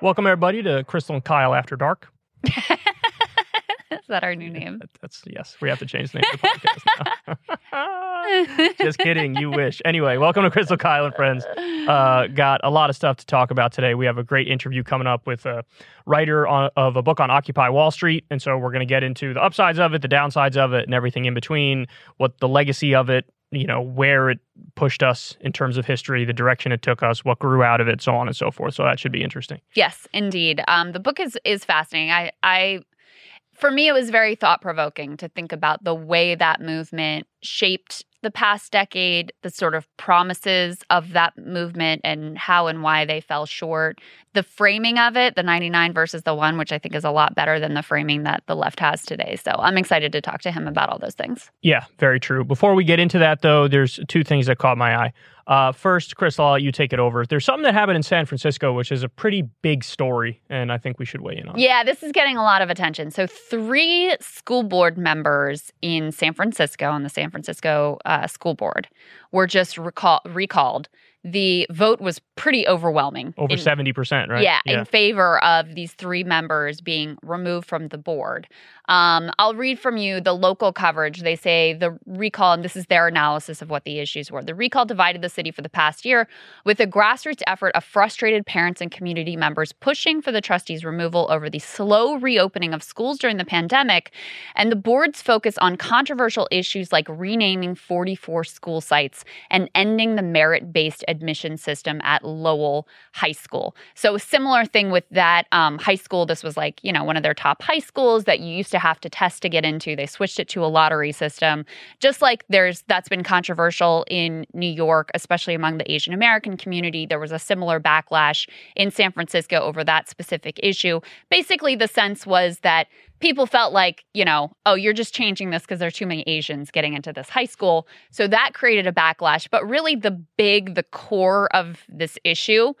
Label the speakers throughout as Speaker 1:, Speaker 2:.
Speaker 1: Welcome everybody to Krystal and Kyle After Dark.
Speaker 2: Is that our new name?
Speaker 1: That's yes, we have to change the name of the podcast now. Just kidding, you wish. Anyway, welcome to Krystal Kyle and friends. Uh, got a lot of stuff to talk about today. We have a great interview coming up with a writer on, of a book on Occupy Wall Street, and so we're going to get into the upsides of it, the downsides of it, and everything in between. What the legacy of it, you know, where it pushed us in terms of history, the direction it took us, what grew out of it, so on and so forth. So that should be interesting.
Speaker 2: Yes, indeed. Um, the book is is fascinating. I, I, for me, it was very thought provoking to think about the way that movement shaped the past decade, the sort of promises of that movement, and how and why they fell short. The framing of it, the 99 versus the one, which I think is a lot better than the framing that the left has today. So I'm excited to talk to him about all those things.
Speaker 1: Yeah, very true. Before we get into that, though, there's two things that caught my eye. Uh, first, Chris, I'll let you take it over. There's something that happened in San Francisco, which is a pretty big story, and I think we should weigh in on.
Speaker 2: Yeah, this is getting a lot of attention. So, three school board members in San Francisco on the San Francisco uh, school board were just recall- recalled. The vote was pretty overwhelming.
Speaker 1: Over
Speaker 2: in-
Speaker 1: seventy percent, right?
Speaker 2: Yeah, in favor of these three members being removed from the board. Um, I'll read from you the local coverage. They say the recall, and this is their analysis of what the issues were. The recall divided the city for the past year with a grassroots effort of frustrated parents and community members pushing for the trustees' removal over the slow reopening of schools during the pandemic and the board's focus on controversial issues like renaming 44 school sites and ending the merit based admission system at Lowell High School. So, a similar thing with that um, high school. This was like, you know, one of their top high schools that you used to have to test to get into. They switched it to a lottery system. Just like there's that's been controversial in New York, especially among the Asian American community. There was a similar backlash in San Francisco over that specific issue. Basically, the sense was that people felt like, you know, oh, you're just changing this because there are too many Asians getting into this high school. So that created a backlash. But really, the big, the core of this issue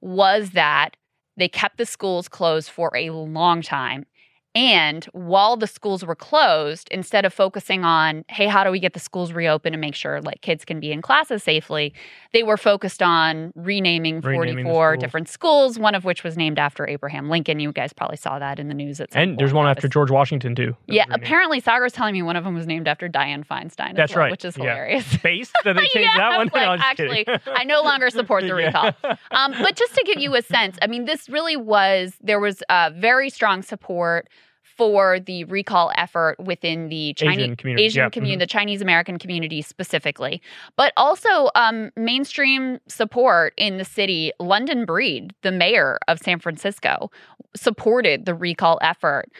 Speaker 2: was that they kept the schools closed for a long time. And while the schools were closed, instead of focusing on, hey, how do we get the schools reopened and make sure like kids can be in classes safely, they were focused on renaming,
Speaker 1: Renaming
Speaker 2: 44
Speaker 1: schools.
Speaker 2: different schools, one of which was named after Abraham Lincoln. You guys probably saw that in the news at some
Speaker 1: And there's one after George Washington too.
Speaker 2: Yeah,
Speaker 1: Renamed.
Speaker 2: apparently Saagar was telling me one of them was named after Dianne Feinstein.
Speaker 1: That's
Speaker 2: well,
Speaker 1: right.
Speaker 2: which is
Speaker 1: Yeah.
Speaker 2: hilarious.
Speaker 1: Based that they changed
Speaker 2: yeah,
Speaker 1: that one.
Speaker 2: like,
Speaker 1: No,
Speaker 2: actually. I no longer support the
Speaker 1: Yeah.
Speaker 2: recall. Um, but just to give you a sense, I mean, this really was there was uh, very strong support for the recall effort within the Chinese
Speaker 1: Asian community,
Speaker 2: Asian
Speaker 1: yeah,
Speaker 2: community,
Speaker 1: mhm.
Speaker 2: the Chinese American community specifically, but also um, mainstream support in the city. London Breed, the mayor of San Francisco, supported the recall effort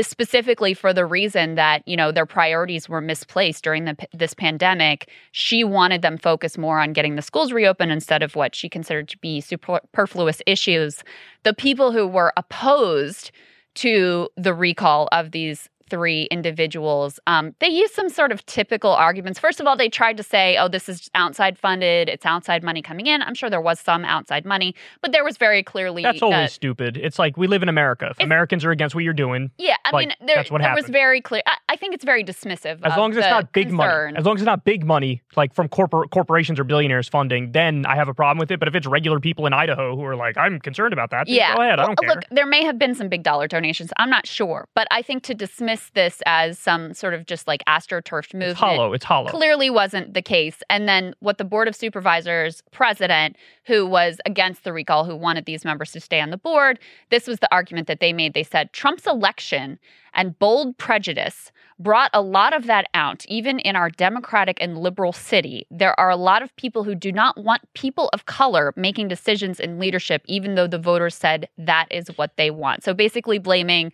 Speaker 2: specifically for the reason that you know their priorities were misplaced during the, this pandemic she wanted them focused more on getting the schools reopened instead of what she considered to be superfluous issues the people who were opposed to the recall of these three individuals um, they used some sort of typical arguments first of all they tried to say oh this is outside funded it's outside money coming in i'm sure there was some outside money but there was very clearly
Speaker 1: That's always stupid. It's like we live in America. If Americans are against what you're doing,
Speaker 2: Yeah, I
Speaker 1: Like,
Speaker 2: mean, there,
Speaker 1: that's what
Speaker 2: there was very clear. I, I think it's very dismissive.
Speaker 1: as long as it's not big
Speaker 2: concern.
Speaker 1: money, as long as it's not big money, like from corporate corporations or billionaires funding, then I have a problem with it. But if it's regular people in Idaho who are like, I'm concerned about that,
Speaker 2: yeah,
Speaker 1: go ahead. I don't care.
Speaker 2: Look, there may have been some big dollar donations. I'm not sure, but I think to dismiss this as some sort of just like astroturfed movement
Speaker 1: it's hollow. It's hollow.
Speaker 2: clearly wasn't the case. And then what the Board of Supervisors president, who was against the recall, who wanted these members to stay on the board, this was the argument that they made. They said Trump's election and bold prejudice brought a lot of that out, even in our democratic and liberal city. There are a lot of people who do not want people of color making decisions in leadership, even though the voters said that is what they want. So basically blaming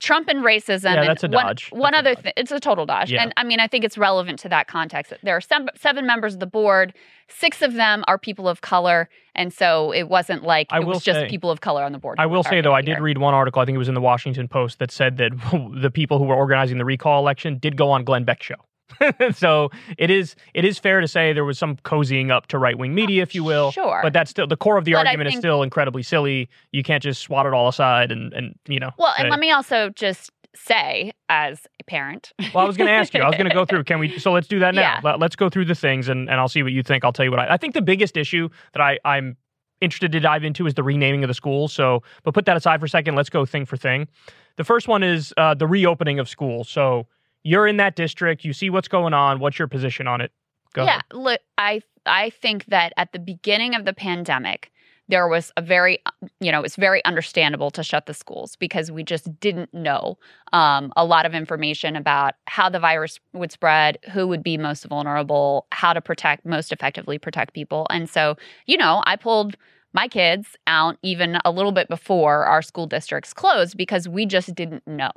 Speaker 2: Trump and racism.
Speaker 1: Yeah,
Speaker 2: and
Speaker 1: that's a dodge.
Speaker 2: One,
Speaker 1: That's
Speaker 2: other thing, it's a total dodge.
Speaker 1: Yeah.
Speaker 2: And I mean, I think it's relevant to that context. There are seven, seven members of the board. Six of them are people of color, and so it wasn't like
Speaker 1: I
Speaker 2: it was just
Speaker 1: say-
Speaker 2: people of color on the board.
Speaker 1: I will say though, I did read one article. I think it was in the Washington Post that said that the people who were organizing the recall election did go on Glenn Beck's show. so it is it is fair to say there was some cozying up to right wing media, if you will.
Speaker 2: Sure.
Speaker 1: But that's still the core of the
Speaker 2: But
Speaker 1: argument is still incredibly silly. You can't just swat it all aside and and you know.
Speaker 2: Well, and let me also just say, as a parent,
Speaker 1: Well, I was going to ask you. I was going to go through. Can we? So let's do that now.
Speaker 2: Yeah.
Speaker 1: Let, us go through the things, and, and I'll see what you think. I'll tell you what I. I think the biggest issue that I I'm interested to dive into is the renaming of the schools. So, but put that aside for a second. Let's go thing for thing. The first one is uh, the reopening of schools. So you're in that district. You see what's going on. What's your position on it? Go
Speaker 2: yeah,
Speaker 1: ahead.
Speaker 2: look, I I think that at the beginning of the pandemic, there was a very, you know, it's very understandable to shut the schools because we just didn't know um, a lot of information about how the virus would spread, who would be most vulnerable, how to protect most effectively protect people, and so you know, I pulled my kids out even a little bit before our school districts closed because we just didn't know.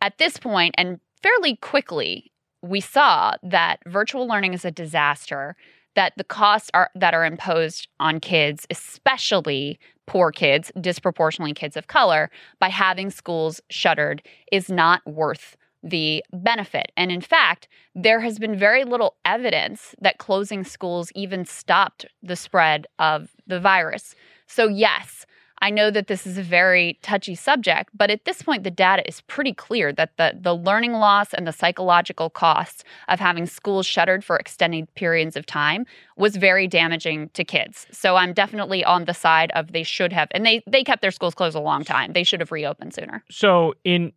Speaker 2: At this point, and fairly quickly, we saw that virtual learning is a disaster that the costs are that are imposed on kids especially poor kids disproportionately kids of color by having schools shuttered is not worth the benefit. And in fact there has been very little evidence that closing schools even stopped the spread of the virus. So yes I know that this is a very touchy subject, but at this point, the data is pretty clear that the, the learning loss and the psychological costs of having schools shuttered for extended periods of time was very damaging to kids. So I'm definitely on the side of they should have, and they they kept their schools closed a long time. They should have reopened sooner.
Speaker 1: So in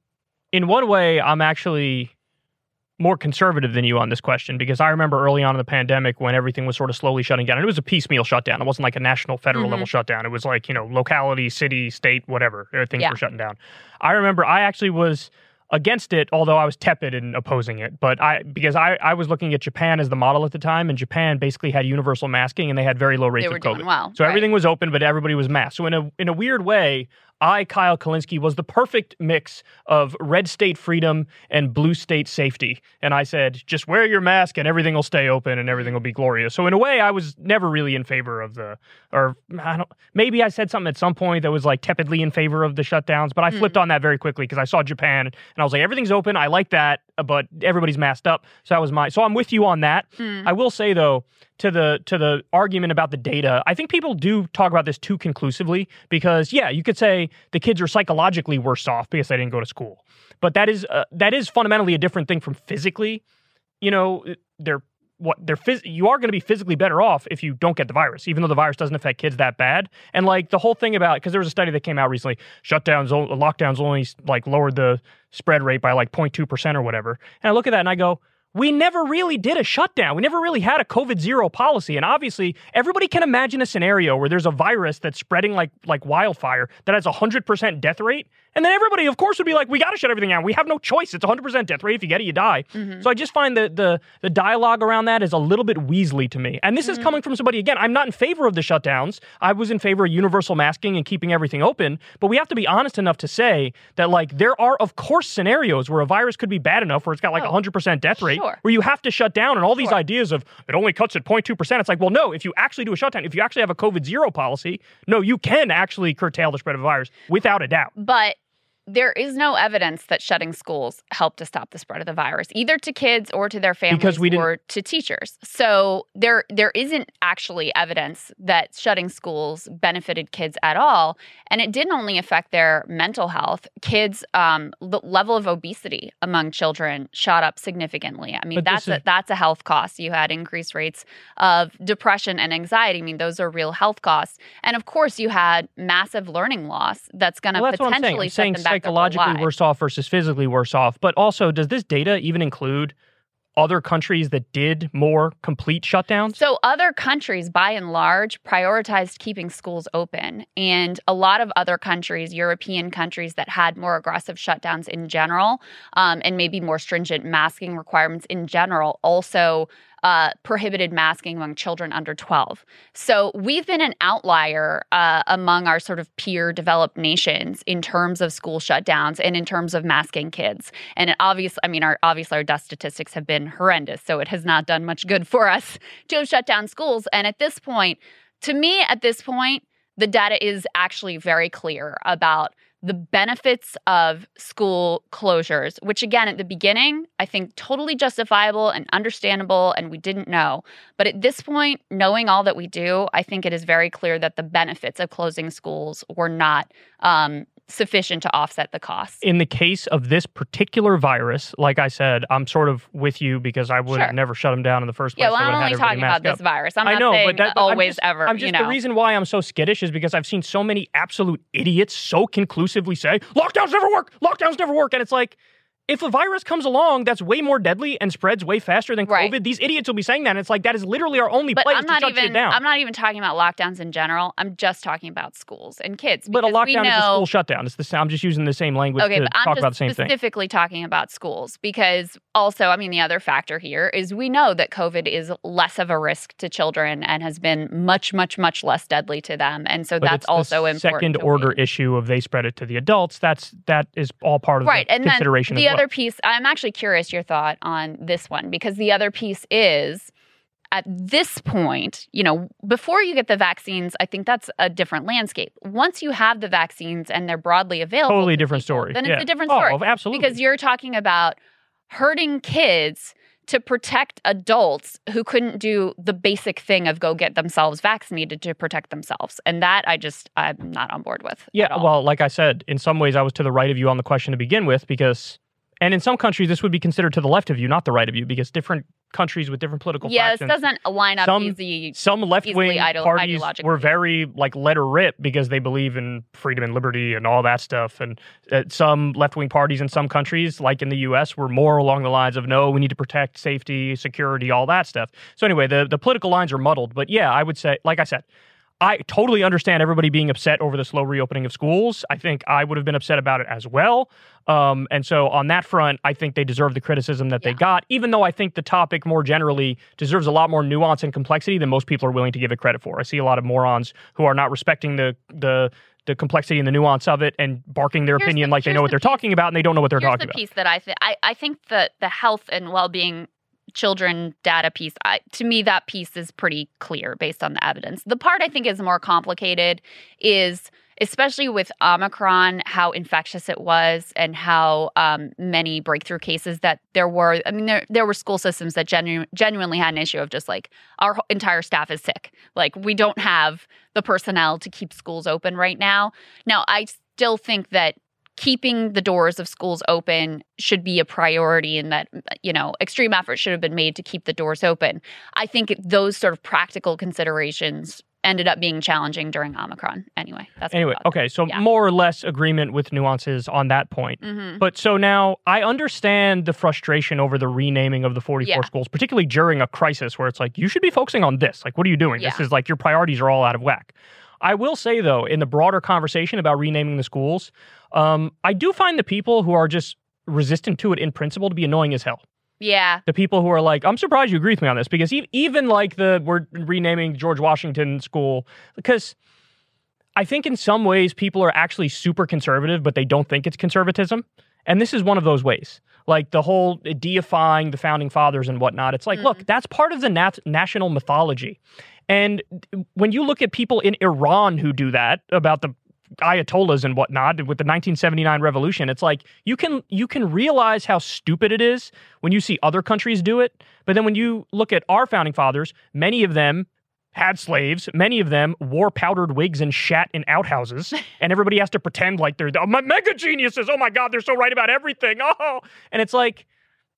Speaker 1: in one way, I'm actually more conservative than you on this question because I remember early on in the pandemic when everything was sort of slowly shutting down. And it was a piecemeal shutdown. It wasn't like a national, federal
Speaker 2: Mm-hmm.
Speaker 1: level shutdown. It was like, you know, locality, city, state, whatever. uh, Things
Speaker 2: Yeah.
Speaker 1: were shutting down. I remember I actually was against it, although I was tepid in opposing it. But I because I, I was looking at Japan as the model at the time, and Japan basically had universal masking and they had very low rates of COVID.
Speaker 2: well.
Speaker 1: So
Speaker 2: right.
Speaker 1: everything was open, but everybody was masked. So in a in a weird way, I, Kyle Kulinski, was the perfect mix of red state freedom and blue state safety. And I said, just wear your mask and everything will stay open and everything will be glorious. So in a way, I was never really in favor of the, or I don't, maybe I said something at some point that was like tepidly in favor of the shutdowns, but I hmm. flipped on that very quickly because I saw Japan and I was like, everything's open. I like that, but everybody's masked up. So that was my, so I'm with you on that.
Speaker 2: Mm.
Speaker 1: I will say though, to the to the argument about the data, I think people do talk about this too conclusively because yeah, you could say the kids are psychologically worse off because they didn't go to school, but that is uh, that is fundamentally a different thing from physically. You know, they're what they're phys- you are going to be physically better off if you don't get the virus, even though the virus doesn't affect kids that bad. And like the whole thing about because there was a study that came out recently, shutdowns, lockdowns only like lowered the spread rate by like 0.2 percent or whatever. And I look at that and I go, we never really did a shutdown. We never really had a COVID zero policy. And obviously, everybody can imagine a scenario where there's a virus that's spreading like like wildfire that has a hundred percent death rate. And then everybody, of course, would be like, we got to shut everything down. We have no choice. It's a 100% death rate. If you get it, you die.
Speaker 2: Mm-hmm.
Speaker 1: So I just find that the, the dialogue around that is a little bit Weasley to me. And this is coming from somebody, again, I'm not in favor of the shutdowns. I was in favor of universal masking and keeping everything open. But we have to be honest enough to say that, like, there are, of course, scenarios where a virus could be bad enough where it's got like a
Speaker 2: Oh,
Speaker 1: 100% death rate
Speaker 2: sure.
Speaker 1: where you have to shut down. And all these ideas of it only cuts at 0.2%. It's like, well, no, if you actually do a shutdown, if you actually have a COVID zero policy, no, you can actually curtail the spread of the virus without a doubt.
Speaker 2: But there is no evidence that shutting schools helped to stop the spread of the virus, either to kids or to their families or to teachers. So there there isn't actually evidence that shutting schools benefited kids at all, and it didn't only affect their mental health. Kids' um, the level of obesity among children shot up significantly. I mean,
Speaker 1: But
Speaker 2: that's a, that's a health cost. You had increased rates of depression and anxiety. I mean, those are real health costs, and of course, you had massive learning loss that's going to
Speaker 1: Well, that's I'm saying.
Speaker 2: potentially set them back
Speaker 1: psychologically worse off versus physically worse off. But also, does this data even include other countries that did more complete shutdowns?
Speaker 2: So, other countries, by and large, prioritized keeping schools open. And a lot of other countries, European countries that had more aggressive shutdowns in general, um, and maybe more stringent masking requirements in general, also uh, prohibited masking among children under 12. So, we've been an outlier uh, among our sort of peer developed nations in terms of school shutdowns and in terms of masking kids. And it obviously, I mean, our obviously our death statistics have been horrendous, so it has not done much good for us to have shut down schools. And at this point, to me, at this point, the data is actually very clear about the benefits of school closures, which again, at the beginning, I think totally justifiable and understandable, and we didn't know. But at this point, knowing all that we do, I think it is very clear that the benefits of closing schools were not um, sufficient to offset the costs.
Speaker 1: In the case of this particular virus, like I said, I'm sort of with you because I would
Speaker 2: Sure.
Speaker 1: have never shut them down in the first place.
Speaker 2: Yeah, well,
Speaker 1: I
Speaker 2: I'm only talking about
Speaker 1: masked
Speaker 2: this virus. I'm
Speaker 1: I
Speaker 2: not
Speaker 1: know,
Speaker 2: saying
Speaker 1: but that, but I'm
Speaker 2: always
Speaker 1: just-
Speaker 2: ever.
Speaker 1: I'm just
Speaker 2: you know.
Speaker 1: the reason why I'm so skittish is because I've seen so many absolute idiots so conclusively say lockdowns never work, lockdowns never work, and it's like. If a virus comes along that's way more deadly and spreads way faster than
Speaker 2: Right.
Speaker 1: COVID, these idiots will be saying that. And it's like that is literally our only
Speaker 2: But
Speaker 1: place
Speaker 2: I'm
Speaker 1: to
Speaker 2: not
Speaker 1: shut
Speaker 2: even.
Speaker 1: shit down.
Speaker 2: I'm not even talking about lockdowns in general. I'm just talking about schools and kids.
Speaker 1: but a lockdown is a school shutdown. It's the. I'm just using the same language
Speaker 2: Okay,
Speaker 1: to
Speaker 2: but I'm
Speaker 1: talk about the same thing.
Speaker 2: specifically talking about schools because also, I mean, the other factor here is we know that COVID is less of a risk to children and has been much, much, much less deadly to them, and so
Speaker 1: But
Speaker 2: that's also important.
Speaker 1: Second order issue of they spread it to the adults. That's that is all part of
Speaker 2: right
Speaker 1: the
Speaker 2: and then
Speaker 1: consideration.
Speaker 2: the
Speaker 1: well.
Speaker 2: other piece i'm actually curious your thought on this one because the other piece is at this point you know before you get the vaccines i think that's a different landscape once you have the vaccines and they're broadly available
Speaker 1: totally
Speaker 2: to
Speaker 1: different
Speaker 2: people,
Speaker 1: story.
Speaker 2: then
Speaker 1: yeah.
Speaker 2: it's a different
Speaker 1: oh,
Speaker 2: story oh,
Speaker 1: absolutely.
Speaker 2: because you're talking about hurting kids to protect adults who couldn't do the basic thing of go get themselves vaccinated to protect themselves and that i just i'm not on board with
Speaker 1: yeah, well, like I said, in some ways I was to the right of you on the question to begin with because, and in some countries this would be considered to the left of you, not the right of you, because different countries with different political
Speaker 2: yeah this doesn't line up
Speaker 1: Some-
Speaker 2: easy
Speaker 1: some left wing
Speaker 2: idol-
Speaker 1: parties were very like letter rip because they believe in freedom and liberty and all that stuff. And uh, some left wing parties in some countries, like in the U.S., were more along the lines of no, we need to protect safety, security, all that stuff. So anyway, the the political lines are muddled. But yeah, I would say, like I said. I totally understand everybody being upset over the slow reopening of schools. I think I would have been upset about it as well. Um, and so on that front, I think they deserve the criticism that they got, even though I think the topic more generally deserves a lot more nuance and complexity than most people are willing to give it credit for. I see a lot of morons who are not respecting the the the complexity and the nuance of it and barking their
Speaker 2: Here's
Speaker 1: opinion
Speaker 2: the-
Speaker 1: like they know what
Speaker 2: the
Speaker 1: they're talking about and they don't know what they're talking
Speaker 2: the
Speaker 1: about.
Speaker 2: piece that I think I, I think that the health and well-being children data piece I, to me that piece is pretty clear based on the evidence. The part i think is more complicated is especially with omicron how infectious it was and how um, many breakthrough cases that there were. I mean there, there were school systems that genu- genuinely had an issue of just like our entire staff is sick. Like we don't have the personnel to keep schools open right now. Now i still think that keeping the doors of schools open should be a priority and that you know extreme effort should have been made to keep the doors open i think those sort of practical considerations ended up being challenging during omicron anyway that's
Speaker 1: Anyway, okay, so
Speaker 2: Yeah.
Speaker 1: more or less agreement with nuances on that point.
Speaker 2: hmm
Speaker 1: But so now I understand the frustration over the renaming of the 44
Speaker 2: Yeah.
Speaker 1: schools, particularly during a crisis where it's like, you should be focusing on this. Like, what are you doing? This is like your priorities are all out of whack. I will say, though, in the broader conversation about renaming the schools, um, I do find the people who are just resistant to it in principle to be annoying as hell.
Speaker 2: yeah
Speaker 1: The people who are like, I'm surprised you agree with me on this because e- even like the, we're renaming George Washington School, because I think in some ways people are actually super conservative, but they don't think it's conservatism. And this is one of those ways. Like the whole deifying the founding fathers and whatnot. It's like, look, that's part of the nat- national mythology. And when you look at people in Iran who do that about the ayatollahs and whatnot with the 1979 revolution, it's like you can you can realize how stupid it is when you see other countries do it. But then when you look at our founding fathers, many of them had slaves. Many of them wore powdered wigs and shat in outhouses, and everybody has to pretend like they're the oh, mega geniuses. Oh my God, they're so right about everything. Oh, and it's like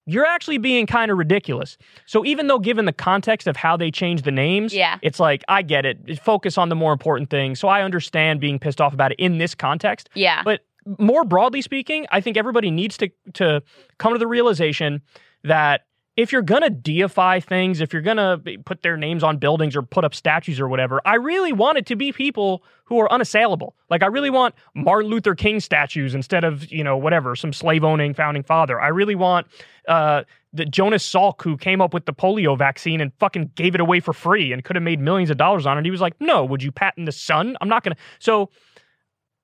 Speaker 1: you're actually being kind of ridiculous. So even though, given the context of how they changed the names,
Speaker 2: Yeah.
Speaker 1: it's like I get it. Focus on the more important things. So I understand being pissed off about it in this context.
Speaker 2: yeah
Speaker 1: But more broadly speaking, I think everybody needs to to come to the realization that if you're gonna deify things, if you're gonna put their names on buildings or put up statues or whatever, I really want it to be people who are unassailable. Like I really want Martin Luther King statues instead of you know whatever some slave owning founding father. I really want uh, the Jonas Salk who came up with the polio vaccine and fucking gave it away for free and could have made millions of dollars on it. He was like, no, would you patent the sun? I'm not gonna. So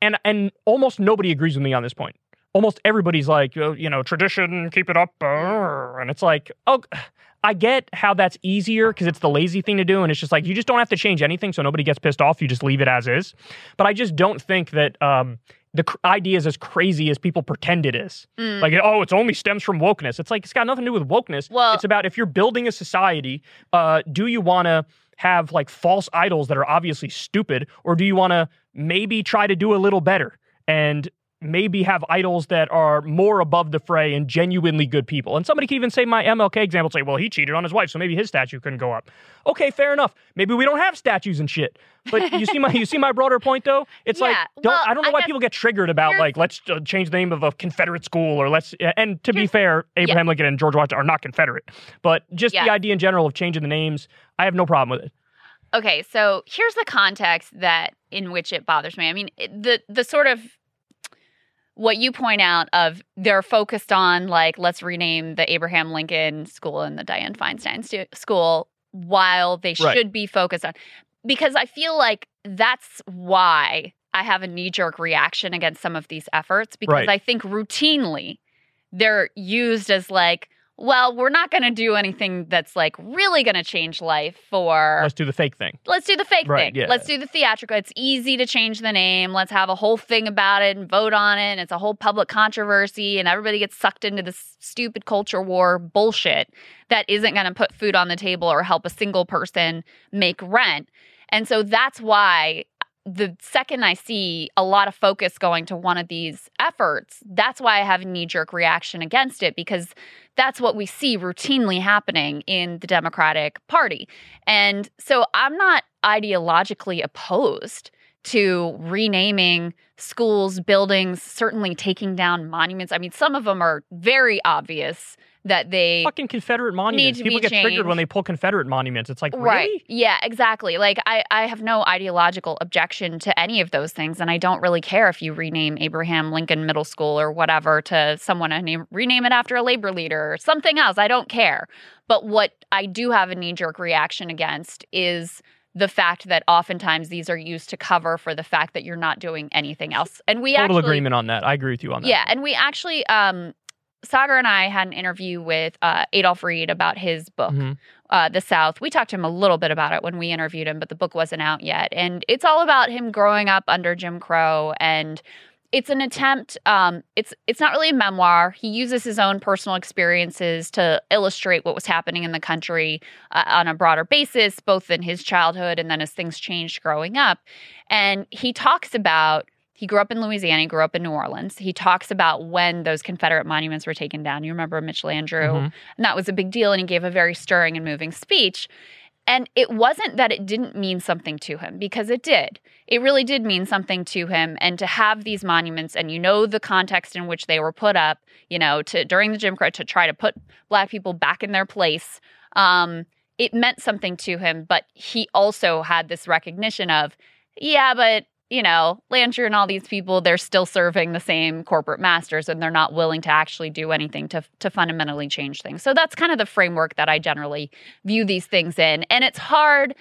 Speaker 1: and and almost nobody agrees with me on this point. Almost everybody's like, "Oh, you know, tradition, keep it up, uh," and it's like, oh, I get how that's easier because it's the lazy thing to do, and it's just like you just don't have to change anything, so nobody gets pissed off. You just leave it as is. But I just don't think that um, the cr- idea is as crazy as people pretend it is.
Speaker 2: Mm.
Speaker 1: Like, oh, it's only stems from wokeness. It's like it's got nothing to do with wokeness.
Speaker 2: Well-
Speaker 1: it's about if you're building a society, uh, do you want to have like false idols that are obviously stupid, or do you want to maybe try to do a little better? and maybe have idols that are more above the fray and genuinely good people. And somebody could even say my MLK example, say, well, he cheated on his wife, so maybe his statue couldn't go up. Okay, fair enough. Maybe we don't have statues and shit. But you see my you see my broader point though. It's like
Speaker 2: Yeah,
Speaker 1: don't
Speaker 2: well,
Speaker 1: I don't know
Speaker 2: I
Speaker 1: why people get triggered about like let's uh, change the name of a Confederate school or let's and to be fair, Abraham Lincoln and George Washington are not Confederate. But just
Speaker 2: Yeah.
Speaker 1: the idea in general of changing the names, I have no problem with it.
Speaker 2: Okay, so here's the context that in which it bothers me. I mean, the the sort of what you point out of they're focused on like let's rename the Abraham Lincoln School and the Dianne Feinstein stu- School while they
Speaker 1: Right.
Speaker 2: should be focused on because I feel like that's why I have a knee jerk reaction against some of these efforts because
Speaker 1: Right.
Speaker 2: I think routinely they're used as like well, we're not going to do anything that's like really going to change life for
Speaker 1: Let's do the fake thing.
Speaker 2: let's do the fake
Speaker 1: Right,
Speaker 2: thing.
Speaker 1: yeah.
Speaker 2: Let's do the theatrical. It's easy to change the name. Let's have a whole thing about it and vote on it. And it's a whole public controversy, and everybody gets sucked into this stupid culture war bullshit that isn't going to put food on the table or help a single person make rent. And so that's why the second I see a lot of focus going to one of these efforts, that's why I have a knee jerk reaction against it because that's what we see routinely happening in the Democratic Party. And so I'm not ideologically opposed to renaming schools, buildings, certainly taking down monuments. I mean, some of them are very obvious that they
Speaker 1: Fucking Confederate monuments. People get triggered when they pull Confederate monuments. It's like,
Speaker 2: Right.
Speaker 1: really?
Speaker 2: Yeah, exactly. Like I, I have no ideological objection to any of those things. And I don't really care if you rename Abraham Lincoln Middle School or whatever to someone and name, rename it after a labor leader or something else. I don't care. But what I do have a knee jerk reaction against is the fact that oftentimes these are used to cover for the fact that you're not doing anything else. And we
Speaker 1: Total
Speaker 2: actually
Speaker 1: agreement on that. I agree with you on that.
Speaker 2: yeah, and we actually, um, Saagar and I had an interview with uh, Adolph Reed about his book,
Speaker 1: Mhm.
Speaker 2: uh, The South. We talked to him a little bit about it when we interviewed him, but the book wasn't out yet. And it's all about him growing up under Jim Crow and it's an attempt um, it's it's not really a memoir he uses his own personal experiences to illustrate what was happening in the country uh, on a broader basis both in his childhood and then as things changed growing up and he talks about he grew up in Louisiana, he grew up in New Orleans. He talks about when those Confederate monuments were taken down. You remember Mitch Landrieu?
Speaker 1: Mhm.
Speaker 2: And that was a big deal. And he gave a very stirring and moving speech. And it wasn't that it didn't mean something to him, because it did. It really did mean something to him. And to have these monuments, and you know the context in which they were put up, you know, to during the Jim Crow to try to put black people back in their place. Um, it meant something to him, but he also had this recognition of, yeah, but you know, Landrieu and all these people, they're still serving the same corporate masters and they're not willing to actually do anything to, to fundamentally change things. So that's kind of the framework that I generally view these things in. And it's hard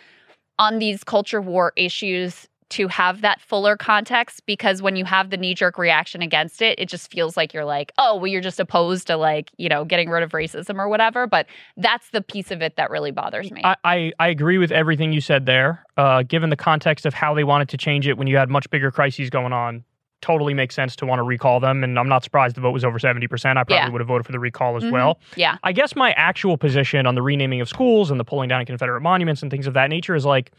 Speaker 2: on these culture war issues to have that fuller context because when you have the knee jerk reaction against it, it just feels like you're like, oh, well, you're just opposed to like, you know, getting rid of racism or whatever. But that's the piece of it that really bothers me.
Speaker 1: I, I, I agree with everything you said there. Uh, given the context of how they wanted to change it when you had much bigger crises going on, totally makes sense to want to recall them. And I'm not surprised the vote was over 70%. I probably
Speaker 2: Yeah.
Speaker 1: would have voted for the recall as
Speaker 2: Mhm.
Speaker 1: well.
Speaker 2: yeah.
Speaker 1: I guess my actual position on the renaming of schools and the pulling down of Confederate monuments and things of that nature is like,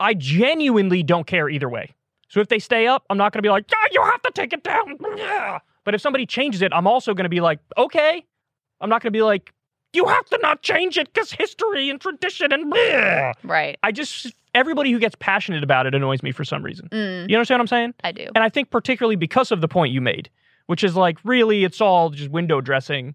Speaker 1: I genuinely don't care either way. So if they stay up, I'm not going to be like, yeah, you have to take it down. Yeah. But if somebody changes it, I'm also going to be like, okay. I'm not going to be like, you have to not change it because history and tradition and bleh.
Speaker 2: Right.
Speaker 1: I just, everybody who gets passionate about it annoys me for some reason.
Speaker 2: Mm,
Speaker 1: You understand what I'm saying?
Speaker 2: I do.
Speaker 1: And I think particularly because of the point you made, which is like, really, it's all just window dressing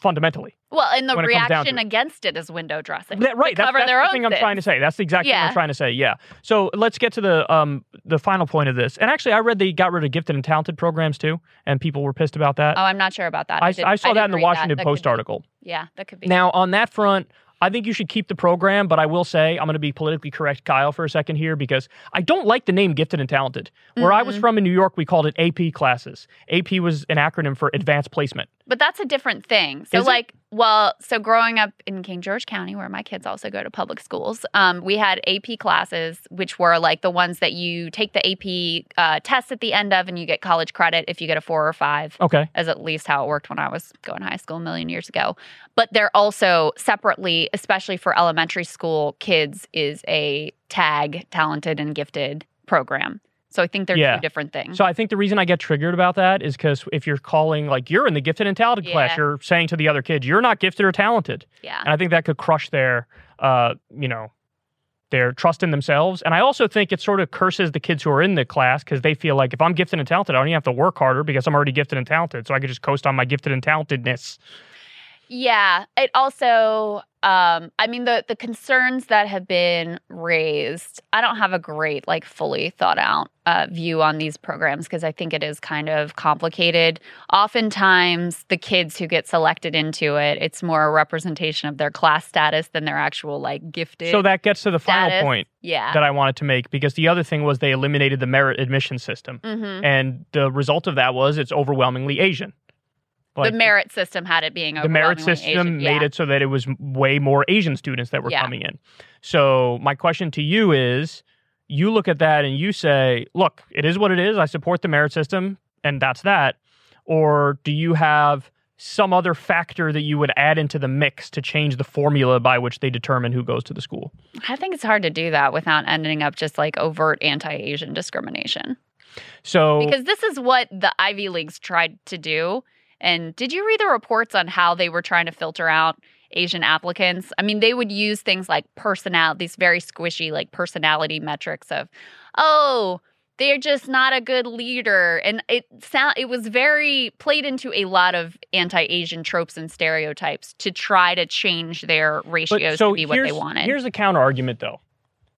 Speaker 1: fundamentally.
Speaker 2: Well, and the
Speaker 1: when it comes down to
Speaker 2: reaction against it is window dressing.
Speaker 1: That- right. That's, that's the thing I'm trying to say. That's the exact thing I'm trying to say. Yeah. So let's get to the um the final point of this. And actually, I read they got rid of gifted and talented programs too, and people were pissed about that.
Speaker 2: Oh, I'm not sure about that.
Speaker 1: I,
Speaker 2: didn't-
Speaker 1: I saw that in the Washington
Speaker 2: That
Speaker 1: Post
Speaker 2: could be-
Speaker 1: article.
Speaker 2: Yeah, that could be.
Speaker 1: Now, on that front, I think you should keep the program, but I will say I'm going to be politically correct, Kyle, for a second here because I don't like the name gifted and talented. Where I was from in New York, we called it AP classes. AP was an acronym for advanced placement.
Speaker 2: but that's a different thing. So,
Speaker 1: Is it?
Speaker 2: like, well, so growing up in King George County, where my kids also go to public schools, um, we had AP classes, which were like the ones that you take the AP uh, test at the end of, and you get college credit if you get a four or five.
Speaker 1: Okay.
Speaker 2: as at least how it worked when I was going to high school a million years ago. But they're also separately, especially for elementary school kids, is a tag talented and gifted program. So I think they're
Speaker 1: Yeah.
Speaker 2: two different things.
Speaker 1: So I think the reason I get triggered about that is because if you're calling like you're in the gifted and talented class, you're saying to the other kids you're not gifted or talented,
Speaker 2: yeah.
Speaker 1: and I think that could crush their, uh, you know, their trust in themselves. And I also think it sort of curses the kids who are in the class because they feel like if I'm gifted and talented, I don't even have to work harder because I'm already gifted and talented, so I could just coast on my gifted and talentedness.
Speaker 2: Yeah, it also um I mean the the concerns that have been raised, I don't have a great like fully thought out uh view on these programs because I think it is kind of complicated. Oftentimes the kids who get selected into it, it's more a representation of their class status than their actual like gifted.
Speaker 1: So that gets to the final point
Speaker 2: yeah.
Speaker 1: that I wanted to make because the other thing was they eliminated the merit admission system.
Speaker 2: Mhm.
Speaker 1: And the result of that was it's overwhelmingly Asian.
Speaker 2: The merit system had it being
Speaker 1: the merit system
Speaker 2: Asian.
Speaker 1: made
Speaker 2: yeah.
Speaker 1: it so that it was way more Asian students that were
Speaker 2: Yeah.
Speaker 1: coming in. So my question to you is you look at that and you say, look, it is what it is. I support the merit system and that's that. Or do you have some other factor that you would add into the mix to change the formula by which they determine who goes to the school?
Speaker 2: I think it's hard to do that without ending up just like overt anti-Asian discrimination.
Speaker 1: So
Speaker 2: because this is what the Ivy Leagues tried to do. And did you read the reports on how they were trying to filter out Asian applicants? I mean, they would use things like personality, these very squishy like personality metrics of, oh, they're just not a good leader, and it sound it was very played into a lot of anti-Asian tropes and stereotypes to try to change their ratios
Speaker 1: so
Speaker 2: to be what they wanted.
Speaker 1: Here's the counter argument, though.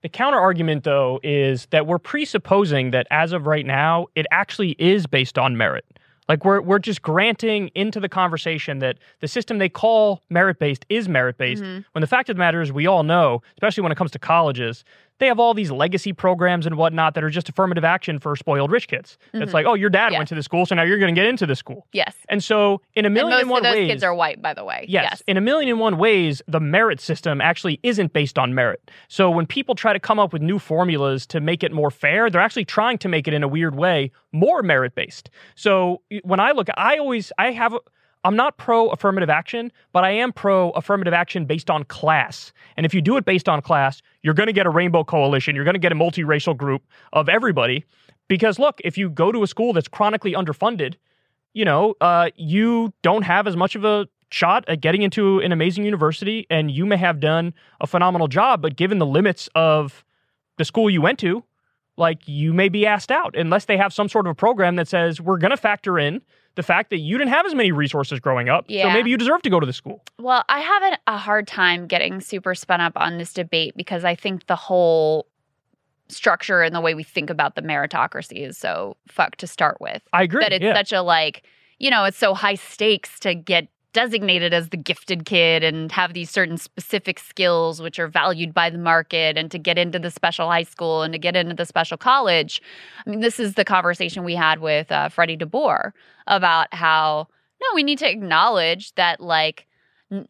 Speaker 1: The counter argument, though, is that we're presupposing that as of right now, it actually is based on merit. Like we're we're just granting into the conversation that the system they call merit based is merit based.
Speaker 2: Mhm.
Speaker 1: When the fact of the matter is, we all know, especially when it comes to colleges, they have all these legacy programs and whatnot that are just affirmative action for spoiled rich kids. It's
Speaker 2: Mhm.
Speaker 1: like, oh, your dad
Speaker 2: Yeah.
Speaker 1: went to the school, so now you're going to get into the school.
Speaker 2: yes,
Speaker 1: And so, in a
Speaker 2: and
Speaker 1: million
Speaker 2: most
Speaker 1: and one
Speaker 2: of those
Speaker 1: ways,
Speaker 2: kids are white, by the way.
Speaker 1: Yes. In a million and one ways, the merit system actually isn't based on merit. So when people try to come up with new formulas to make it more fair, they're actually trying to make it in a weird way more merit based. So when I look, I always, I have, a- I'm not pro affirmative action, but I am pro affirmative action based on class. And if you do it based on class, you're going to get a rainbow coalition. You're going to get a multiracial group of everybody. Because look, if you go to a school that's chronically underfunded, you know, uh, you don't have as much of a shot at getting into an amazing university, and you may have done a phenomenal job, but given the limits of the school you went to, like you may be asked out unless they have some sort of a program that says we're going to factor in the fact that you didn't have as many resources growing up, so maybe you deserve to go to the school.
Speaker 2: Well, I have a, a hard time getting super spun up on this debate because I think the whole structure and the way we think about the meritocracy is so fucked to start with.
Speaker 1: I agree.
Speaker 2: That it's
Speaker 1: yeah.
Speaker 2: such a like, you know, it's so high stakes to get designated as the gifted kid and have these certain specific skills which are valued by the market and to get into the special high school and to get into the special college. I mean, this is the conversation we had with uh, Freddie DeBoer about how no, we need to acknowledge that like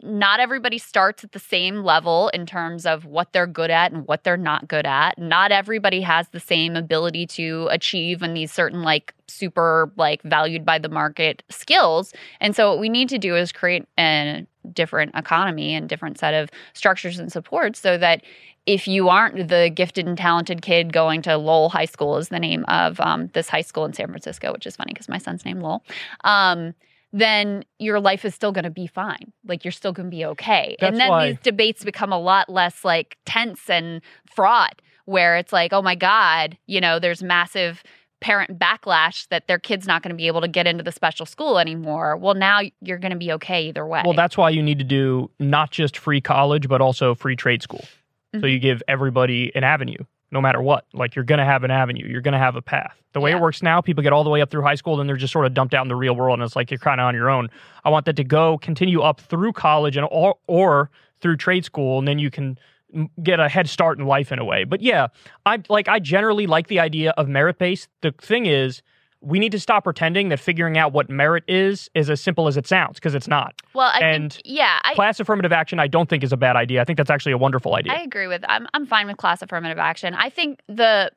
Speaker 2: not everybody starts at the same level in terms of what they're good at and what they're not good at. Not everybody has the same ability to achieve in these certain like super like valued by the market skills. And so what we need to do is create a different economy and different set of structures and supports so that if you aren't the gifted and talented kid going to Lowell High School is the name of um, this high school in San Francisco, which is funny because my son's named Lowell. Um, then your life is still going to be fine. Like you're still going to be okay.
Speaker 1: That's
Speaker 2: and then
Speaker 1: why-
Speaker 2: these debates become a lot less like tense and fraught, where it's like, oh my God, you know, there's massive parent backlash that their kid's not going to be able to get into the special school anymore. Well, now you're going to be okay either way.
Speaker 1: Well, that's why you need to do not just free college, but also free trade school. So
Speaker 2: Mhm.
Speaker 1: you give everybody an avenue, no matter what. Like you're going to have an avenue, you're going to have a path. The way
Speaker 2: Yeah.
Speaker 1: it works now, people get all the way up through high school, then they're just sort of dumped out in the real world, and it's like you're kind of on your own. I want that to go continue up through college and or, or through trade school, and then you can get a head start in life in a way. But yeah, I like I generally like the idea of merit based. The thing is. We need to stop pretending that figuring out what merit is is as simple as it sounds because it's not
Speaker 2: well, I
Speaker 1: and
Speaker 2: think, yeah, I,
Speaker 1: class affirmative action i don't think is a bad idea i think that's actually a wonderful idea
Speaker 2: I agree with. I'm I'm fine with class affirmative action. I think the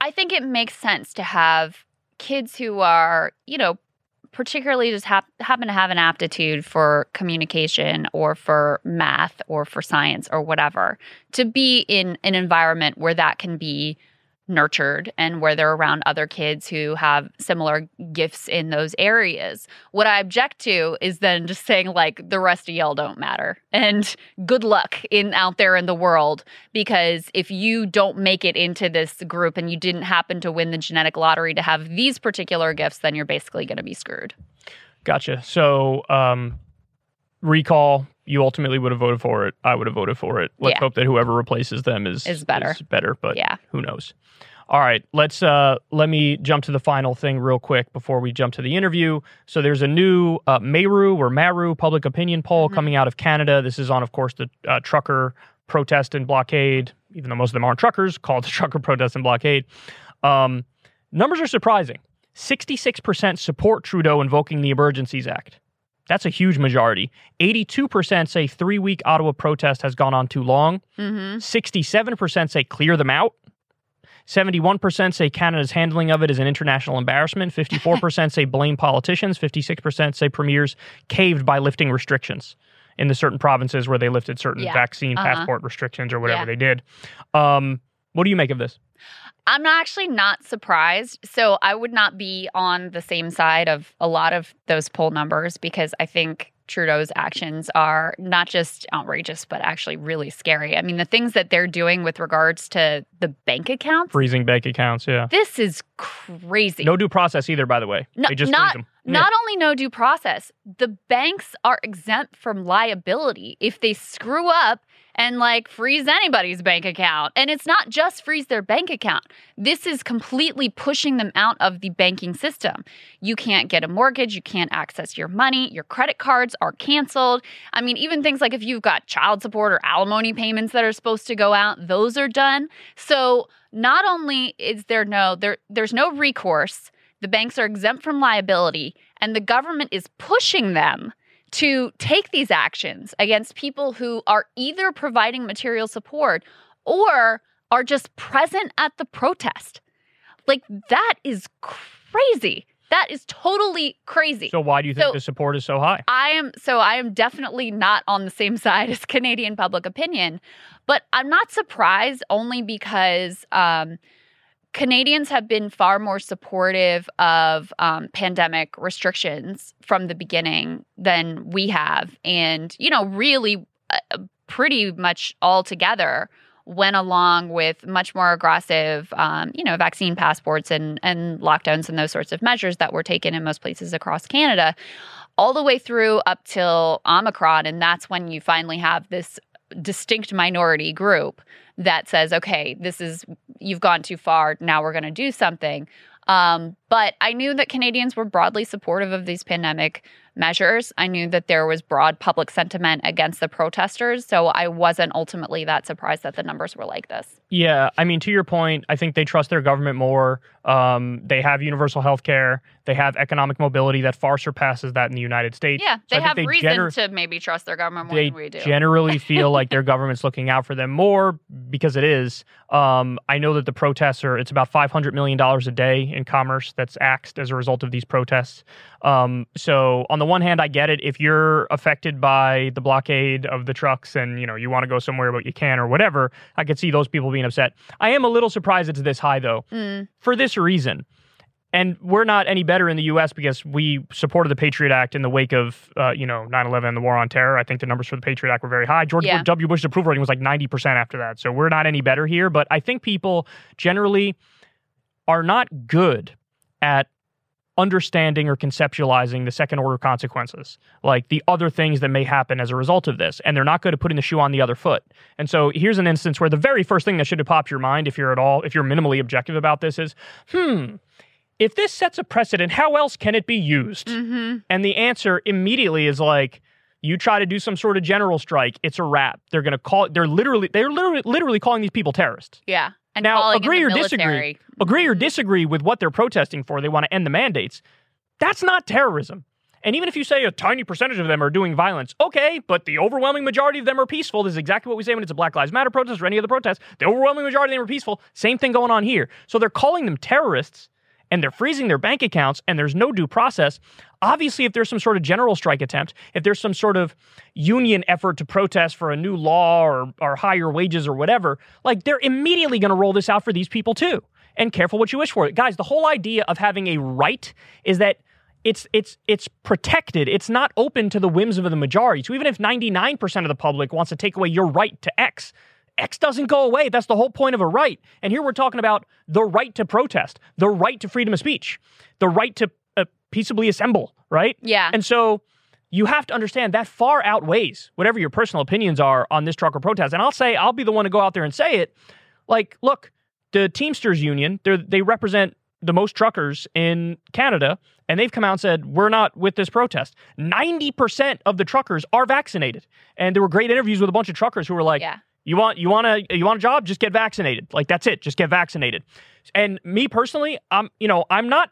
Speaker 2: I think it makes sense to have kids who are, you know, particularly just hap- happen to have an aptitude for communication or for math or for science or whatever to be in an environment where that can be nurtured and where they're around other kids who have similar gifts in those areas. What I object to is then just saying like the rest of y'all don't matter and good luck in out there in the world because if you don't make it into this group and you didn't happen to win the genetic lottery to have these particular gifts then you're basically going to be screwed.
Speaker 1: Gotcha. So, um, recall, you ultimately would have voted for it. I would have voted for it. Let's
Speaker 2: Yeah.
Speaker 1: hope that whoever replaces them is
Speaker 2: Is better.
Speaker 1: Is better, but
Speaker 2: Yeah.
Speaker 1: who knows? All right, let's uh let me jump to the final thing real quick before we jump to the interview. So there's a new uh, Meru or Maru public opinion poll
Speaker 2: Mhm.
Speaker 1: coming out of Canada. This is on, of course, the uh, trucker protest and blockade. Even though most of them aren't truckers, called the trucker protest and blockade. Um, numbers are surprising. 66% support Trudeau invoking the Emergencies Act. That's a huge majority. 82% say three week Ottawa protest has gone on too long.
Speaker 2: Mhm.
Speaker 1: 67% say clear them out. 71% say Canada's handling of it is an international embarrassment. 54% say blame politicians. 56% say premiers caved by lifting restrictions in the certain provinces where they lifted certain
Speaker 2: Yeah.
Speaker 1: vaccine
Speaker 2: Uh-huh.
Speaker 1: passport restrictions or whatever
Speaker 2: Yeah.
Speaker 1: they did. Um, what do you make of this?
Speaker 2: I'm actually not surprised. So I would not be on the same side of a lot of those poll numbers because I think Trudeau's actions are not just outrageous, but actually really scary. I mean, the things that they're doing with regards to the bank accounts,
Speaker 1: Freezing bank accounts, yeah.
Speaker 2: this is crazy.
Speaker 1: No due process either, by the way.
Speaker 2: No-
Speaker 1: they just
Speaker 2: not-
Speaker 1: freeze them.
Speaker 2: Not only no due process, the banks are exempt from liability if they screw up and like freeze anybody's bank account. And it's not just freeze their bank account. This is completely pushing them out of the banking system. You can't get a mortgage, you can't access your money, your credit cards are canceled. I mean, even things like if you've got child support or alimony payments that are supposed to go out, those are done. So not only is there no there there's no recourse the banks are exempt from liability, and the government is pushing them to take these actions against people who are either providing material support or are just present at the protest. Like, that is crazy. That is totally crazy.
Speaker 1: So why do you think
Speaker 2: So-
Speaker 1: the support is so high?
Speaker 2: I am so I am definitely not on the same side as Canadian public opinion, but I'm not surprised only because um, Canadians have been far more supportive of um, pandemic restrictions from the beginning than we have, and you know, really, uh, pretty much all together went along with much more aggressive, um, you know, vaccine passports and and lockdowns and those sorts of measures that were taken in most places across Canada all the way through up till Omicron. And that's when you finally have this distinct minority group that says, okay, this is, you've gone too far. Now we're going to do something. Um, but I knew that Canadians were broadly supportive of these pandemic measures. I knew that there was broad public sentiment against the protesters. So I wasn't ultimately that surprised that the numbers were like this.
Speaker 1: Yeah, I mean, to your point, I think they trust their government more. Um, they have universal health care. They have economic mobility that far surpasses that in the United States.
Speaker 2: Yeah, they
Speaker 1: think
Speaker 2: have
Speaker 1: they
Speaker 2: reason
Speaker 1: gener-
Speaker 2: to maybe trust their government more
Speaker 1: they
Speaker 2: than we do.
Speaker 1: generally feel like their government's looking out for them more because it is. Um, I know that the protests are, it's about $500 million a day in commerce that's axed as a result of these protests. Um, so on the one hand, I get it. If you're affected by the blockade of the trucks and, you know, you want to go somewhere but you can or whatever, I could see those people being upset. I am a little surprised it's this high though
Speaker 2: Mm,
Speaker 1: for this reason. And we're not any better in the U.S. because we supported the Patriot Act in the wake of, uh, you know, 9/11 and the war on terror. I think the numbers for the Patriot Act were very high. George
Speaker 2: Yeah.
Speaker 1: W. Bush's approval rating was like 90% after that. So we're not any better here. But I think people generally are not good at understanding or conceptualizing the second order consequences, like the other things that may happen as a result of this. And they're not good at putting the shoe on the other foot. And so here's an instance where the very first thing that should have popped your mind, if you're at all, if you're minimally objective about this, is, hmm, if this sets a precedent, how else can it be used?
Speaker 2: hmm
Speaker 1: And the answer immediately is like, you try to do some sort of general strike, it's a wrap. They're going to call. They're literally, they're literally, literally calling these people terrorists.
Speaker 2: Yeah. And
Speaker 1: Now, agree or disagree. Agree or disagree with what they're protesting for. They want to end the mandates. That's not terrorism. And even if you say a tiny percentage of them are doing violence, okay, but the overwhelming majority of them are peaceful. This is exactly what we say when it's a Black Lives Matter protest or any other protest. The overwhelming majority of them are peaceful. Same thing going on here. So they're calling them terrorists and they're freezing their bank accounts and there's no due process. Obviously, if there's some sort of general strike attempt, if there's some sort of union effort to protest for a new law or, or higher wages or whatever, like they're immediately going to roll this out for these people too. and careful what you wish for. Guys, the whole idea of having a right is that it's it's it's protected. It's not open to the whims of the majority. So even if 99% of the public wants to take away your right to X, X doesn't go away. That's the whole point of a right. And here we're talking about the right to protest, the right to freedom of speech, the right to uh, peaceably assemble, right?
Speaker 2: Yeah.
Speaker 1: And so you have to understand that far outweighs whatever your personal opinions are on this trucker protest. And I'll say, I'll be the one to go out there and say it. Like, look, the Teamsters Union, they represent the most truckers in Canada, and they've come out and said, We're not with this protest. 90% of the truckers are vaccinated. And there were great interviews with a bunch of truckers who were like,
Speaker 2: yeah.
Speaker 1: You want you want a you want a job? Just get vaccinated. Like that's it. Just get vaccinated. And me personally, I'm you know I'm not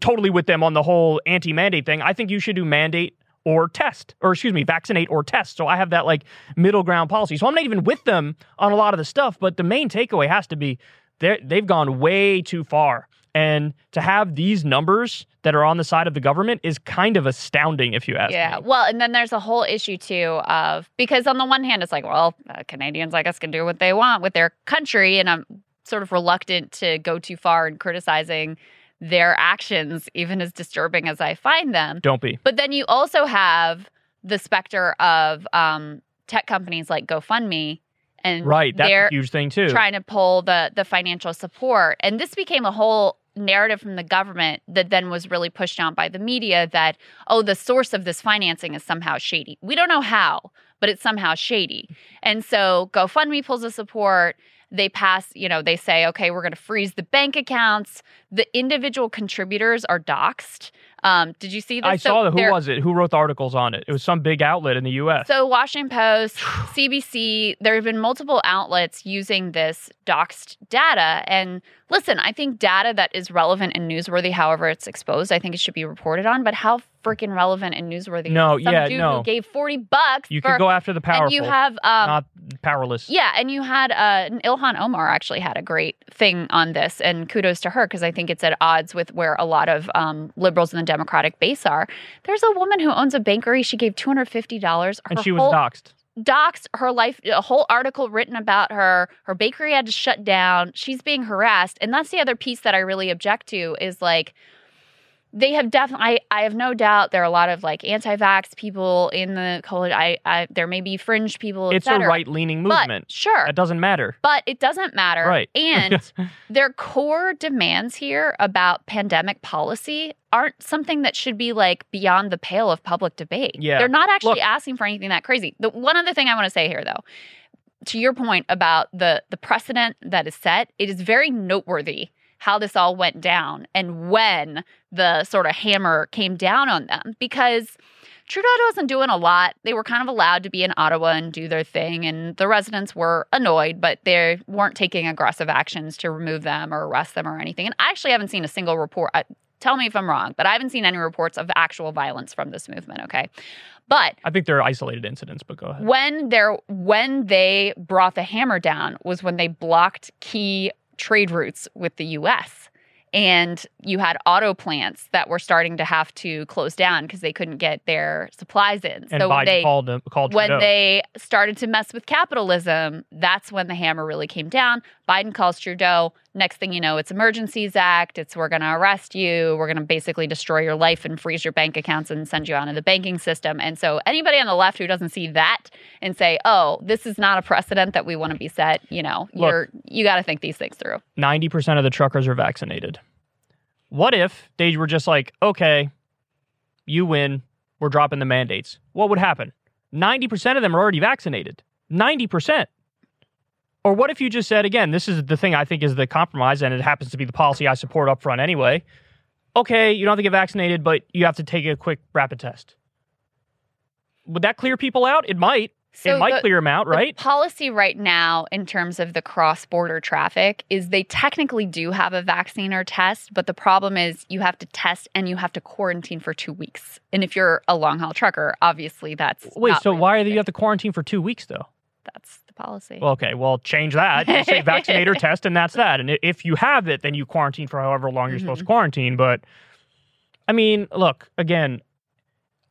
Speaker 1: totally with them on the whole anti-mandate thing. I think you should do mandate or test, or excuse me, vaccinate or test. So I have that like middle ground policy. So I'm not even with them on a lot of the stuff. But the main takeaway has to be they they've gone way too far. And to have these numbers that are on the side of the government is kind of astounding, if you ask
Speaker 2: yeah.
Speaker 1: me.
Speaker 2: Well, and then there's a whole issue too of because on the one hand, it's like, well, uh, Canadians, I guess, can do what they want with their country, and I'm sort of reluctant to go too far in criticizing their actions, even as disturbing as I find them.
Speaker 1: Don't be.
Speaker 2: But then you also have the specter of um, tech companies like GoFundMe and
Speaker 1: right that's a huge thing too
Speaker 2: trying to pull the the financial support and this became a whole narrative from the government that then was really pushed out by the media that oh the source of this financing is somehow shady. We don't know how but it's somehow shady. And so gofundme pulls the support. They pass you know they say okay we're going to freeze the bank accounts. The individual contributors are doxxed um, did you see this?
Speaker 1: I
Speaker 2: So
Speaker 1: saw that. Who was it? Who wrote the articles on it? It was some big outlet in the U.S.
Speaker 2: So, Washington Post, CBC, there have been multiple outlets using this doxed data. And listen, I think data that is relevant and newsworthy, however it's exposed, I think it should be reported on. But how freaking relevant and newsworthy?
Speaker 1: No,
Speaker 2: some
Speaker 1: yeah,
Speaker 2: dude
Speaker 1: no.
Speaker 2: who gave forty bucks.
Speaker 1: you
Speaker 2: for,
Speaker 1: could go after the powerful,
Speaker 2: and you have um,
Speaker 1: not powerless.
Speaker 2: yeah, and you had uh, Ilhan Omar actually had a great thing on this, and kudos to her because I think it's at odds with where a lot of um, liberals in the Democratic base are. There's a woman who owns a bakery. She gave two hundred fifty dollars.
Speaker 1: and she was doxxed.
Speaker 2: doxed her life a whole article written about her her bakery had to shut down she's being harassed and that's the other piece that i really object to is like they have definitely I, I have no doubt there are a lot of like anti-vax people in the college I, I there may be fringe people
Speaker 1: It's a right-leaning
Speaker 2: But,
Speaker 1: movement.
Speaker 2: sure
Speaker 1: it doesn't matter.
Speaker 2: but it doesn't matter
Speaker 1: Right.
Speaker 2: and their core demands here about pandemic policy aren't something that should be like beyond the pale of public debate.
Speaker 1: Yeah.
Speaker 2: They're not actually
Speaker 1: Look-
Speaker 2: asking for anything that crazy. The one other thing I want to say here though, to your point about the the precedent that is set, it is very noteworthy how this all went down and when the sort of hammer came down on them because Trudeau wasn't doing a lot. They were kind of allowed to be in Ottawa and do their thing, and the residents were annoyed, but they weren't taking aggressive actions to remove them or arrest them or anything. And I actually haven't seen a single report. I, tell me if I'm wrong, but I haven't seen any reports of actual violence from this movement. Okay, but
Speaker 1: I think there are isolated incidents, but go ahead.
Speaker 2: when when they brought the hammer down was when they blocked key trade routes with the US and you had auto plants that were starting to have to close down because they couldn't get their supplies in.
Speaker 1: And
Speaker 2: so when
Speaker 1: Biden
Speaker 2: they
Speaker 1: called him, called
Speaker 2: when
Speaker 1: Trudeau.
Speaker 2: they started to mess with capitalism, that's when the hammer really came down. Biden calls Trudeau. Next thing you know, it's Emergencies Act. It's we're going to arrest you. We're going to basically destroy your life and freeze your bank accounts and send you out of the banking system. And so, anybody on the left who doesn't see that and say, "Oh, this is not a precedent that we want to be set," you know,
Speaker 1: Look.
Speaker 2: you're you got to think these things through.
Speaker 1: 90% of the truckers are vaccinated. What if they were just like, okay, you win, we're dropping the mandates? What would happen? 90% of them are already vaccinated. 90%. Or what if you just said, again, this is the thing I think is the compromise, and it happens to be the policy I support up front anyway. Okay, you don't have to get vaccinated, but you have to take a quick rapid test. Would that clear people out? It might.
Speaker 2: So
Speaker 1: it might
Speaker 2: the-
Speaker 1: clear them out,
Speaker 2: The
Speaker 1: right?
Speaker 2: policy right now, in terms of the cross border traffic, is they technically do have a vaccine or test, but the problem is you have to test and you have to quarantine for two weeks. And if you're a long haul trucker, obviously that's
Speaker 1: Wait, so why do you have to quarantine for two weeks, though?
Speaker 2: That's the policy.
Speaker 1: Well, okay. Well, change that. You say vaccinate or test, and that's that. And if you have it, then you quarantine for however long you're supposed to quarantine. But I mean, look again.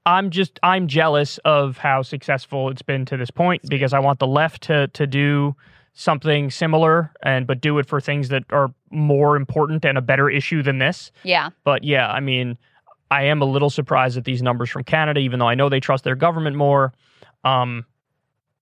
Speaker 1: I'm just I'm jealous of how successful it's been to this point because I want the left to to do something similar and but do it for things that are more important and a better issue than this.
Speaker 2: Yeah.
Speaker 1: But yeah, I mean, I am a little surprised at these numbers from Canada, even though I know they trust their government more. Um,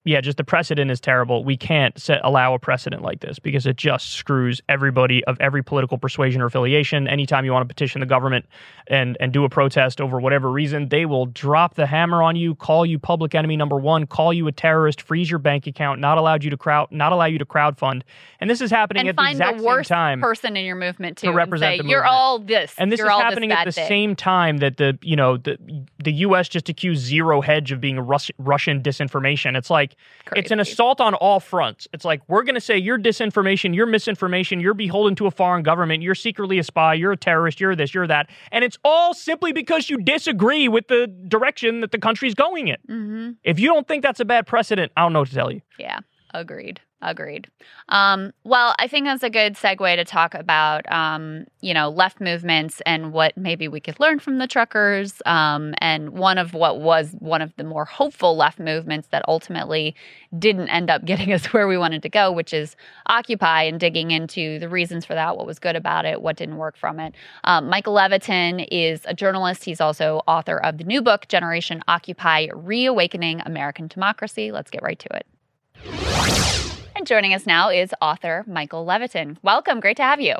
Speaker 1: yeah, just the precedent is terrible. We can't set, allow a precedent like this because it just screws everybody of every political persuasion or affiliation. Anytime you want to petition the government and and do a protest over whatever reason, they will drop the hammer on you, call you public enemy number one, call you a terrorist, freeze your bank account, not allow you to crowd, not allow you to crowdfund. And this is happening
Speaker 2: and
Speaker 1: at the exact
Speaker 2: the worst
Speaker 1: same time.
Speaker 2: person in your movement too
Speaker 1: to represent
Speaker 2: and say,
Speaker 1: the
Speaker 2: You're all this.
Speaker 1: And this is happening
Speaker 2: this
Speaker 1: at the
Speaker 2: thing.
Speaker 1: same time that the you know the the U.S. just accused Zero Hedge of being Rus- Russian disinformation. It's like it's an assault on all fronts. It's like we're going to say you're disinformation, you're misinformation, you're beholden to a foreign government, you're secretly a spy, you're a terrorist, you're this, you're that, and it's all simply because you disagree with the direction that the country's going in.
Speaker 2: Mhm.
Speaker 1: If you don't think that's a bad precedent, I don't know what to tell you.
Speaker 2: Yeah, agreed. Agreed. Um, well, I think that's a good segue to talk about, um, you know, left movements and what maybe we could learn from the truckers. Um, and one of what was one of the more hopeful left movements that ultimately didn't end up getting us where we wanted to go, which is Occupy and digging into the reasons for that, what was good about it, what didn't work from it. Um, Michael Levitin is a journalist. He's also author of the new book, Generation Occupy Reawakening American Democracy. Let's get right to it. And joining us now is author Michael Levitin. Welcome. Great to have you.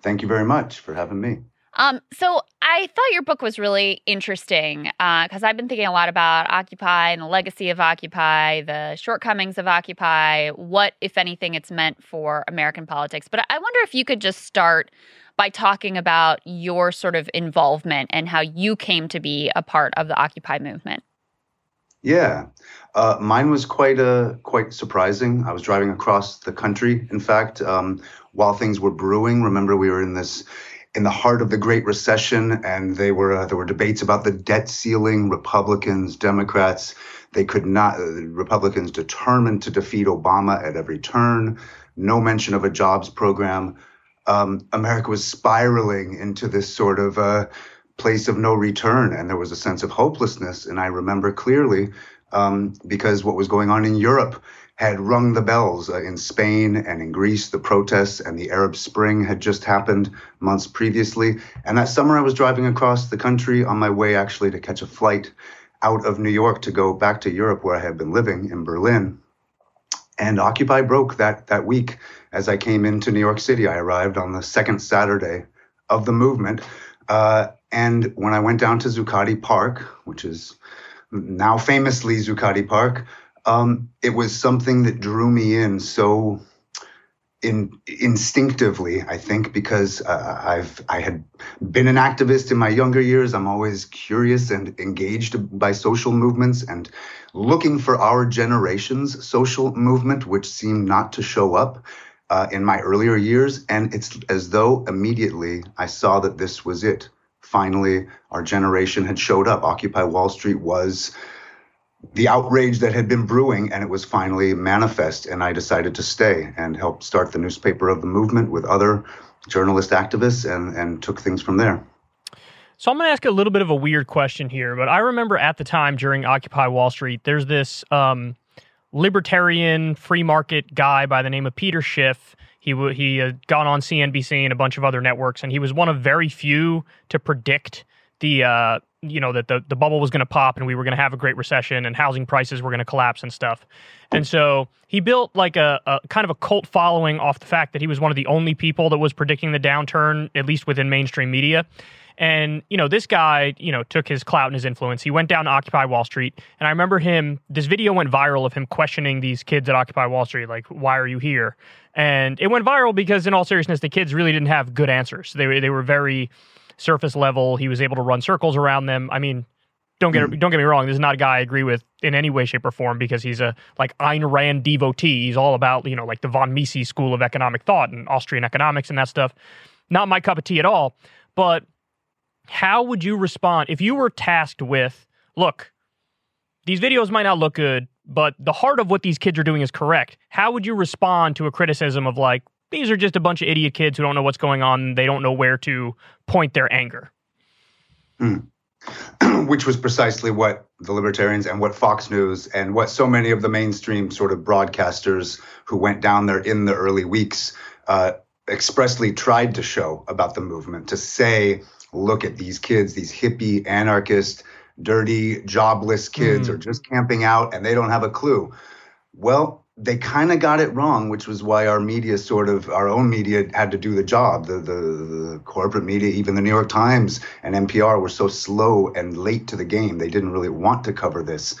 Speaker 3: Thank you very much for having me.
Speaker 2: Um, so I thought your book was really interesting because I've been thinking a lot about Occupy and the legacy of Occupy, the shortcomings of Occupy, what, if anything, it's meant for American politics. But I wonder if you could just start by talking about your sort of involvement and how you came to be a part of the Occupy movement.
Speaker 3: Yeah, uh, mine was quite uh, quite surprising. I was driving across the country. In fact, um, while things were brewing, remember we were in this in the heart of the Great Recession, and they were uh, there were debates about the debt ceiling. Republicans, Democrats, they could not. Uh, Republicans determined to defeat Obama at every turn. No mention of a jobs program. Um, America was spiraling into this sort of uh, place of no return, and there was a sense of hopelessness. And I remember clearly um, because what was going on in Europe had rung the bells uh, in Spain and in Greece. The protests and the Arab Spring had just happened months previously. And that summer, I was driving across the country on my way actually to catch a flight out of New York to go back to Europe, where I had been living in Berlin. And Occupy broke that that week as I came into New York City. I arrived on the second Saturday of the movement. Uh, and when I went down to Zuccotti Park, which is now famously Zuccotti Park, um, it was something that drew me in so in, instinctively, I think, because uh, I've I had been an activist in my younger years. I'm always curious and engaged by social movements and looking for our generation's social movement, which seemed not to show up uh, in my earlier years. And it's as though immediately I saw that this was it. Finally, our generation had showed up. Occupy Wall Street was the outrage that had been brewing, and it was finally manifest. And I decided to stay and help start the newspaper of the movement with other journalist activists and, and took things from there.
Speaker 1: So I'm going to ask a little bit of a weird question here, but I remember at the time during Occupy Wall Street, there's this um, libertarian free market guy by the name of Peter Schiff. He w- he had gone on CNBC and a bunch of other networks, and he was one of very few to predict the uh, you know that the the bubble was going to pop and we were going to have a great recession and housing prices were going to collapse and stuff. And so he built like a, a kind of a cult following off the fact that he was one of the only people that was predicting the downturn, at least within mainstream media. And, you know, this guy, you know, took his clout and his influence. He went down to Occupy Wall Street. And I remember him, this video went viral of him questioning these kids at Occupy Wall Street, like, why are you here? And it went viral because, in all seriousness, the kids really didn't have good answers. They, were- they were very surface level. He was able to run circles around them. I mean, don't get hmm. don't get me wrong. This is not a guy I agree with in any way, shape, or form because he's a like Ayn Rand devotee. He's all about you know like the von Mises school of economic thought and Austrian economics and that stuff. Not my cup of tea at all. But how would you respond if you were tasked with look? These videos might not look good, but the heart of what these kids are doing is correct. How would you respond to a criticism of like these are just a bunch of idiot kids who don't know what's going on? They don't know where to point their anger.
Speaker 3: which was precisely what the libertarians and what Fox News and what so many of the mainstream sort of broadcasters who went down there in the early weeks uh, expressly tried to show about the movement to say, look at these kids, these hippie, anarchist, dirty, jobless kids mm. are just camping out and they don't have a clue. Well, they kind of got it wrong, which was why our media sort of our own media had to do the job. The, the, the corporate media, even the New York Times and NPR, were so slow and late to the game. They didn't really want to cover this.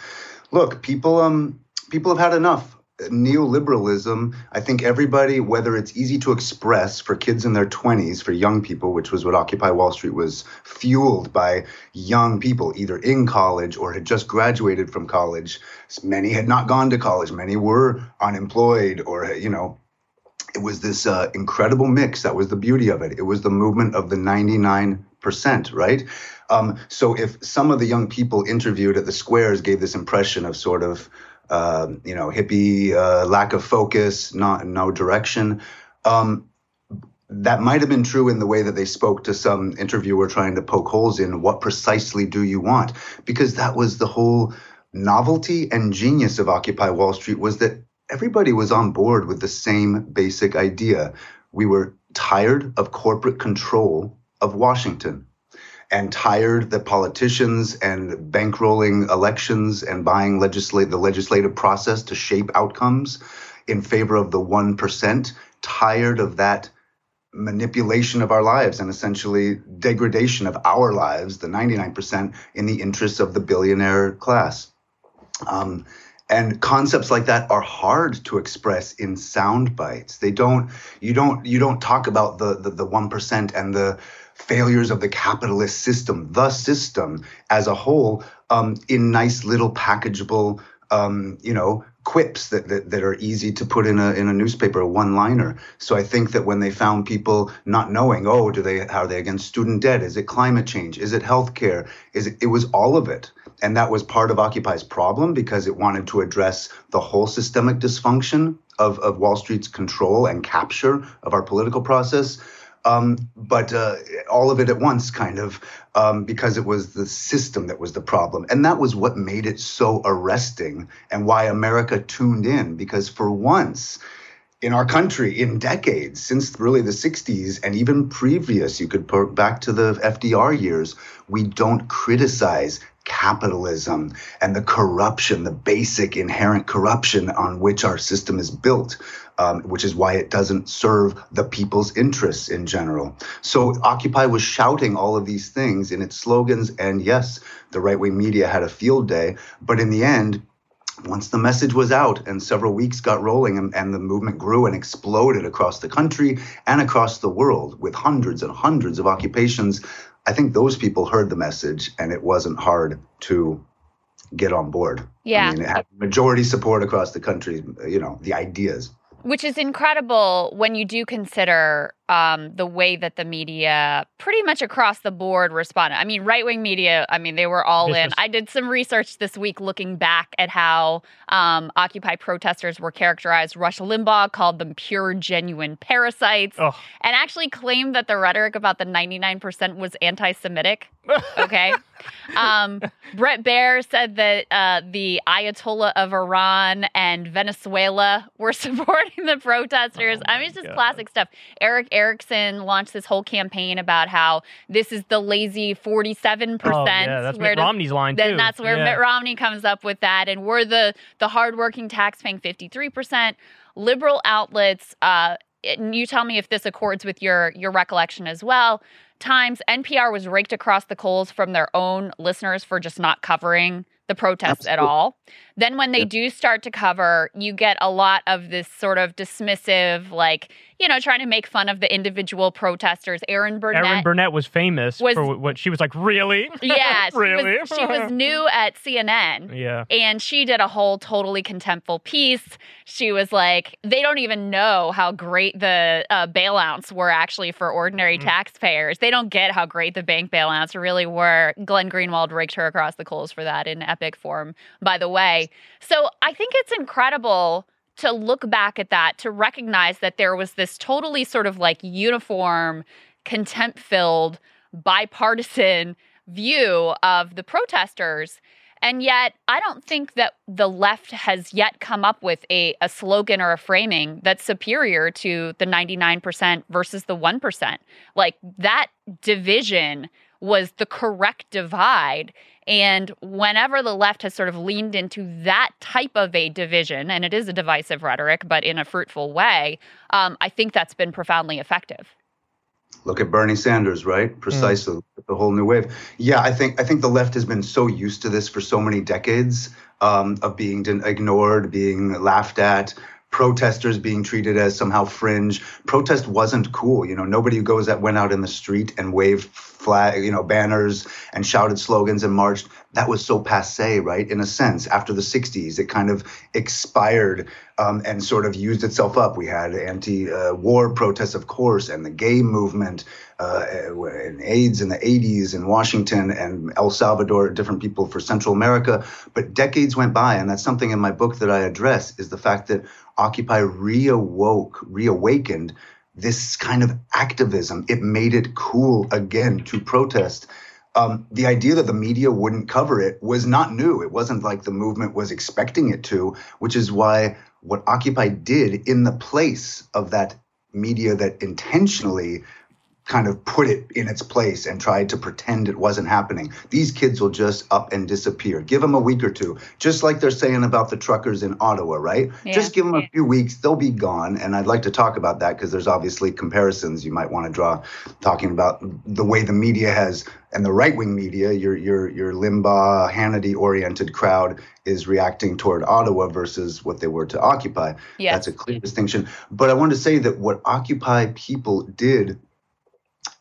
Speaker 3: Look, people um people have had enough neoliberalism, I think everybody, whether it's easy to express for kids in their 20s, for young people, which was what Occupy Wall Street was fueled by young people, either in college or had just graduated from college. Many had not gone to college, many were unemployed or, you know, it was this uh, incredible mix. That was the beauty of it. It was the movement of the 99%, right? Um, so if some of the young people interviewed at the squares gave this impression of sort of, uh, you know, hippie, uh, lack of focus, not no direction. Um, that might have been true in the way that they spoke to some interviewer trying to poke holes in what precisely do you want, because that was the whole novelty and genius of Occupy Wall Street was that everybody was on board with the same basic idea. We were tired of corporate control of Washington and tired that politicians and bankrolling elections and buying legislate the legislative process to shape outcomes in favor of the 1%, tired of that manipulation of our lives and essentially degradation of our lives, the 99%, in the interests of the billionaire class. Um, and concepts like that are hard to express in sound bites. They don't. You don't. You don't talk about the the one percent and the failures of the capitalist system, the system as a whole, um, in nice little packageable, um, you know, quips that, that that are easy to put in a in a newspaper, a one liner. So I think that when they found people not knowing, oh, do they are they against student debt? Is it climate change? Is it healthcare? Is it? It was all of it, and that was part of Occupy's problem because it wanted to address the whole systemic dysfunction of of Wall Street's control and capture of our political process um, but uh, all of it at once, kind of, um, because it was the system that was the problem. And that was what made it so arresting and why America tuned in, because for once, in our country in decades since really the 60s and even previous you could put back to the FDR years we don't criticize capitalism and the corruption the basic inherent corruption on which our system is built um, which is why it doesn't serve the people's interests in general. So Occupy was shouting all of these things in its slogans, and yes, the right wing media had a field day, but in the end, once the message was out and several weeks got rolling and, and, the movement grew and exploded across the country and across the world with hundreds and hundreds of occupations, I think those people heard the message and it wasn't hard to get on board.
Speaker 2: Yeah.
Speaker 3: I mean, it had majority support across the country, you know, the ideas.
Speaker 2: Which is incredible when you do consider um, the way that the media, pretty much across the board, responded. I mean, right wing media, I mean, they were all this in. I did some research this week looking back at how um, Occupy protesters were characterized. Rush Limbaugh called them pure, genuine parasites, and actually claimed that the rhetoric about the 99% was anti Semitic. Okay. Um, Bret Baier said that uh, the Ayatollah of Iran and Venezuela were supporting the protesters. Oh I mean, it's just God. classic stuff. Erick Erickson launched this whole campaign about how this is the lazy 47%. Oh,
Speaker 1: yeah, that's Mitt Romney's line,
Speaker 2: Then that's where yeah. Mitt Romney comes up with that. And we're the, the hardworking tax paying 53%. Liberal outlets, uh, you tell me if this accords with your your recollection as well. Times NPR was raked across the coals from their own listeners for just not covering the protests Absolutely. at all. Then when they yep. do start to cover, you get a lot of this sort of dismissive, like, you know, trying to make fun of the individual protesters. Erin Burnett.
Speaker 1: Erin Burnett was famous was, for what she was like, really?
Speaker 2: Yeah.
Speaker 1: really?
Speaker 2: She was, she was new at CNN.
Speaker 1: Yeah.
Speaker 2: And she did a whole totally contemptful piece. She was like, they don't even know how great the uh, bailouts were actually for ordinary mm. taxpayers. They don't get how great the bank bailouts really were. Glenn Greenwald raked her across the coals for that in epic form, by the way. So I think it's incredible to look back at that, to recognize that there was this totally sort of like uniform, contempt filled, bipartisan view of the protesters. And yet, I don't think that the left has yet come up with a, a slogan or a framing that's superior to the 99% versus the 1%. Like that division was the correct divide. And whenever the left has sort of leaned into that type of a division, and it is a divisive rhetoric, but in a fruitful way, um, I think that's been profoundly effective.
Speaker 3: Look at Bernie Sanders, right? Hmm. Precisely, mm. the whole new wave. Yeah, I think I think the left has been so used to this for so many decades um, of being ignored, being laughed at, protesters being treated as somehow fringe. Protest wasn't cool. You know, nobody who goes that went out in the street and waved flag, you know, banners and shouted slogans and marched. That was so passe, right? In a sense, after the 60s, it kind of expired um, and sort of used itself up. We had anti-war uh, protests, of course, and the gay movement uh, and AIDS in the 80s in Washington and El Salvador, different people for Central America. But decades went by, and that's something in my book that I address is the fact that Occupy reawoke, reawakened this kind of activism. It made it cool again to protest. Um, the idea that the media wouldn't cover it was not new. It wasn't like the movement was expecting it to, which is why what Occupy did in the place of that media that intentionally kind of put it in its place and tried to pretend it wasn't happening. These kids will just up and disappear. Give them a week or two, just like they're saying about the truckers in Ottawa, right? Yeah. Just give them a few weeks, they'll be gone. And I'd like to talk about that because there's obviously comparisons you might want to draw, talking about the way the media has and the right wing media, your your your Limbaugh, Hannity oriented crowd is reacting toward Ottawa versus what they were to Occupy. Yes. That's a clear distinction. But I want to say that what Occupy people did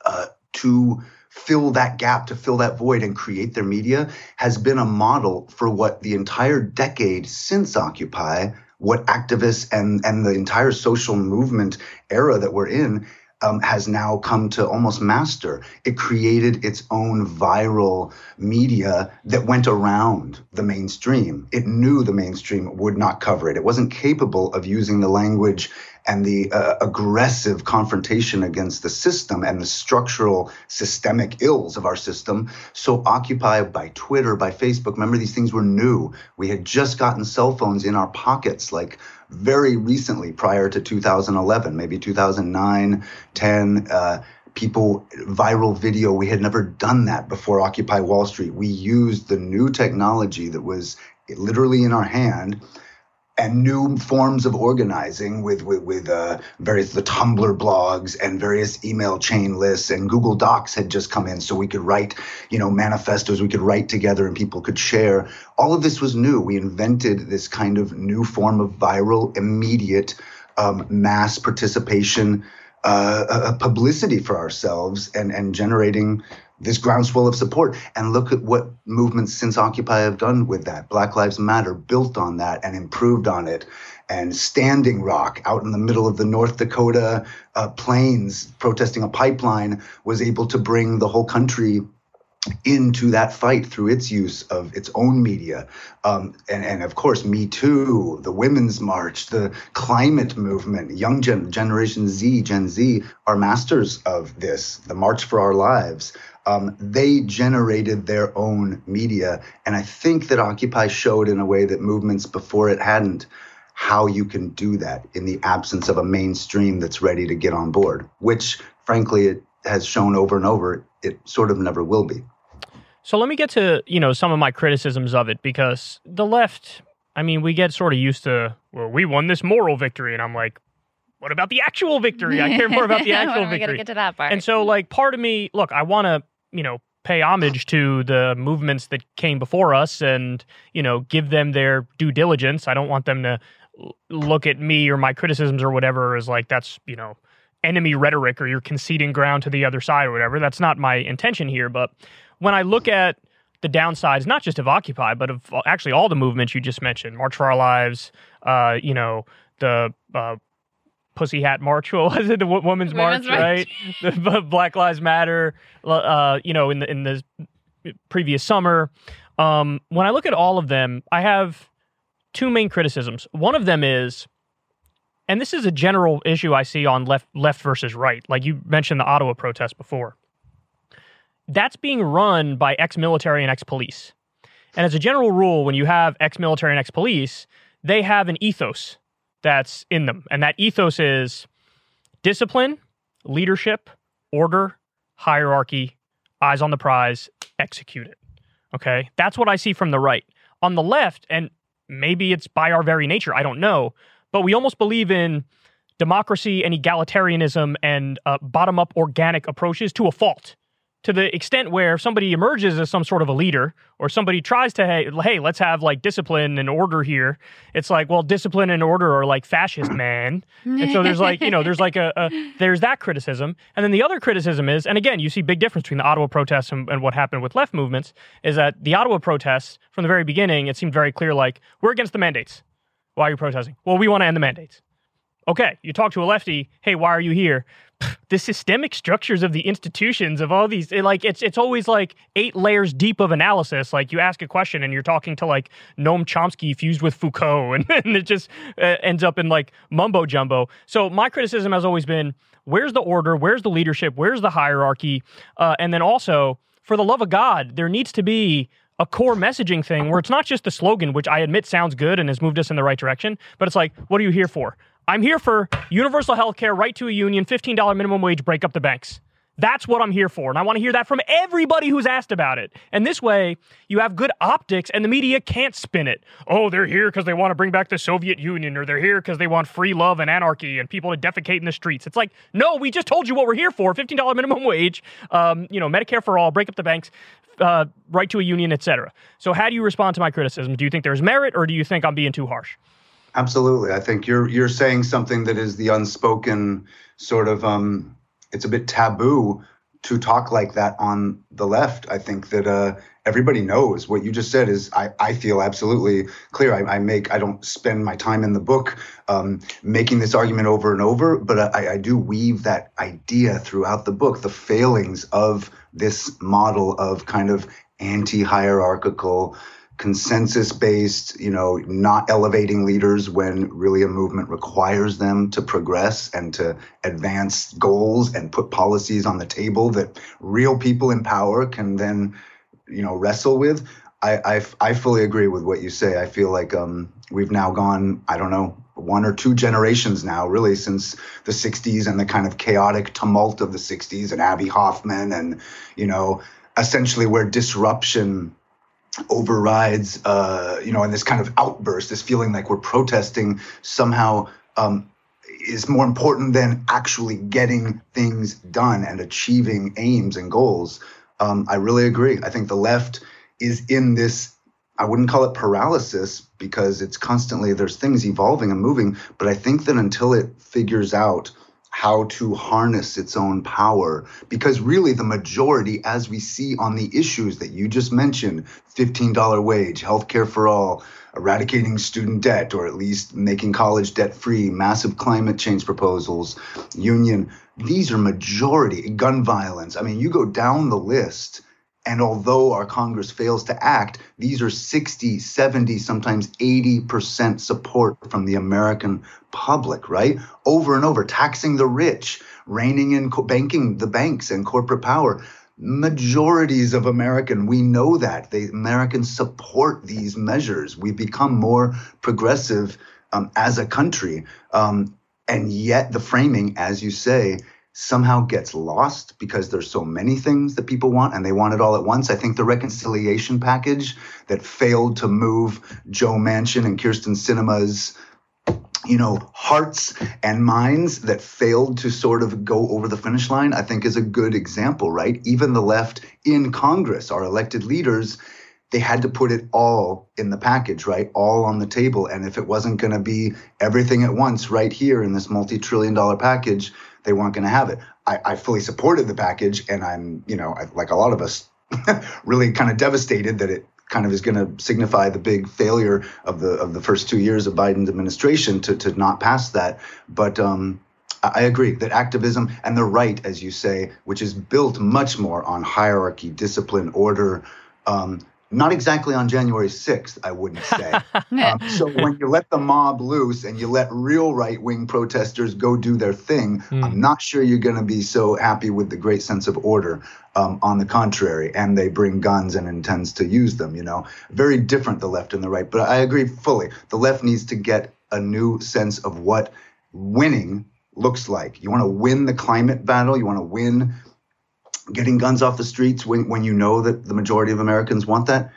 Speaker 3: uh, to fill that gap, to fill that void and create their media has been a model for what the entire decade since Occupy, what activists and, and the entire social movement era that we're in um, has now come to almost master. It created its own viral media that went around the mainstream. It knew the mainstream would not cover it. It wasn't capable of using the language and the uh, aggressive confrontation against the system and the structural systemic ills of our system. So, occupied by Twitter, by Facebook, remember these things were new. We had just gotten cell phones in our pockets like very recently, prior to 2011, maybe 2009, 10. Uh, people viral video we had never done that before occupy wall street we used the new technology that was literally in our hand and new forms of organizing with with, with uh, various the Tumblr blogs and various email chain lists and Google Docs had just come in, so we could write you know manifestos, we could write together, and people could share. All of this was new. We invented this kind of new form of viral, immediate, um, mass participation. Uh, publicity for ourselves and and generating this groundswell of support. And look at what movements since Occupy have done with that. Black Lives Matter built on that and improved on it. And Standing Rock out in the middle of the North Dakota uh, plains protesting a pipeline was able to bring the whole country into that fight through its use of its own media. Um, and, and of course, Me Too, the Women's March, the climate movement, young gen- Generation Z, Gen Z are masters of this, the March for Our Lives um, they generated their own media. And I think that Occupy showed in a way that movements before it hadn't how you can do that in the absence of a mainstream that's ready to get on board, which frankly it has shown over and over it sort of never will be.
Speaker 1: So let me get to, you know, some of my criticisms of it because the left, I mean, we get sort of used to, well, we won this moral victory and I'm like, what about the actual victory? I care more about the actual victory. We
Speaker 2: got to get to that part.
Speaker 1: And so like part of me, look, I want to you know, pay homage to the movements that came before us and, you know, give them their due diligence. I don't want them to look at me or my criticisms or whatever as like that's, you know, enemy rhetoric or you're conceding ground to the other side or whatever. That's not my intention here. But when I look at the downsides, not just of Occupy, but of actually all the movements you just mentioned, March for Our Lives, uh, you know, the uh, Pussy Hat March. What was it? The Women's, March, right? the Black Lives Matter. Uh, you know, in the in the previous summer. Um, when I look at all of them, I have two main criticisms. One of them is, and this is a general issue I see on left left versus right. Like you mentioned the Ottawa protest before. that's being run by ex-military and ex-police. And as a general rule, when you have ex-military and ex-police, they have an ethos that's in them, and that ethos is discipline, leadership, order, hierarchy, eyes on the prize, execute it. Okay, that's what I see from the right. On the left, and maybe it's by our very nature, I don't know, but we almost believe in democracy and egalitarianism and uh, bottom up organic approaches to a fault to the extent where if somebody emerges as some sort of a leader or somebody tries to hey, hey let's have like discipline and order here it's like well discipline and order are like fascist man. And so there's like you know there's like a, a, there's that criticism. And then the other criticism is and again you see big difference between the ottawa protests and, and what happened with left movements is that the ottawa protests from the very beginning it seemed very clear like we're against the mandates. Why are you protesting? Well we want to end the mandates. Okay you talk to a lefty hey why are you here the systemic structures of the institutions of all these like it's it's always like eight layers deep of analysis. Like you ask a question and you're talking to like noam chomsky fused with foucault and, and it just uh, ends up in like mumbo jumbo. So my criticism has always been where's the order? Where's the leadership? Where's the hierarchy? Uh, and then also for the love of god there needs to be a core messaging thing where it's not just the slogan, which I admit sounds good and has moved us in the right direction, but it's like, what are you here for? I'm here for universal health care, right to a union, $15 minimum wage, break up the banks. That's what I'm here for. And I want to hear that from everybody who's asked about it. And this way, you have good optics and the media can't spin it. Oh, they're here because they want to bring back the Soviet Union, or they're here because they want free love and anarchy and people to defecate in the streets. It's like, no, we just told you what we're here for $15 minimum wage, um, you know, Medicare for all, break up the banks, uh, right to a union, etc. So, how do you respond to my criticism? Do you think there's merit, or do you think I'm being too harsh?
Speaker 3: Absolutely. I think you're you're saying something that is the unspoken sort of um it's a bit taboo to talk like that on the left. I think that uh everybody knows what you just said is I, I feel absolutely clear. I, I make I don't spend my time in the book um, making this argument over and over, but I, I do weave that idea throughout the book, the failings of this model of kind of anti-hierarchical consensus based, you know, not elevating leaders when really a movement requires them to progress and to advance goals and put policies on the table that real people in power can then, you know, wrestle with. I, I, I fully agree with what you say. I feel like um, we've now gone, I don't know, one or two generations now, really, since the 60s and the kind of chaotic tumult of the 60s and Abbie Hoffman and, you know, essentially where disruption overrides, uh, you know, and this kind of outburst, this feeling like we're protesting somehow um, is more important than actually getting things done and achieving aims and goals. Um, I really agree. I think the left is in this. I wouldn't call it paralysis because it's constantly there's things evolving and moving, but I think that until it figures out how to harness its own power. Because really, the majority, as we see on the issues that you just mentioned $15 wage, healthcare for all, eradicating student debt, or at least making college debt free, massive climate change proposals, union, these are majority, gun violence. I mean, you go down the list. And although our Congress fails to act, these are 60, 70, sometimes 80% support from the American public, right? Over and over, taxing the rich, reining in co- banking the banks and corporate power. Majorities of American, we know that. the Americans support these measures. We've become more progressive um, as a country. Um, and yet the framing, as you say, somehow gets lost because there's so many things that people want and they want it all at once. I think the reconciliation package that failed to move Joe Manchin and Kyrsten Sinema's you know, hearts and minds that failed to sort of go over the finish line, I think is a good example, right? Even the left in Congress, our elected leaders, they had to put it all in the package, right? All on the table. And if it wasn't going to be everything at once right here in this multi trillion dollar package, they weren't going to have it. I, I, fully supported the package, and I'm, you know, like a lot of us, really kind of devastated that it kind of is going to signify the big failure of the of the first two years of Biden's administration to to not pass that. But um, I agree that activism and the right, as you say, which is built much more on hierarchy, discipline, order. Um, not exactly on January 6th, I wouldn't say. um, so when you let the mob loose and you let real right wing protesters go do their thing, mm. I'm not sure you're going to be so happy with the great sense of order. Um, on the contrary, and they bring guns and intends to use them. You know, very different the left and the right. But I agree fully. The left needs to get a new sense of what winning looks like. You want to win the climate battle. You want to win getting guns off the streets when, when you know that the majority of Americans want that.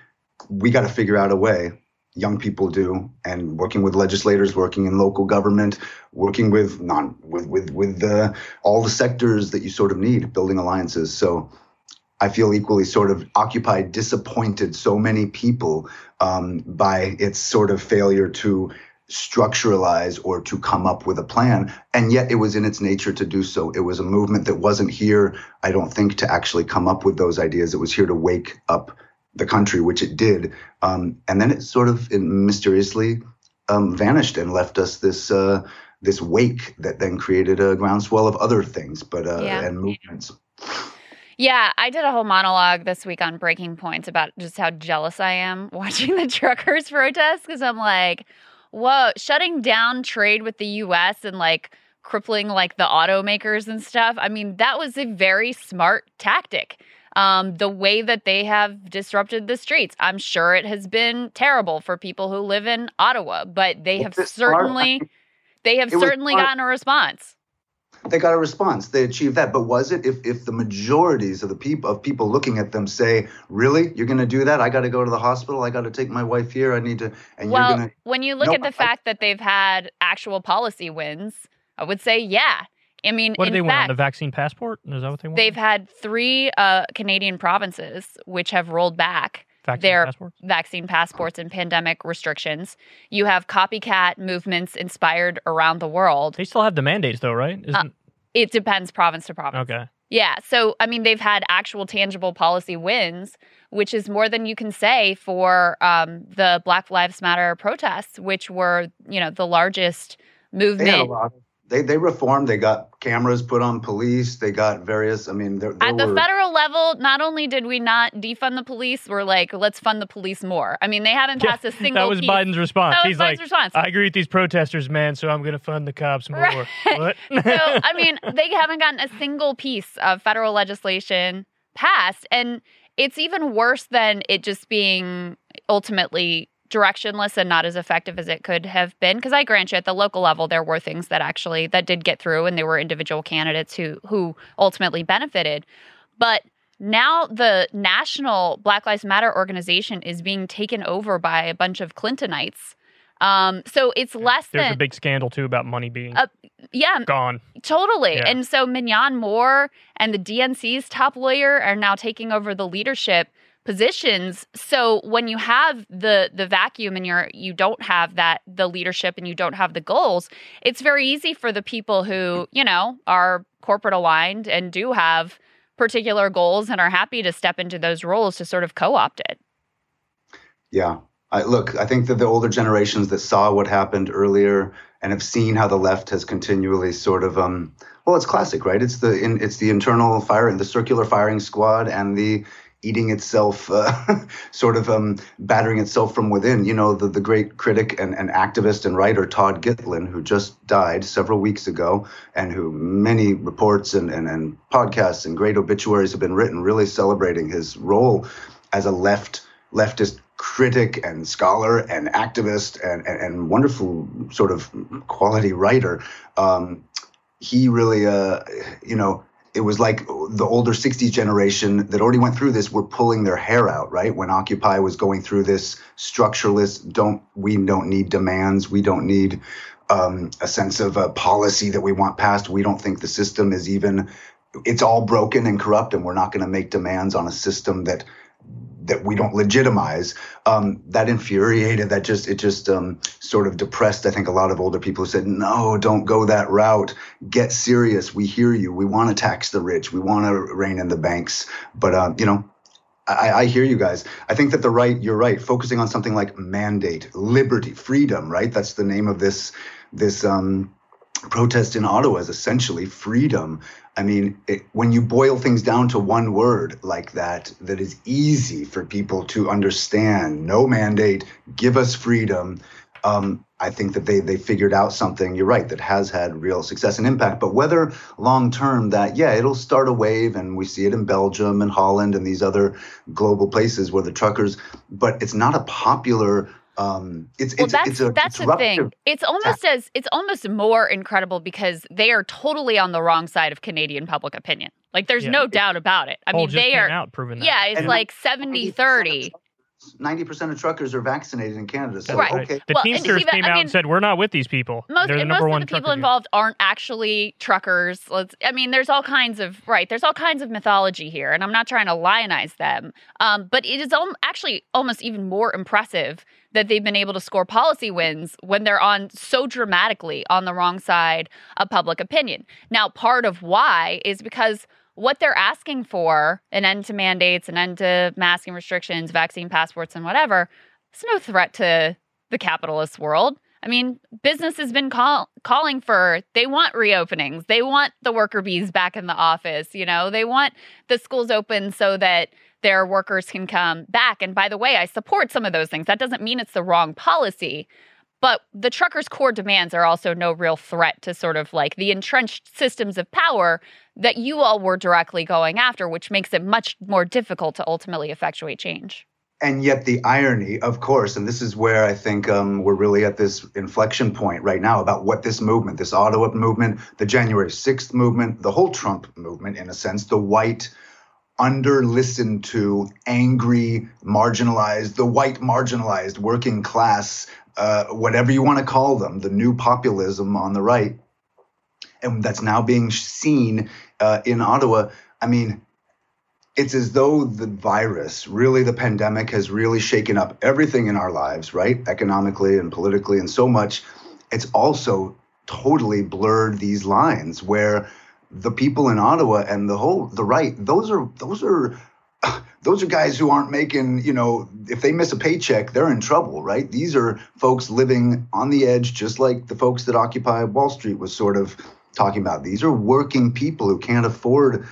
Speaker 3: We got to figure out a way. Young people do, and working with legislators, working in local government, working with non with with with uh, all the sectors that you sort of need, building alliances. So I feel equally sort of occupied, disappointed so many people um, by its sort of failure to structuralize or to come up with a plan. And yet it was in its nature to do so. It was a movement that wasn't here, I don't think, to actually come up with those ideas. It was here to wake up the country, which it did. Um, and then it sort of it mysteriously um, vanished and left us this. Uh, this wake that then created a groundswell of other things, but uh, yeah. and movements.
Speaker 2: Yeah, I did a whole monologue this week on Breaking Points about just how jealous I am watching the truckers protest because I'm like, whoa, shutting down trade with the US and like crippling like the automakers and stuff. I mean, that was a very smart tactic. Um, the way that they have disrupted the streets. I'm sure it has been terrible for people who live in Ottawa, but they have certainly they have certainly gotten a response
Speaker 3: they got a response. They achieved that. But was it if if the majorities of the people of people looking at them say, "Really, you're going to do that? I got to go to the hospital. I got to take my wife here. I need to."
Speaker 2: And well, you're going to. When you look at the I, fact that they've had actual policy wins, I would say, yeah. I mean,
Speaker 1: what did they
Speaker 2: fact,
Speaker 1: want? The vaccine passport? Is that what they want?
Speaker 2: They've had three uh, Canadian provinces which have rolled back vaccine their passports? vaccine passports and pandemic restrictions. You have copycat movements inspired around the world.
Speaker 1: They still have the mandates, though, right?
Speaker 2: Uh, it depends province to province.
Speaker 1: Okay.
Speaker 2: Yeah. So, I mean, they've had actual tangible policy wins, which is more than you can say for um, the Black Lives Matter protests, which were, you know, the largest movement. They
Speaker 3: had a lot they they reformed. They got cameras put on police. They got various. I mean, there, there
Speaker 2: at the federal level, not only did we not defund the police, we're like, let's fund the police more. I mean, they haven't passed a single.
Speaker 1: that was
Speaker 2: piece.
Speaker 1: Biden's response.
Speaker 2: That was
Speaker 1: He's
Speaker 2: Biden's
Speaker 1: like,
Speaker 2: response.
Speaker 1: I agree with these protesters, man. So I'm going to fund the cops more. Right. What?
Speaker 2: so I mean, they haven't gotten a single piece of federal legislation passed, and it's even worse than it just being ultimately directionless and not as effective as it could have been because i grant you at the local level there were things that actually that did get through and there were individual candidates who who ultimately benefited but now the national black lives matter organization is being taken over by a bunch of clintonites um, so it's less
Speaker 1: There's
Speaker 2: than
Speaker 1: a big scandal too about money being uh,
Speaker 2: yeah
Speaker 1: gone
Speaker 2: totally.
Speaker 1: Yeah.
Speaker 2: And so Mignon Moore and the DNC's top lawyer are now taking over the leadership positions. So when you have the the vacuum and you're you don't have that the leadership and you don't have the goals it's very easy for the people who you know are corporate aligned and do have particular goals and are happy to step into those roles to sort of co-opt it.
Speaker 3: Yeah. I, look i think that the older generations that saw what happened earlier and have seen how the left has continually sort of um well it's classic right? It's the in, it's the internal firing the circular firing squad and the eating itself, uh, sort of um, battering itself from within. You know, the, the great critic and, and activist and writer Todd Gitlin, who just died several weeks ago, and who many reports and, and, and podcasts and great obituaries have been written, really celebrating his role as a left leftist critic and scholar and activist and, and, and wonderful sort of quality writer. Um, he really, uh, you know, it was like the older 60s generation that already went through this were pulling their hair out right? When occupy was going through this structureless don't we don't need demands. We don't need um, a sense of a policy that we want passed. We don't think the system is even it's all broken and corrupt and we're not going to make demands on a system that that we don't legitimize um, that infuriated that just it just um, sort of depressed i think a lot of older people who said no don't go that route get serious we hear you we want to tax the rich we want to rein in the banks but uh, you know I, I, hear you guys. I think that the right, you're right. Focusing on something like mandate, liberty, freedom, right? That's the name of this this um, protest in Ottawa is essentially freedom. I mean, it, when you boil things down to one word like that, that is easy for people to understand no mandate, give us freedom. Um, I think that they they figured out something. You're right that has had real success and impact. But whether long term that yeah it'll start a wave, and we see it in Belgium and Holland and these other global places where the truckers. But it's not a popular um, it's,
Speaker 2: well,
Speaker 3: it's,
Speaker 2: that's
Speaker 3: it's a
Speaker 2: that's the thing. It's almost as it's almost more incredible because they are totally on the wrong side of Canadian public opinion. Like there's
Speaker 1: Yeah.
Speaker 2: no doubt about it. I mean,
Speaker 1: just
Speaker 2: they
Speaker 1: came
Speaker 2: are
Speaker 1: out proving that.
Speaker 2: yeah, it's
Speaker 3: And
Speaker 2: like 70 30.
Speaker 3: Ninety percent of truckers are vaccinated in Canada. So
Speaker 2: Right.
Speaker 3: okay,
Speaker 1: The
Speaker 2: Well,
Speaker 1: Teamsters
Speaker 2: even-
Speaker 1: came
Speaker 2: I
Speaker 1: out
Speaker 2: mean,
Speaker 1: and said, "We're not with these people.
Speaker 2: Most
Speaker 1: They're the
Speaker 2: and
Speaker 1: number
Speaker 2: most
Speaker 1: one
Speaker 2: of the people
Speaker 1: trucker union."
Speaker 2: involved aren't actually truckers. Let's I mean, there's all kinds of right, there's all kinds of mythology here, and I'm not trying to lionize them. Um, but it is al- actually almost even more impressive that they've been able to score policy wins when they're on so dramatically on the wrong side of public opinion. Now, part of why is because what they're asking for an end to mandates, an end to masking restrictions, vaccine passports, and whatever, it's no threat to the capitalist world. I mean, business has been call- calling for they want reopenings. They want the worker bees back in the office, you know. They want the schools open so that their workers can come back. And by the way, I support some of those things. That doesn't mean it's the wrong policy. But the truckers' core demands are also no real threat to sort of like the entrenched systems of power that you all were directly going after, which makes it much more difficult to ultimately effectuate change.
Speaker 3: and yet the irony, of course, and this is where I think um, we're really at this inflection point right now about what this movement, this Ottawa movement, the January 6th movement, the whole Trump movement, in a sense, the white, under listened to, angry, marginalized, the white marginalized working class, uh, whatever you want to call them, the new populism on the right, and that's now being seen uh, in Ottawa. I mean, it's as though the virus, really the pandemic, has really shaken up everything in our lives, right? Economically and politically, and so much. It's also totally blurred these lines where the people in Ottawa and the whole the right, those are those are those are guys who aren't making, you know, if they miss a paycheck, they're in trouble, right? These are folks living on the edge, just like the folks that Occupy Wall Street was sort of talking about. These are working people who can't afford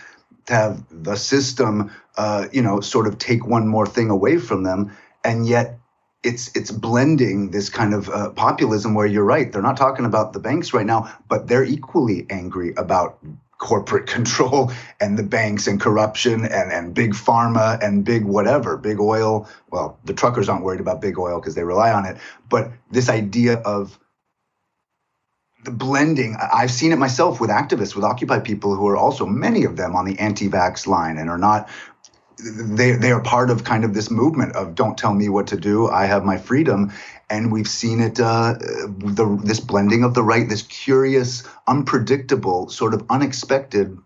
Speaker 3: to have the system, uh, you know, sort of take one more thing away from them, and yet it's it's blending this kind of uh, populism where you're right. They're not talking about the banks right now, but they're equally angry about corporate control and the banks and corruption and, and big pharma and big whatever, big oil. Well, the truckers aren't worried about big oil because they rely on it. But this idea of the blending, I've seen it myself with activists, with Occupy people who are also many of them on the anti-vax line and are not they they are part of kind of this movement of don't tell me what to do i have my freedom. And we've seen it uh, the this blending of the right this curious unpredictable sort of unexpected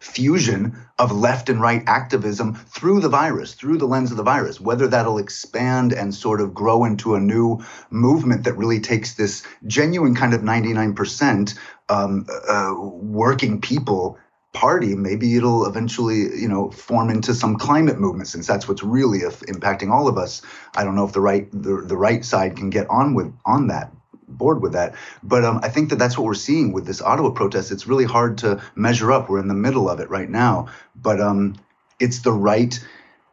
Speaker 3: fusion of left and right activism through the virus through the lens of the virus. Whether that'll expand and sort of grow into a new movement that really takes this genuine kind of 99% um, uh, working people party, maybe it'll eventually, you know, form into some climate movement since that's what's really impacting all of us. I don't know if the right the, the right side can get on with on that board with that, but um, I think that that's what we're seeing with this Ottawa protest. It's really hard to measure up. We're in the middle of it right now, but um, it's the right.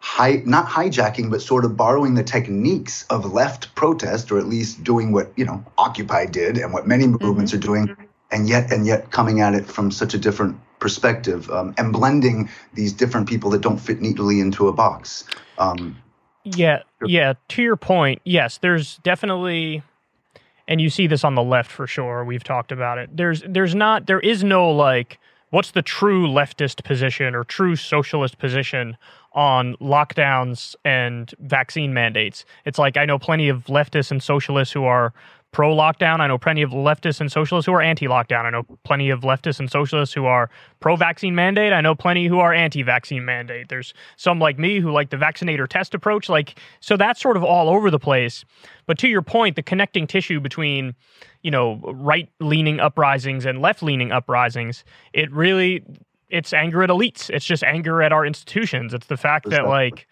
Speaker 3: High, not hijacking, but sort of borrowing the techniques of left protest, or at least doing what you know Occupy did, and what many movements are doing, and yet and yet coming at it from such a different perspective um, and blending these different people that don't fit neatly into a box. Um,
Speaker 1: Yeah, yeah. To your point, yes, there's definitely, and you see this on the left for sure. We've talked about it. There's, there's not, there is no like, what's the true leftist position or true socialist position on lockdowns and vaccine mandates? It's like I know plenty of leftists and socialists who are pro lockdown. I know plenty of leftists and socialists who are anti lockdown. I know plenty of leftists and socialists who are pro vaccine mandate. I know plenty who are anti vaccine mandate. There's some like me who like the vaccinator test approach. Like, so that's sort of all over the place. But to your point, the connecting tissue between, you know, right leaning uprisings and left leaning uprisings, it really, it's anger at elites. It's just anger at our institutions. It's the fact that, like,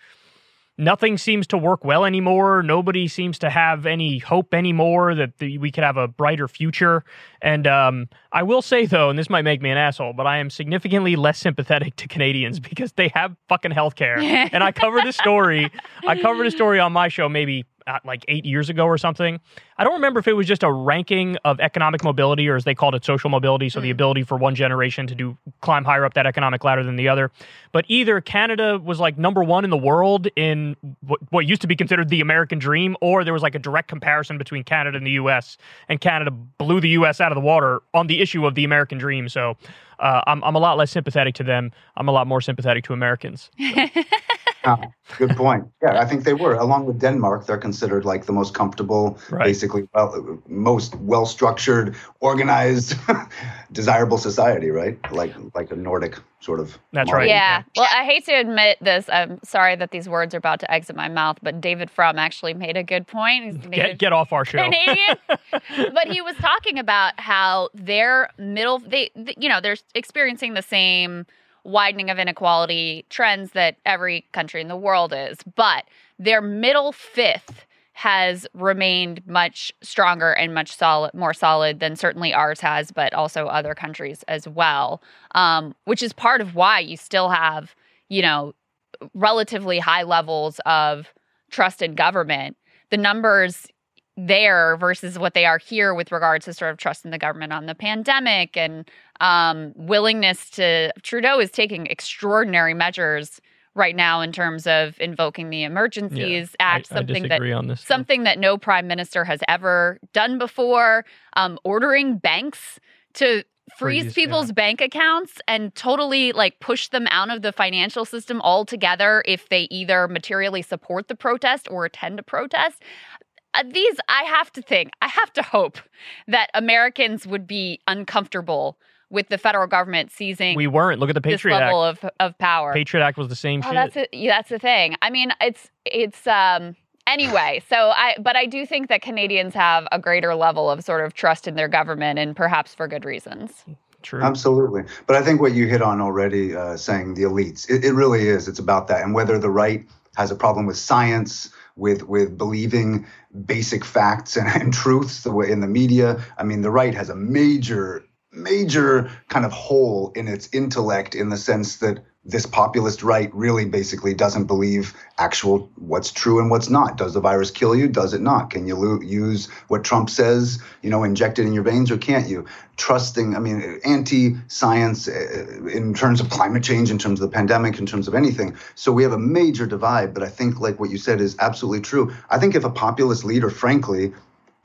Speaker 1: nothing seems to work well anymore. Nobody seems to have any hope anymore that the, we could have a brighter future. And um, I will say, though, and this might make me an asshole, but I am significantly less sympathetic to Canadians because they have fucking healthcare. and I covered a story. I covered a story on my show maybe uh, like eight years ago or something. I don't remember if it was just a ranking of economic mobility or as they called it social mobility, so mm. the ability for one generation to do climb higher up that economic ladder than the other. But either Canada was like number one in the world in what, what used to be considered the American dream, or there was like a direct comparison between Canada and the U.S. and Canada blew the U.S. out of the water on the issue of the American dream. So uh, I'm I'm a lot less sympathetic to them. I'm a lot more sympathetic to Americans. So.
Speaker 3: good point. Yeah, I think they were. Along with Denmark, they're considered like the most comfortable, right. basically, well, most well structured, organized, desirable society, right? Like like a Nordic sort of.
Speaker 1: That's right.
Speaker 2: Yeah. Well, I hate to admit this. I'm sorry that these words are about to exit my mouth, but David Frum actually made a good point.
Speaker 1: Get, get off our show.
Speaker 2: Canadian. but he was talking about how their middle, they, you know, they're experiencing the same widening of inequality trends that every country in the world is. But their middle fifth has remained much stronger and much solid, more solid than certainly ours has, but also other countries as well. Um, which is part of why you still have, you know, relatively high levels of trust in government. The numbers there versus what they are here with regards to sort of trust in the government on the pandemic and um, willingness to Trudeau is taking extraordinary measures right now in terms of invoking the Emergencies yeah, Act,
Speaker 1: I,
Speaker 2: something
Speaker 1: I
Speaker 2: that something that no prime minister has ever done before, um, ordering banks to freeze, freeze people's yeah. bank accounts and totally like push them out of the financial system altogether if they either materially support the protest or attend a protest. Uh, these, I have to think, I have to hope that Americans would be uncomfortable with the federal government seizing.
Speaker 1: We weren't. Look at the Patriot
Speaker 2: level
Speaker 1: Act.
Speaker 2: of of power.
Speaker 1: Patriot Act was the same
Speaker 2: oh,
Speaker 1: shit.
Speaker 2: That's a, yeah, that's the thing. I mean, it's it's um anyway. So I but I do think that Canadians have a greater level of sort of trust in their government, and perhaps for good reasons.
Speaker 1: True.
Speaker 3: Absolutely. But I think what you hit on already, uh, saying the elites, it, it really is. It's about that, and whether the right has a problem with science with with believing basic facts and, and truths the way in the media. I mean, the right has a major major kind of hole in its intellect in the sense that this populist right really basically doesn't believe actual what's true and what's not. Does the virus kill you? Does it not? Can you lo- use what Trump says, you know, inject it in your veins or can't you? Trusting, I mean, anti-science uh, in terms of climate change, in terms of the pandemic, in terms of anything. So we have a major divide, but I think like what you said is absolutely true. I think if a populist leader, frankly,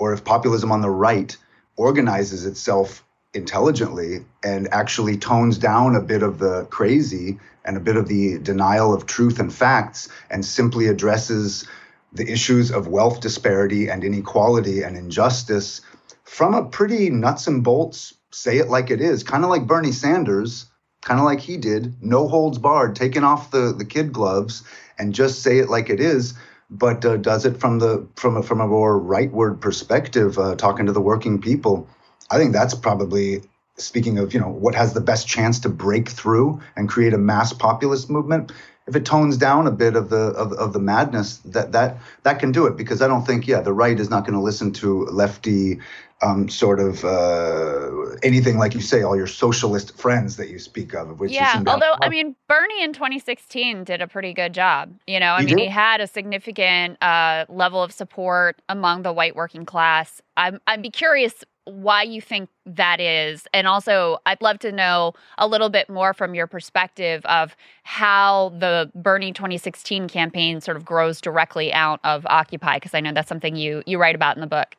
Speaker 3: or if populism on the right organizes itself intelligently and actually tones down a bit of the crazy and a bit of the denial of truth and facts and simply addresses the issues of wealth disparity and inequality and injustice from a pretty nuts and bolts, say it like it is, kind of like Bernie Sanders, kind of like he did, no holds barred, taking off the, the kid gloves and just say it like it is. But uh, does it from the from a, from a more rightward perspective, uh, talking to the working people. I think that's probably speaking of you know what has the best chance to break through and create a mass populist movement if it tones down a bit of the of, of the madness that that that can do it. Because i don't think yeah the right is not going to listen to lefty um, sort of uh, anything like you say all your socialist friends that you speak of which
Speaker 2: yeah although i mean bernie in 2016 did a pretty good job you know? I he mean did? he had a significant uh, level of support among the white working class. I'm i'd be curious why you think that is. And also, I'd love to know a little bit more from your perspective of how the Bernie 2016 campaign sort of grows directly out of Occupy, because I know that's something you you write about in the book.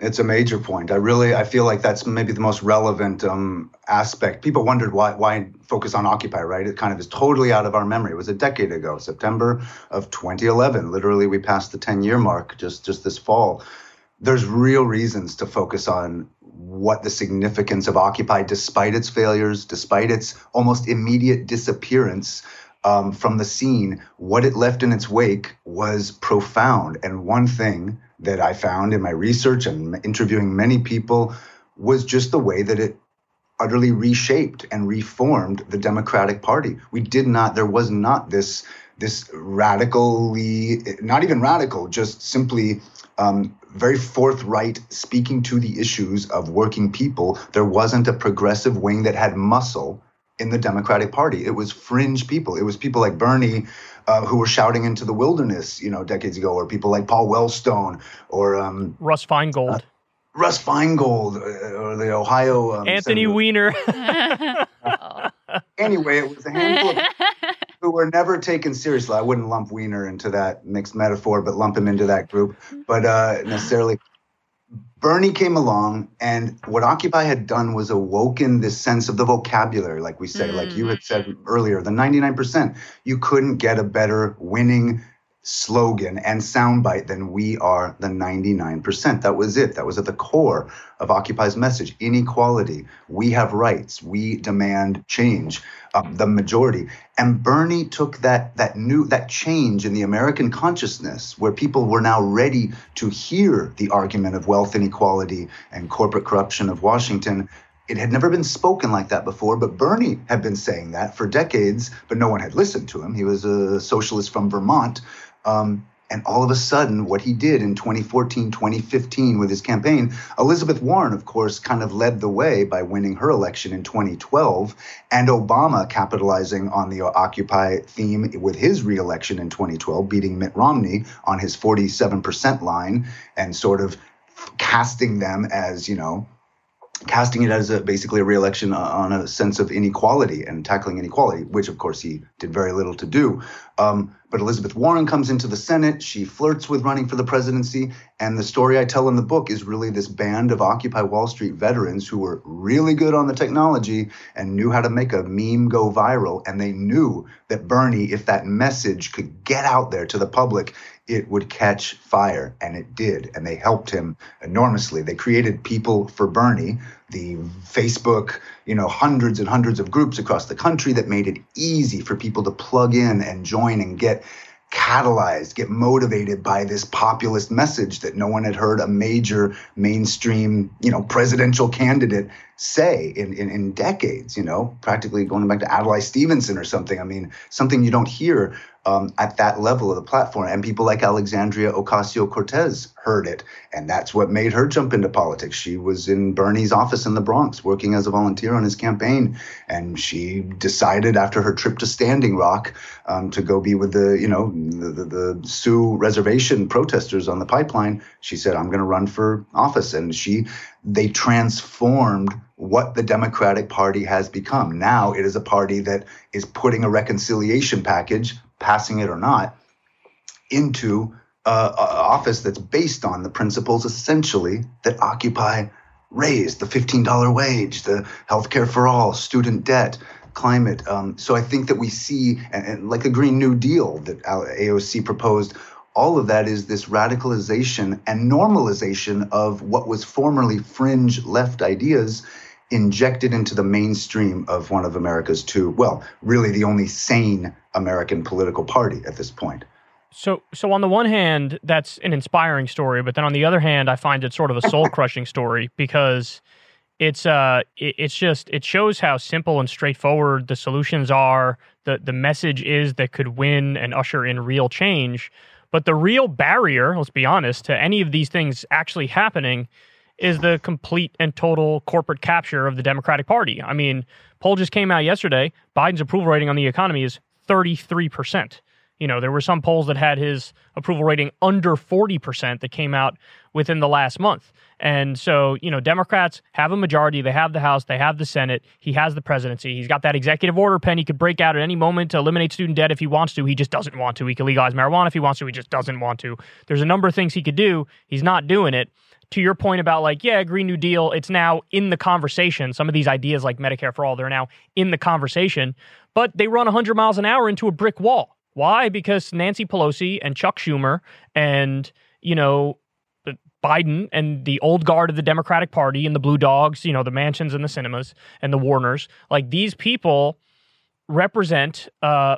Speaker 3: It's a major point. I really I feel like that's maybe the most relevant um, aspect. People wondered why why focus on Occupy, right? It kind of is totally out of our memory. It was a decade ago, September of 2011. Literally, we passed the 10 year mark just just this fall there's real reasons to focus on what the significance of Occupy, despite its failures, despite its almost immediate disappearance um, from the scene, what it left in its wake was profound. And one thing that I found in my research and interviewing many people was just the way that it utterly reshaped and reformed the Democratic Party. We did not, there was not this this radically, not even radical, just simply um, very forthright speaking to the issues of working people. There wasn't a progressive wing that had muscle in the Democratic Party. It was fringe people. It was people like Bernie uh, who were shouting into the wilderness, you know, decades ago, or people like Paul Wellstone or um,
Speaker 1: Russ Feingold. Uh,
Speaker 3: Russ Feingold uh, or the Ohio
Speaker 1: um, Anthony Senator. Weiner.
Speaker 3: anyway, it was a handful of who were never taken seriously. I wouldn't lump Weiner into that mixed metaphor, but lump him into that group. But uh, necessarily, Bernie came along, and what Occupy had done was awoken this sense of the vocabulary, like we say, mm. like you had said earlier, the 99%. You couldn't get a better winning slogan and soundbite than we are the 99%. That was it. That was at the core of Occupy's message inequality. We have rights. We demand change. Um, the majority. And Bernie took that that new that change in the American consciousness, where people were now ready to hear the argument of wealth inequality and corporate corruption of Washington. It had never been spoken like that before, but Bernie had been saying that for decades, but no one had listened to him. He was a socialist from Vermont. Um, and all of a sudden, what he did in 2014, 2015 with his campaign, Elizabeth Warren, of course, kind of led the way by winning her election in 2012, and Obama capitalizing on the Occupy theme with his reelection in 2012, beating Mitt Romney on his 47% line and sort of casting them as, you know, casting it as a, basically a reelection on a sense of inequality and tackling inequality, which of course he did very little to do. Um, but Elizabeth Warren comes into the Senate. She flirts with running for the presidency. And the story I tell in the book is really this band of Occupy Wall Street veterans who were really good on the technology and knew how to make a meme go viral. And they knew that Bernie, if that message could get out there to the public, it would catch fire. And it did. And they helped him enormously. They created People for Bernie, the Facebook, you know, hundreds and hundreds of groups across the country that made it easy for people to plug in and join and get catalyzed, get motivated by this populist message that no one had heard a major mainstream, you know, presidential candidate say in, in, in decades, you know, practically going back to Adlai Stevenson or something. I mean, something you don't hear um, at that level of the platform. And people like Alexandria Ocasio Cortez heard it. And that's what made her jump into politics. She was in Bernie's office in the Bronx working as a volunteer on his campaign. And she decided after her trip to Standing Rock um, to go be with the, you know, the, the, the Sioux reservation protesters on the pipeline. She said, I'm going to run for office. And she, they transformed what the Democratic Party has become. Now it is a party that is putting a reconciliation package passing it or not, into uh, office that's based on the principles essentially that Occupy raised the $15 wage, the healthcare for all, student debt, climate. Um, so I think that we see, and, and like the Green New Deal that AOC proposed, all of that is this radicalization and normalization of what was formerly fringe left ideas injected into the mainstream of one of America's two, well, really the only sane American political party at this point.
Speaker 1: So, so on the one hand, that's an inspiring story, but then on the other hand, I find it sort of a soul crushing story because it's uh, it, it's just it shows how simple and straightforward the solutions are. the The message is that could win and usher in real change, but the real barrier, let's be honest, to any of these things actually happening is the complete and total corporate capture of the Democratic Party. I mean, poll just came out yesterday. Biden's approval rating on the economy is 33%. You know, there were some polls that had his approval rating under 40% that came out within the last month. And so, you know, Democrats have a majority. They have the House, they have the Senate. He has the presidency. He's got that executive order pen. He could break out at any moment to eliminate student debt if he wants to. He just doesn't want to. He can legalize marijuana if he wants to. He just doesn't want to. There's a number of things he could do. He's not doing it to your point about like, yeah, Green New Deal, it's now in the conversation. Some of these ideas like Medicare for all, they're now in the conversation, but they run 100 miles an hour into a brick wall. Why? Because Nancy Pelosi and Chuck Schumer and, you know, Biden and the old guard of the Democratic Party and the Blue Dogs, you know, the Manchins and the Sinemas and the Warners, like these people represent uh,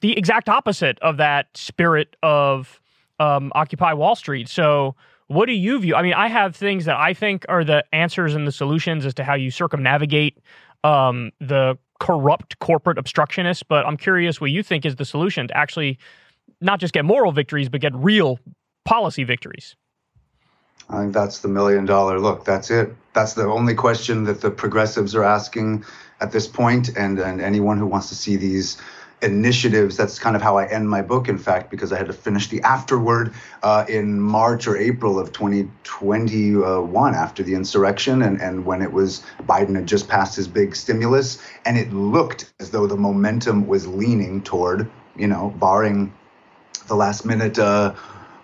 Speaker 1: the exact opposite of that spirit of um, Occupy Wall Street. So, what do you view? I mean, I have things that I think are the answers and the solutions as to how you circumnavigate um, the corrupt corporate obstructionists, but I'm curious what you think is the solution to actually not just get moral victories, but get real policy victories.
Speaker 3: I think that's the million dollar look. That's it. That's the only question that the progressives are asking at this point, and and anyone who wants to see these initiatives. That's kind of how I end my book, in fact, because I had to finish the afterword uh, in March or April of 2021 after the insurrection, and, and when it was Biden had just passed his big stimulus, and it looked as though the momentum was leaning toward, you know, barring the last minute. Uh,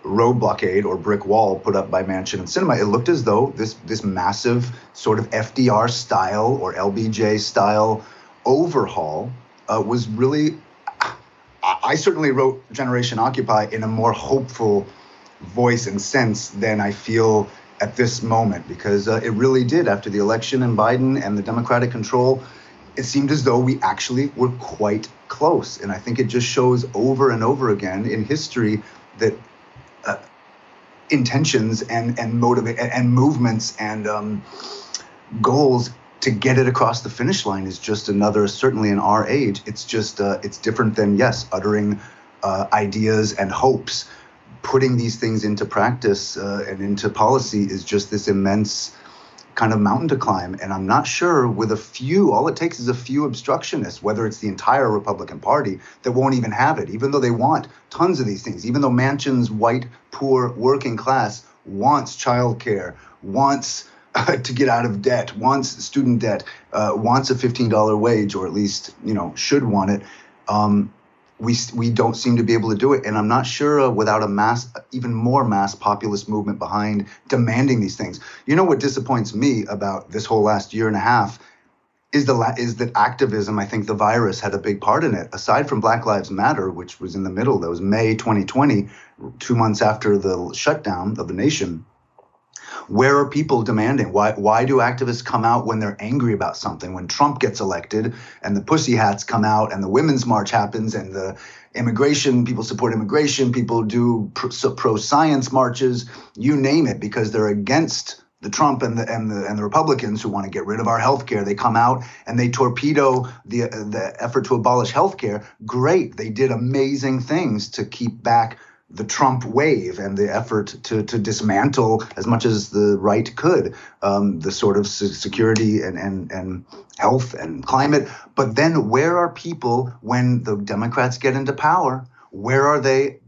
Speaker 3: road blockade or brick wall put up by Manchin and Sinema, it looked as though this this massive sort of FDR style or LBJ style overhaul uh, was really I certainly wrote Generation Occupy in a more hopeful voice and sense than I feel at this moment because uh, it really did after the election and Biden and the Democratic control. It seemed as though we actually were quite close. And I think it just shows over and over again in history that intentions and and motivate and movements and um, goals to get it across the finish line is just another certainly in our age it's just uh, it's different than yes uttering uh, ideas and hopes. Putting these things into practice uh, and into policy is just this immense kind of mountain to climb and i'm not sure with a few all it takes is a few obstructionists whether it's the entire republican party that won't even have it even though they want tons of these things even though manchin's white poor working class wants childcare wants to get out of debt, wants student debt, uh, wants a $15 wage, or at least you know should want it. Um, we we don't seem to be able to do it, and I'm not sure uh, without a mass, even more mass populist movement behind demanding these things. You know what disappoints me about this whole last year and a half is the is that activism. I think the virus had a big part in it. Aside from Black Lives Matter, which was in the middle, that was May 2020, two months after the shutdown of the nation where are people demanding? Why why do activists come out when they're angry about something? When Trump gets elected and the pussy hats come out and the women's march happens and the immigration people support immigration, people do pro science marches, you name it, because they're against the Trump and the and the and the Republicans who want to get rid of our health care, they come out and they torpedo the uh, the effort to abolish health care. Great, they did amazing things to keep back the Trump wave and the effort to, to dismantle as much as the right could um, the sort of security and, and, and health and climate. But then where are people when the Democrats get into power? Where are they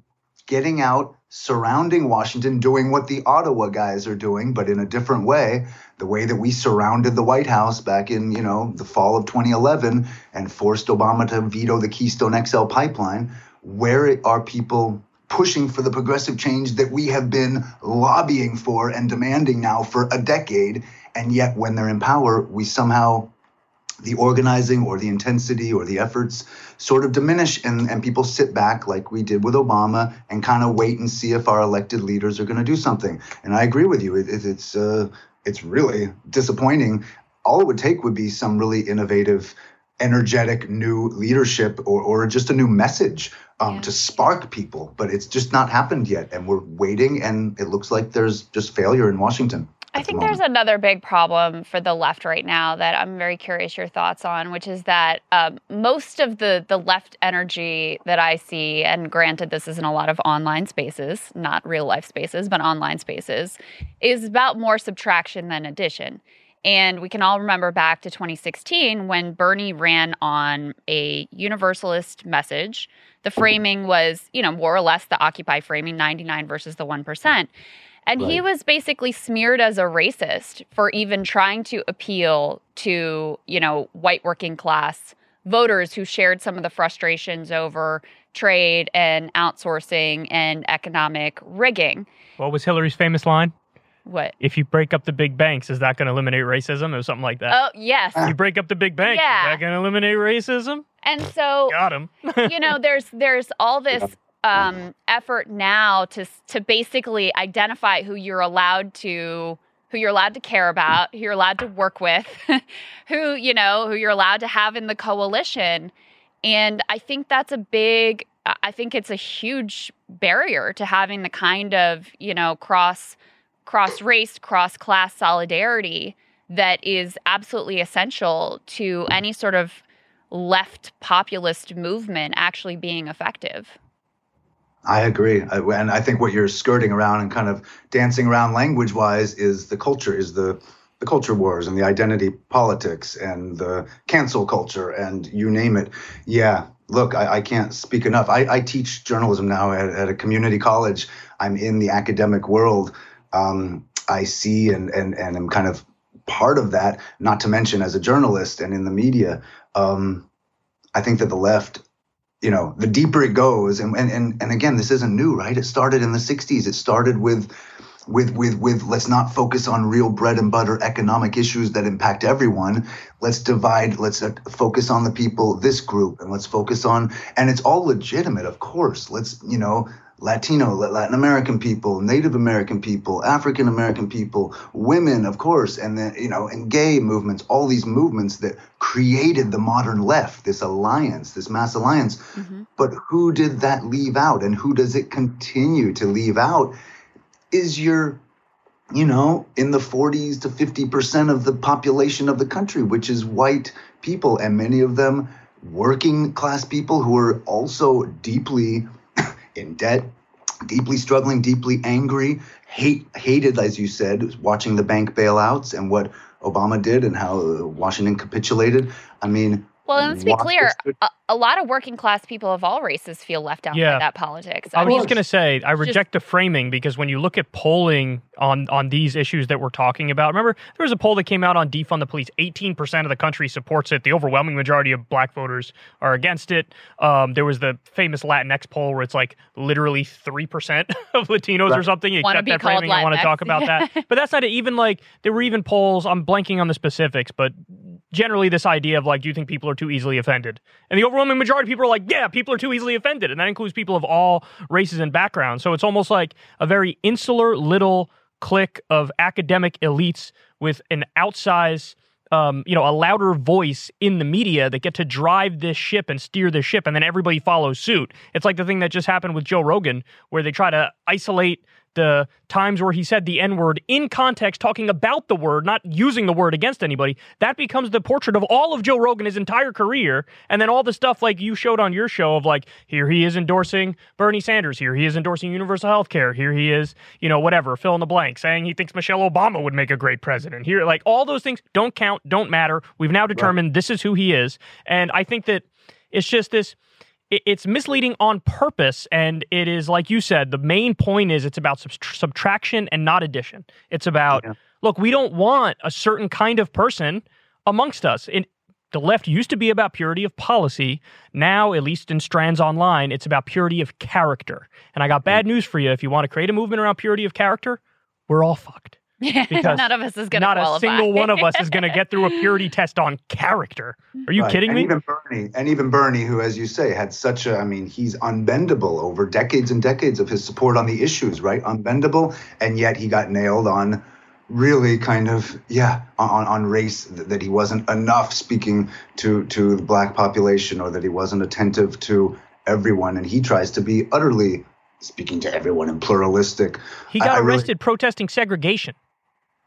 Speaker 3: getting out, surrounding Washington, doing what the Ottawa guys are doing, but in a different way? The way that we surrounded the White House back in, you know, the fall of 2011 and forced Obama to veto the Keystone XL pipeline. Where are people pushing for the progressive change that we have been lobbying for and demanding now for a decade. And yet, when they're in power, we somehow, the organizing or the intensity or the efforts sort of diminish, and, and people sit back like we did with Obama and kind of wait and see if our elected leaders are going to do something. And I agree with you. It, it, it's, uh, it's really disappointing. All it would take would be some really innovative energetic new leadership or, or just a new message um, yeah. to spark people, but it's just not happened yet. And we're waiting, and it looks like there's just failure in Washington.
Speaker 2: I think the there's another big problem for the left right now that I'm very curious your thoughts on, which is that um, most of the the left energy that I see, and granted, this is in a lot of online spaces, not real life spaces, but online spaces, is about more subtraction than addition. And we can all remember back to 2016 when Bernie ran on a universalist message. The framing was, you know, more or less the Occupy framing 99 versus the 1%. And right. he was basically smeared as a racist for even trying to appeal to, you know, white working class voters who shared some of the frustrations over trade and outsourcing and economic rigging.
Speaker 1: What was Hillary's famous line?
Speaker 2: What?
Speaker 1: If you break up the big banks, is that going to eliminate racism or something like that?
Speaker 2: Oh, yes.
Speaker 1: You break up the big banks, yeah. is that going to eliminate racism?
Speaker 2: And so,
Speaker 1: got him.
Speaker 2: you know, there's there's all this um, effort now to to basically identify who you're allowed to who you're allowed to care about, who you're allowed to work with, who, you know, who you're allowed to have in the coalition. And I think that's a big I think it's a huge barrier to having the kind of, you know, cross cross race, cross class solidarity that is absolutely essential to any sort of left populist movement actually being effective.
Speaker 3: I agree, and I think what you're skirting around and kind of dancing around language-wise is the culture, is the the culture wars and the identity politics and the cancel culture and you name it. Yeah, look, I, I can't speak enough. I, I teach journalism now at, at, a community college. I'm in the academic world. Um, I see and and and am kind of part of that. Not to mention as a journalist and in the media. Um, I think that the left you know, the deeper it goes, and, and and and again, this isn't new, right? It started in the '60s. It started with with with with let's not focus on real bread and butter economic issues that impact everyone let's divide let's uh, focus on the people this group and let's focus on and it's all legitimate of course let's you know latino latin american people native american people african american people women of course and then you know and gay movements all these movements that created the modern left this alliance this mass alliance mm-hmm. but who did that leave out and who does it continue to leave out is your you know in the 40s to 50% of the population of the country which is white people and many of them working class people who are also deeply in debt deeply struggling deeply angry hate hated as you said watching the bank bailouts and what obama did and how washington capitulated. I mean
Speaker 2: well, let's be clear. A, a, lot of working class people of all races feel left out yeah. by that politics.
Speaker 1: I, I was just going to say, I reject just, the framing because when you look at polling on on these issues that we're talking about, remember there was a poll that came out on defund the police. Eighteen percent of the country supports it. The overwhelming majority of black voters are against it. Um, there was the famous Latinx poll where it's like literally three percent of Latinos right. or something. You
Speaker 2: accept that framing. I
Speaker 1: want to talk about that, but that's not it. Even like there were even polls. I'm blanking on the specifics, but generally this idea of like, do you think people are too easily offended? And the overwhelming majority of people are like, yeah, people are too easily offended. And that includes people of all races and backgrounds. So it's almost like a very insular little clique of academic elites with an outsized um, you know, a louder voice in the media that get to drive this ship and steer this ship, and then everybody follows suit. It's like the thing that just happened with Joe Rogan, where they try to isolate the times where he said the N word in context, talking about the word, not using the word against anybody, that becomes the portrait of all of Joe Rogan his entire career. And then all the stuff like you showed on your show of like, here he is endorsing Bernie Sanders, here he is endorsing universal health care, here he is, you know, whatever, fill in the blank, saying he thinks Michelle Obama would make a great president. Here, like all those things don't count, don't matter. We've now determined right. this is who he is. And I think that it's just this it's misleading on purpose and it is like you said the main point is it's about subtraction and not addition. It's about yeah. look we don't want a certain kind of person amongst us. And the left used to be about purity of policy. Now at least in strands online it's about purity of character. And i got bad mm. news for you. If you want to create a movement around purity of character we're all fucked
Speaker 2: because none of us is going to
Speaker 1: Not a single one of us is going to get through a purity test on character. Are you right. kidding
Speaker 3: and
Speaker 1: me?
Speaker 3: Even Bernie, and even Bernie, who, as you say, had such a, I mean, he's unbendable over decades and decades of his support on the issues, right? Unbendable, and yet he got nailed on really kind of yeah on, on race that he wasn't enough speaking to to the black population or that he wasn't attentive to everyone and he tries to be utterly speaking to everyone and pluralistic
Speaker 1: he got I, I arrested really, protesting segregation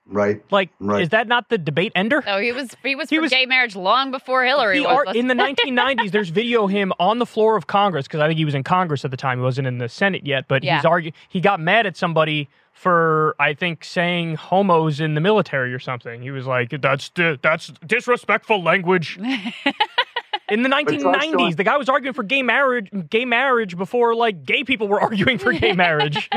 Speaker 3: Right.
Speaker 1: Like,
Speaker 3: right.
Speaker 1: is that not the debate ender?
Speaker 2: No, he was he was he for was, gay marriage long before Hillary was.
Speaker 1: Ar- in the 1990s, there's video of him on the floor of Congress because I think he was in Congress at the time. He wasn't in the Senate yet, but yeah. he's arguing. He got mad at somebody for I think saying homos in the military or something. He was like, "That's di- that's disrespectful language." in the 1990s, the guy was arguing for gay marriage, gay marriage before like gay people were arguing for gay marriage.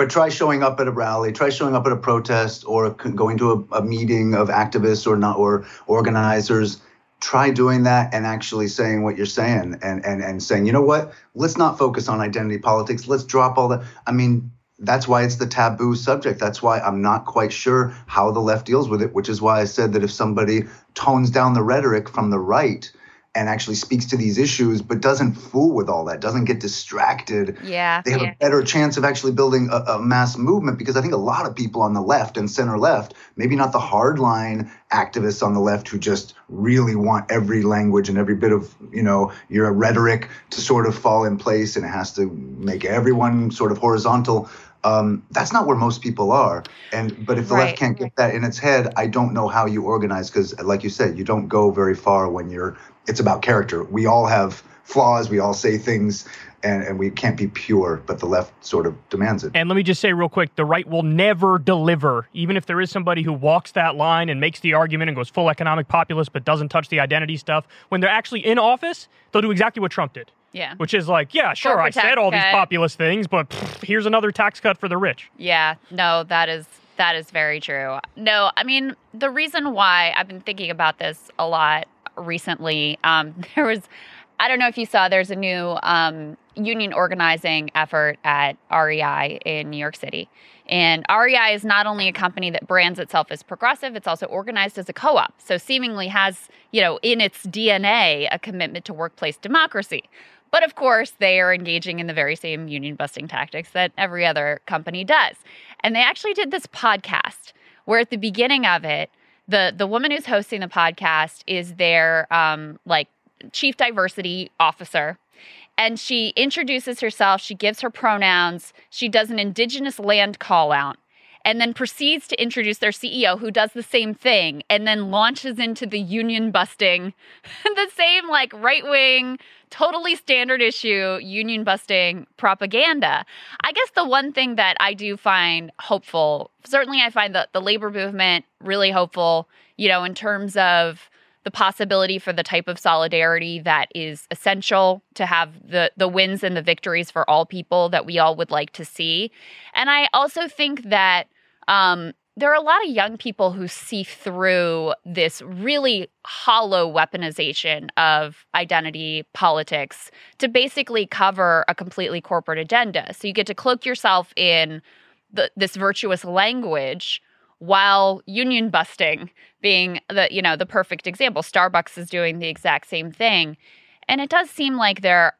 Speaker 3: But try showing up at a rally, try showing up at a protest or going to a, a meeting of activists or not or organizers. Try doing that and actually saying what you're saying and, and, and saying, you know what, let's not focus on identity politics. Let's drop all that. I mean, that's why it's the taboo subject. That's why I'm not quite sure how the left deals with it, which is why I said that if somebody tones down the rhetoric from the right, and actually speaks to these issues, but doesn't fool with all that, doesn't get distracted.
Speaker 2: Yeah.
Speaker 3: They have
Speaker 2: yeah.
Speaker 3: a better chance of actually building a, a, mass movement because I think a lot of people on the left and center left, maybe not the hardline activists on the left who just really want every language and every bit of, you know, your rhetoric to sort of fall in place and it has to make everyone sort of horizontal. Um, that's not where most people are. And but if the
Speaker 2: Right.
Speaker 3: left can't get that in its head, I don't know how you organize because, like you said, you don't go very far when you're. It's about character. We all have flaws. We all say things, and, and we can't be pure. But the left sort of demands it.
Speaker 1: And let me just say real quick the right will never deliver, even if there is somebody who walks that line and makes the argument and goes full economic populist but doesn't touch the identity stuff. When they're actually in office, they'll do exactly what Trump did,
Speaker 2: Yeah.
Speaker 1: which is like, yeah, sure, I
Speaker 2: Corporate tax
Speaker 1: said all these populist things, but pfft, here's another tax cut for the rich.
Speaker 2: Yeah, no, that is that is very true. No, I mean the reason why I've been thinking about this a lot recently. Um, there was, I don't know if you saw, there's a new um, union organizing effort at REI in New York City. And REI is not only a company that brands itself as progressive, it's also organized as a co op. So, seemingly has, you know, in its DNA a commitment to workplace democracy. But of course, they are engaging in the very same union busting tactics that every other company does. And they actually did this podcast where at the beginning of it, the the woman who's hosting the podcast is their um, like chief diversity officer. And she introduces herself, she gives her pronouns, she does an indigenous land call out, and then proceeds to introduce their CEO, who does the same thing, and then launches into the union busting, the same like right wing, totally standard issue union busting propaganda. I guess the one thing that I do find hopeful, certainly I find the, the labor movement really hopeful, you know, in terms of the possibility for the type of solidarity that is essential to have the the wins and the victories for all people that we all would like to see. And I also think that um, there are a lot of young people who see through this really hollow weaponization of identity politics to basically cover a completely corporate agenda. So you get to cloak yourself in the, this virtuous language while union busting being the you know the perfect example starbucks is doing the exact same thing and it does seem like there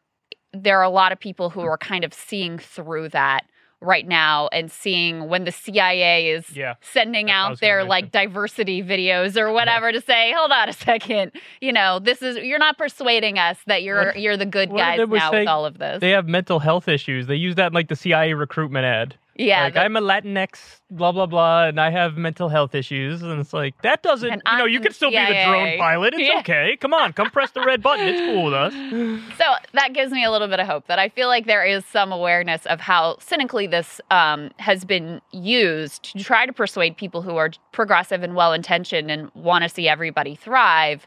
Speaker 2: there are a lot of people who are kind of seeing through that right now and seeing when the CIA is
Speaker 1: Yeah.
Speaker 2: sending out their like diversity videos or whatever to say hold on a second you know this is you're not persuading us that you're
Speaker 1: What-
Speaker 2: you're the good guys now with all of this
Speaker 1: They have mental health issues. They use that in like the CIA recruitment ad.
Speaker 2: Yeah
Speaker 1: like I'm a Latinx, blah blah blah, and I have mental health issues, and it's like that doesn't. You know, you can still be the drone
Speaker 2: CIA.
Speaker 1: pilot. It's
Speaker 2: Yeah.
Speaker 1: okay. Come on, come press the red button. It's cool with us.
Speaker 2: So that gives me a little bit of hope that I feel like there is some awareness of how cynically this um, has been used to try to persuade people who are progressive and well intentioned and want to see everybody thrive.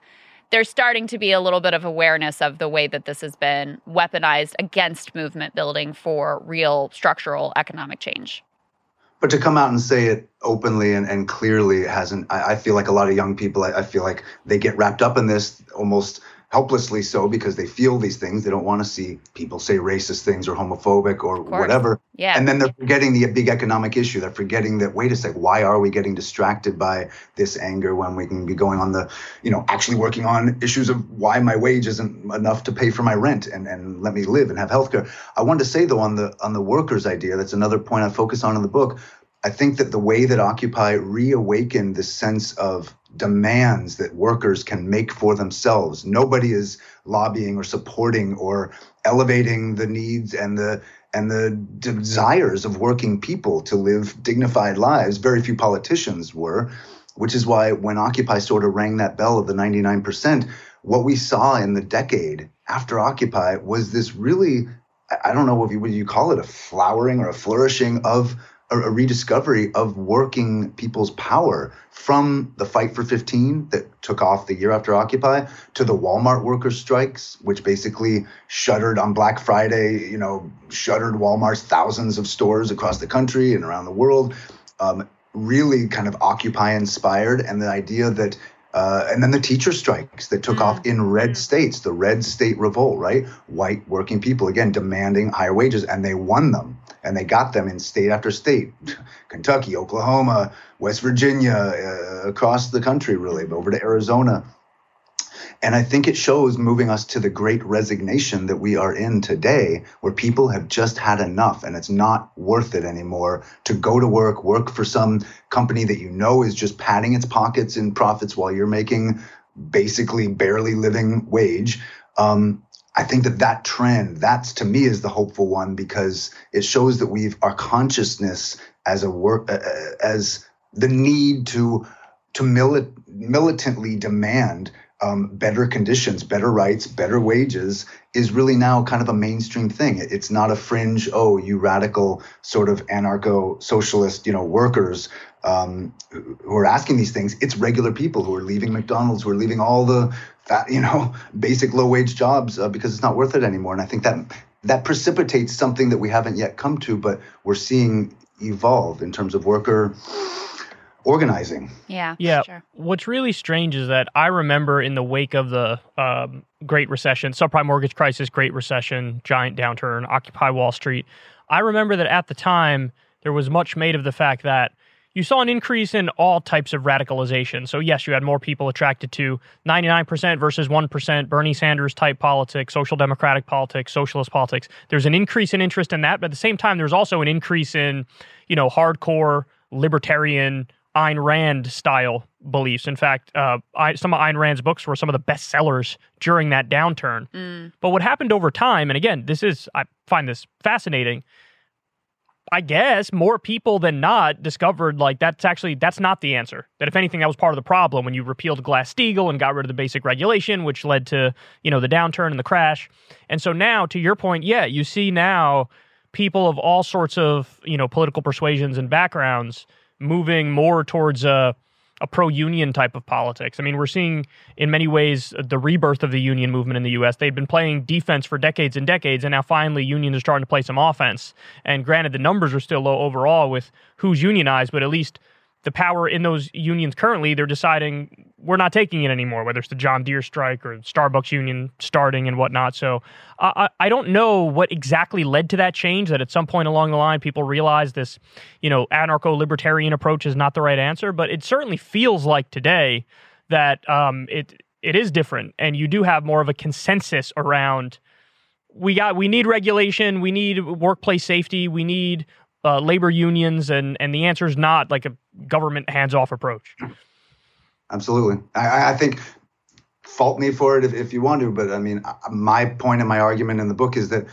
Speaker 2: There's starting to be a little bit of awareness of the way that this has been weaponized against movement building for real structural economic change.
Speaker 3: but to come out and say it openly and, and clearly hasn't I, I feel like a lot of young people I, I feel like they get wrapped up in this almost helplessly so because they feel these things. They don't want to see people say racist things or homophobic or whatever.
Speaker 2: Yeah.
Speaker 3: and then they're forgetting the big economic issue. They're forgetting that wait a sec why are we getting distracted by this anger when we can be going on the you know actually working on issues of why my wage isn't enough to pay for my rent and, and let me live and have health care i wanted to say though on the on the workers idea that's another point i focus on in the book. I think that the way that Occupy reawakened the sense of demands that workers can make for themselves. Nobody is lobbying or supporting or elevating the needs and the and the desires of working people to live dignified lives. Very few politicians were, which is why when Occupy sort of rang that bell of the 99%, what we saw in the decade after Occupy was this really I- don't know if you would you call it a flowering or a flourishing of a, a rediscovery of working people's power from the fight for 15 that took off the year after Occupy to the Walmart workers' strikes, which basically shuttered on Black Friday, you know, shuttered Walmart's thousands of stores across the country and around the world. Um, really kind of Occupy inspired, and the idea that uh, and then the teacher strikes that took
Speaker 2: Mm.
Speaker 3: off in red
Speaker 2: Mm.
Speaker 3: states, the red state revolt, right? White working people, again, demanding higher wages, and they won them. And they got them in state after state Kentucky, Oklahoma, West Virginia, uh, across the country, really, over to Arizona. And I think it shows moving us to the great resignation that we are in today, where people have just had enough and it's not worth it anymore to go to work, work for some company that you know is just padding its pockets in profits while you're making basically barely living wage. Um, I think that that trend, that's to me is the hopeful one because it shows that we've our consciousness as a work uh, uh as the need to to milit- militantly demand um, better conditions, better rights, better wages is really now kind of a mainstream thing. It's not a fringe, oh, you radical sort of anarcho socialist, you know, workers um, who are asking these things. It's regular people who are leaving McDonald's, who are leaving all the, fat, you know, basic low wage jobs uh, because it's not worth it anymore. And I think that that precipitates something that we haven't yet come to, but we're seeing evolve in terms of worker organizing.
Speaker 2: Yeah.
Speaker 1: Yeah. Sure. What's really strange is that I remember in the wake of the um, Great Recession, subprime mortgage crisis, Great Recession, giant downturn, Occupy Wall Street. I remember that at the time there was much made of the fact that you saw an increase in all types of radicalization. So, yes, you had more people attracted to 99% versus 1%, Bernie Sanders type politics, social democratic politics, socialist politics. There's an increase in interest in that. But at the same time, there's also an increase in, you know, hardcore libertarian Ayn Rand style beliefs. In fact, uh, I, some of Ayn Rand's books were some of the best sellers during that downturn. Mm. But what happened over time, and again, this is, I find this fascinating. I guess more people than not discovered like that's actually that's not the answer. That if anything, that was part of the problem when you repealed Glass Steagall and got rid of the basic regulation, which led to you know the downturn and the crash. And so now, to your point, yeah, you see now people of all sorts of you know political persuasions and backgrounds moving more towards a, a pro union type of politics. I mean, we're seeing in many ways the rebirth of the union movement in the US. They've been playing defense for decades and decades, and now finally unions are starting to play some offense. And granted, the numbers are still low overall with who's unionized, but at least the power in those unions currently, they're deciding we're not taking it anymore, whether it's the John Deere strike or Starbucks union starting and whatnot. So I, I don't know what exactly led to that change. That at some point along the line, people realized this, you know, anarcho-libertarian approach is not the right answer. But it certainly feels like today that um, it it is different, and you do have more of a consensus around. We got we need regulation, we need workplace safety, we need uh, labor unions, and and the answer is not like a government hands off approach.
Speaker 3: Absolutely, I, I think fault me for it if, if you want to, but I mean, my point and my argument in the book is that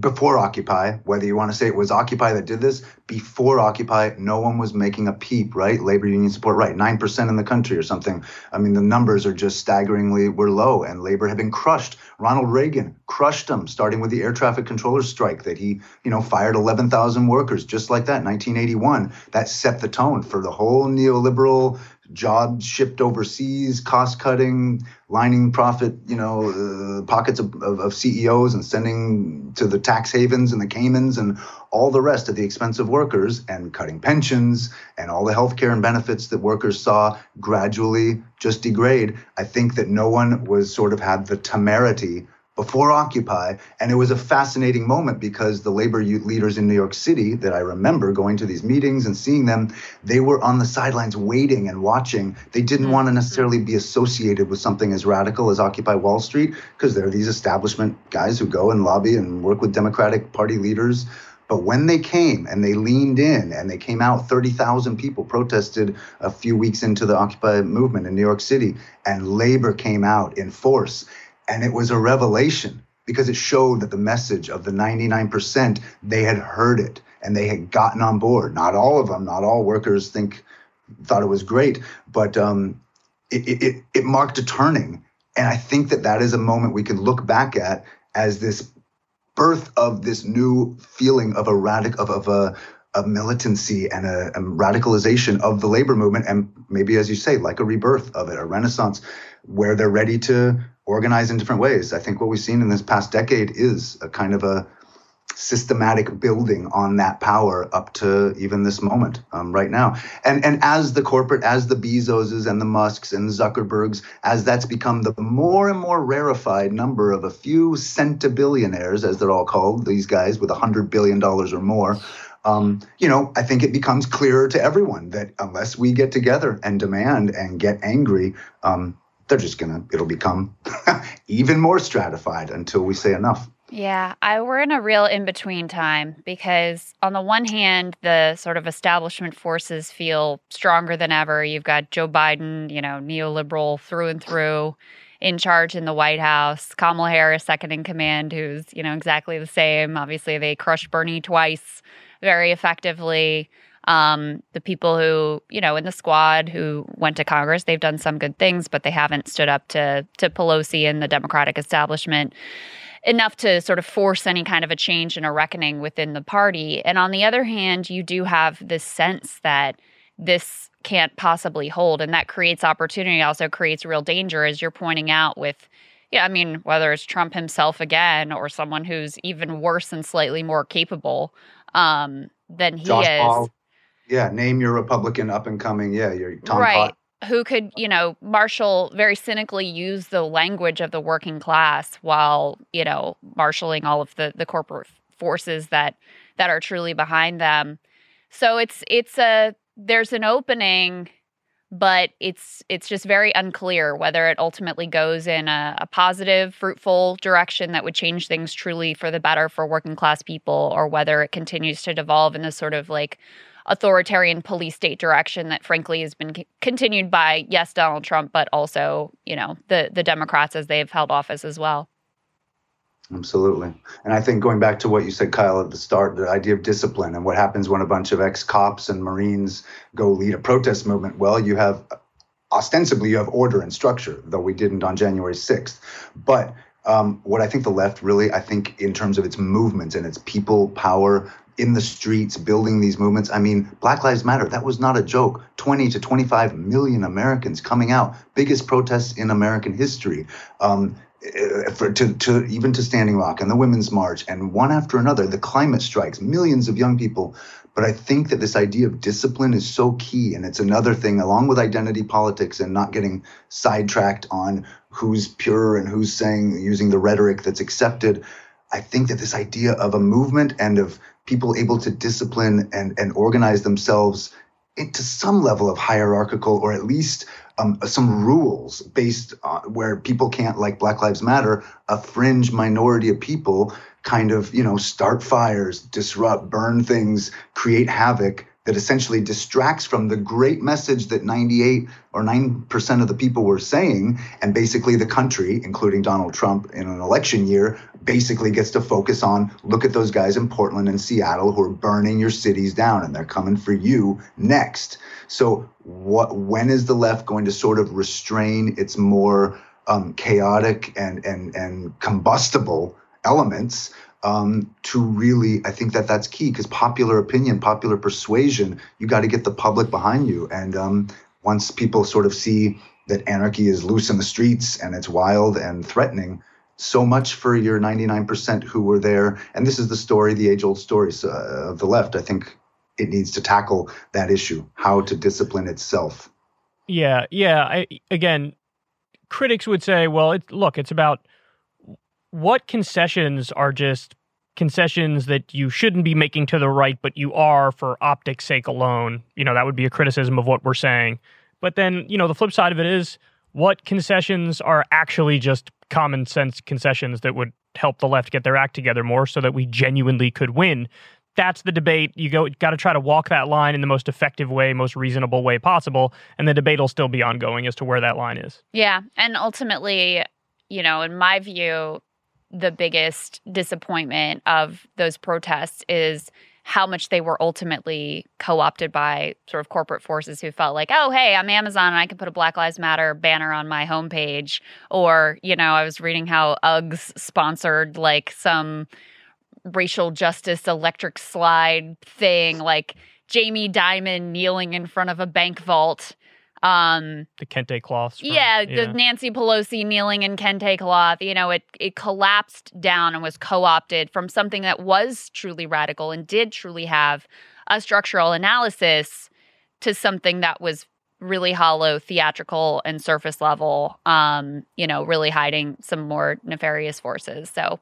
Speaker 3: before Occupy, whether you want to say it was Occupy that did this, before Occupy, no one was making a peep, right? Labor union support, right? 9% in the country or something. I mean, the numbers are just staggeringly were low and labor had been crushed. Ronald Reagan crushed them, starting with the air traffic controllers strike that he, you know, fired 11,000 workers just like that, 1981. That set the tone for the whole neoliberal jobs shipped overseas, cost cutting, lining profit, you know, uh, pockets of, of, of, CEOs and sending to the tax havens and the Caymans and all the rest at the expense of workers and cutting pensions and all the health care and benefits that workers saw gradually just degrade. I think that no one was sort of had the temerity before Occupy. And it was a fascinating moment because the labor leaders in New York City that I remember going to these meetings and seeing them, they were on the sidelines waiting and watching. They didn't mm-hmm. want to necessarily be associated with something as radical as Occupy Wall Street because they're these establishment guys who go and lobby and work with Democratic Party leaders. But when they came and they leaned in and they came out, 30,000 people protested a few weeks into the Occupy movement in New York City, and labor came out in force. And it was a revelation because it showed that the message of the 99%, they had heard it and they had gotten on board. Not all of them, not all workers think thought it was great, but um, it, it, it marked a turning. And I think that that is a moment we can look back at as this birth of this new feeling of a radic of, of a of militancy and a, a, radicalization of the labor movement and maybe as you say like a rebirth of it a renaissance where they're ready to organize in different ways. I think what we've seen in this past decade is a kind of a systematic building on that power up to even this moment um, right now. And and as the corporate, as the Bezoses and the Musks and Zuckerbergs, as that's become the more and more rarefied number of a few centibillionaires, as they're all called, these guys with a hundred billion dollars or more. Um, you know, I think it becomes clearer to everyone that unless we get together and demand and get angry, um, they're just gonna it'll become even more stratified until we say enough
Speaker 2: Yeah, I we're in a real in between time because on the one hand, the sort of establishment forces feel stronger than ever. You've got Joe Biden, you know, neoliberal through and through, in charge in the White House. Kamala Harris, second in command, who's you know exactly the same. Obviously, they crushed Bernie twice very effectively. Um, the people who you know in the squad who went to Congress, they've done some good things, but they haven't stood up to to Pelosi and the Democratic establishment enough to sort of force any kind of a change and a reckoning within the party. And on the other hand, you do have this sense that this can't possibly hold, and that creates opportunity. Also creates real danger, as you're pointing out with. Yeah, I mean, whether it's Trump himself again or someone who's even worse and slightly more capable um, than he
Speaker 3: Josh
Speaker 2: is.
Speaker 3: Paul. Yeah, name your Republican up and coming. Yeah, your Tom
Speaker 2: right. Who could, you know, Marshall very cynically use the language of the working class while, you know, marshaling all of the the corporate forces that that are truly behind them. So it's it's a there's an opening, but it's it's just very unclear whether it ultimately goes in a, a positive, fruitful direction that would change things truly for the better for working class people, or whether it continues to devolve in this sort of like authoritarian police state direction that frankly has been c- continued by yes Donald Trump but also you know the the Democrats as they've held office as well.
Speaker 3: Absolutely. And I think going back to what you said, Kyle, at the start, the idea of discipline and what happens when a bunch of ex cops and Marines go lead a protest movement. Well, you have ostensibly you have order and structure, though we didn't on January 6th. But um, what I think the left really, I think, in terms of its movements and its people power in the streets, building these movements. I mean, Black Lives Matter, that was not a joke. 20 to 25 million Americans coming out, biggest protests in American history. Um, uh, for, to, to even to Standing Rock and the Women's March and one after another, the climate strikes, millions of young people. But I think that this idea of discipline is so key. And it's another thing, along with identity politics and not getting sidetracked on who's pure and who's saying, using the rhetoric that's accepted. I think that this idea of a movement and of people able to discipline and, and organize themselves into some level of hierarchical or at least um, some rules based on where people can't, like Black Lives Matter, a fringe minority of people kind of, you know, start fires, disrupt, burn things, create havoc that essentially distracts from the great message that 98 or 9% of the people were saying. And basically, the country, including Donald Trump in an election year, basically gets to focus on look at those guys in Portland and Seattle who are burning your cities down and they're coming for you next. So, what when is the left going to sort of restrain its more um, chaotic and, and, and combustible elements um, to really, I think that that's key because popular opinion, popular persuasion, you got to get the public behind you. And um, once people sort of see that anarchy is loose in the streets and it's wild and threatening, so much for your 99% who were there. And this is the story, the age old stories uh, of the left. I think it needs to tackle that issue, how to discipline itself.
Speaker 1: Yeah, yeah. I, again, critics would say, well, it, look, it's about what concessions are just concessions that you shouldn't be making to the right, but you are for optics' sake alone. You know, that would be a criticism of what we're saying. But then, you know, the flip side of it is what concessions are actually just common sense concessions that would help the left get their act together more so that we genuinely could win. That's the debate. You go got to try to walk that line in the most effective way, most reasonable way possible, and the debate will still be ongoing as to where that line is.
Speaker 2: Yeah, and ultimately, you know, in my view, the biggest disappointment of those protests is how much they were ultimately co-opted by sort of corporate forces who felt like, oh, hey, I'm Amazon and I can put a Black Lives Matter banner on my homepage. Or, you know, I was reading how Uggs sponsored like some racial justice electric slide thing, like Jamie Dimon kneeling in front of a bank vault. Um,
Speaker 1: The Kente cloth. from-
Speaker 2: yeah, the Nancy Pelosi kneeling in kente cloth. You know, it it collapsed down and was co-opted from something that was truly radical and did truly have a structural analysis to something that was really hollow, theatrical, and surface level. Um, you know, really hiding some more nefarious forces. So,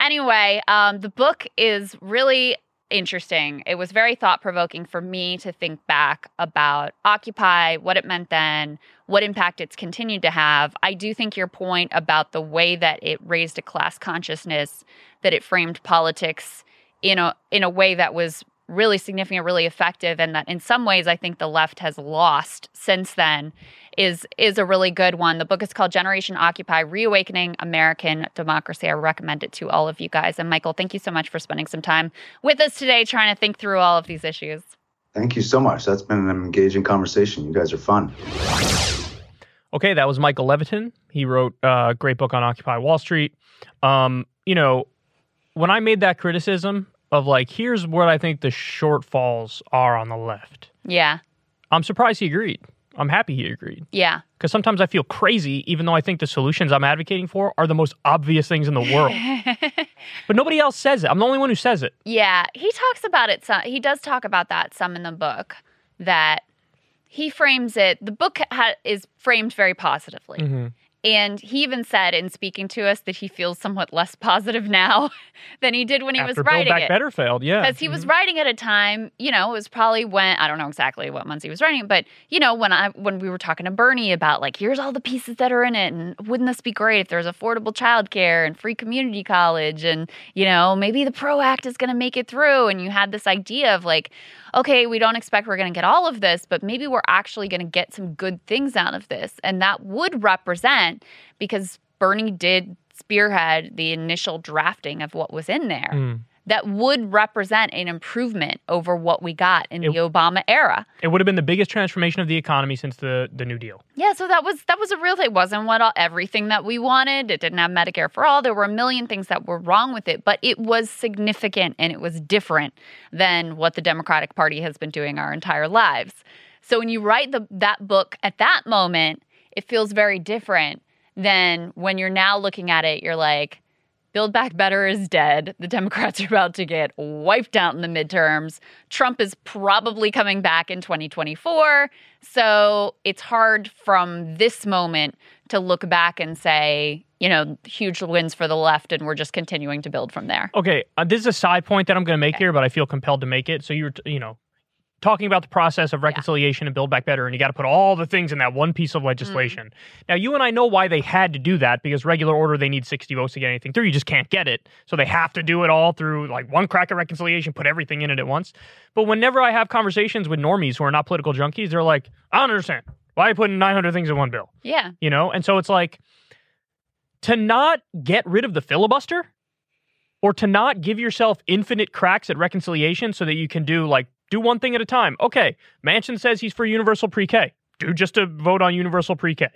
Speaker 2: anyway, um, the book is really interesting. It was very thought provoking for me to think back about Occupy, what it meant then, what impact it's continued to have. I do think your point about the way that it raised a class consciousness, that it framed politics in a in a way that was really significant, really effective, and that in some ways I think the left has lost since then is is a really good one. The book is called Generation Occupy: Reawakening American Democracy. I recommend it to all of you guys. And Michael, thank you so much for spending some time with us today trying to think through all of these issues.
Speaker 3: Thank you so much. That's been an engaging conversation. You guys are fun.
Speaker 1: Okay, that was Michael Levitin. He wrote a great book on Occupy Wall Street. Um, you know, when I made that criticism of like, here's what I think the shortfalls are on the left,
Speaker 2: Yeah.
Speaker 1: I'm surprised he agreed. I'm happy he agreed
Speaker 2: Yeah.
Speaker 1: because sometimes I feel crazy, even though I think the solutions I'm advocating for are the most obvious things in the world. but nobody else says it. I'm the only one who says it.
Speaker 2: Yeah, he talks about it. Some, he does talk about that some in the book. That he frames it. The book ha- is framed very positively,
Speaker 1: Mm-hmm.
Speaker 2: And he even said in speaking to us that he feels somewhat less positive now than he did when he
Speaker 1: After
Speaker 2: was
Speaker 1: Build
Speaker 2: writing
Speaker 1: Back
Speaker 2: it.
Speaker 1: Better failed, yeah.
Speaker 2: Because he was
Speaker 1: Mhm.
Speaker 2: writing at a time, you know, it was probably when I don't know exactly what months he was writing, but you know, when I when we were talking to Bernie about like, here's all the pieces that are in it, and wouldn't this be great if there's affordable childcare and free community college, and you know, maybe the PRO Act is going to make it through, and you had this idea of like, okay, we don't expect we're going to get all of this, but maybe we're actually going to get some good things out of this, and that would represent because Bernie did spearhead the initial drafting of what was in there
Speaker 1: Mm.
Speaker 2: that would represent an improvement over what we got in
Speaker 1: It-
Speaker 2: the Obama era.
Speaker 1: It would have been the biggest transformation of the economy since the, the New Deal.
Speaker 2: Yeah, so that was that was a real thing. It wasn't what all, everything that we wanted. It didn't have Medicare for all. There were a million things that were wrong with it, but it was significant and it was different than what the Democratic Party has been doing our entire lives. So when you write the that book at that moment, it feels very different than when you're now looking at it. You're like, Build Back Better is dead. The Democrats are about to get wiped out in the midterms. Trump is probably coming back in 2024. So it's hard from this moment to look back and say, you know, huge wins for the left, and we're just continuing to build from there.
Speaker 1: Okay, uh, this is a side point that I'm going to make here, but I feel compelled to make it. So you're, t- you know, talking about the process of reconciliation and build back better, and you got to put all the things in that one piece of legislation. Mm-hmm. Now, you and I know why they had to do that because regular order they need 60 votes to get anything through. You just can't get it, so they have to do it all through like one crack of reconciliation, put everything in it at once. But whenever I have conversations with normies who are not political junkies, they're like, "I don't understand why are you putting 900 things in one bill."
Speaker 2: Yeah.
Speaker 1: you know and so it's like to not get rid of the filibuster or to not give yourself infinite cracks at reconciliation so that you can do like do one thing at a time. Okay Manchin says he's for universal pre-k. Do just a vote on universal pre-k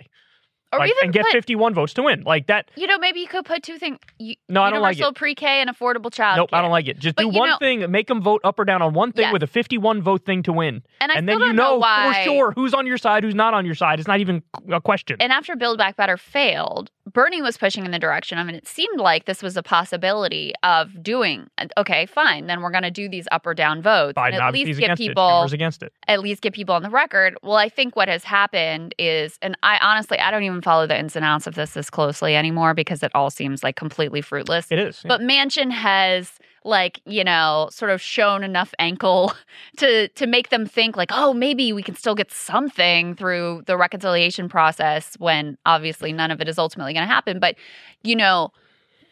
Speaker 2: Or
Speaker 1: like,
Speaker 2: even
Speaker 1: and get
Speaker 2: put,
Speaker 1: 51 votes to win like that
Speaker 2: you know, maybe you could put two things.
Speaker 1: You, No, I don't like
Speaker 2: Universal pre-K and affordable child.
Speaker 1: nope i don't like it just
Speaker 2: But
Speaker 1: do one
Speaker 2: know-
Speaker 1: thing make them vote up or down on one thing
Speaker 2: Yes.
Speaker 1: with a 51 vote thing to win
Speaker 2: And I
Speaker 1: and then you
Speaker 2: know,
Speaker 1: know for sure who's on your side who's not on your side it's not even a question
Speaker 2: And after Build Back Better failed, Bernie was pushing in the direction I mean, it seemed like this was a possibility of doing. Okay, fine, then we're going to do these up or down votes,
Speaker 1: Biden
Speaker 2: and at least get
Speaker 1: it
Speaker 2: people,
Speaker 1: against it
Speaker 2: at least get people on the record. Well, I think what has happened is, and I honestly, I don't even follow the ins and outs of this as closely anymore because it all seems like completely fruitless.
Speaker 1: it is yeah.
Speaker 2: But Manchin has like, you know, sort of shown enough ankle to to make them think like, oh, maybe we can still get something through the reconciliation process when obviously none of it is ultimately going to happen. But, you know,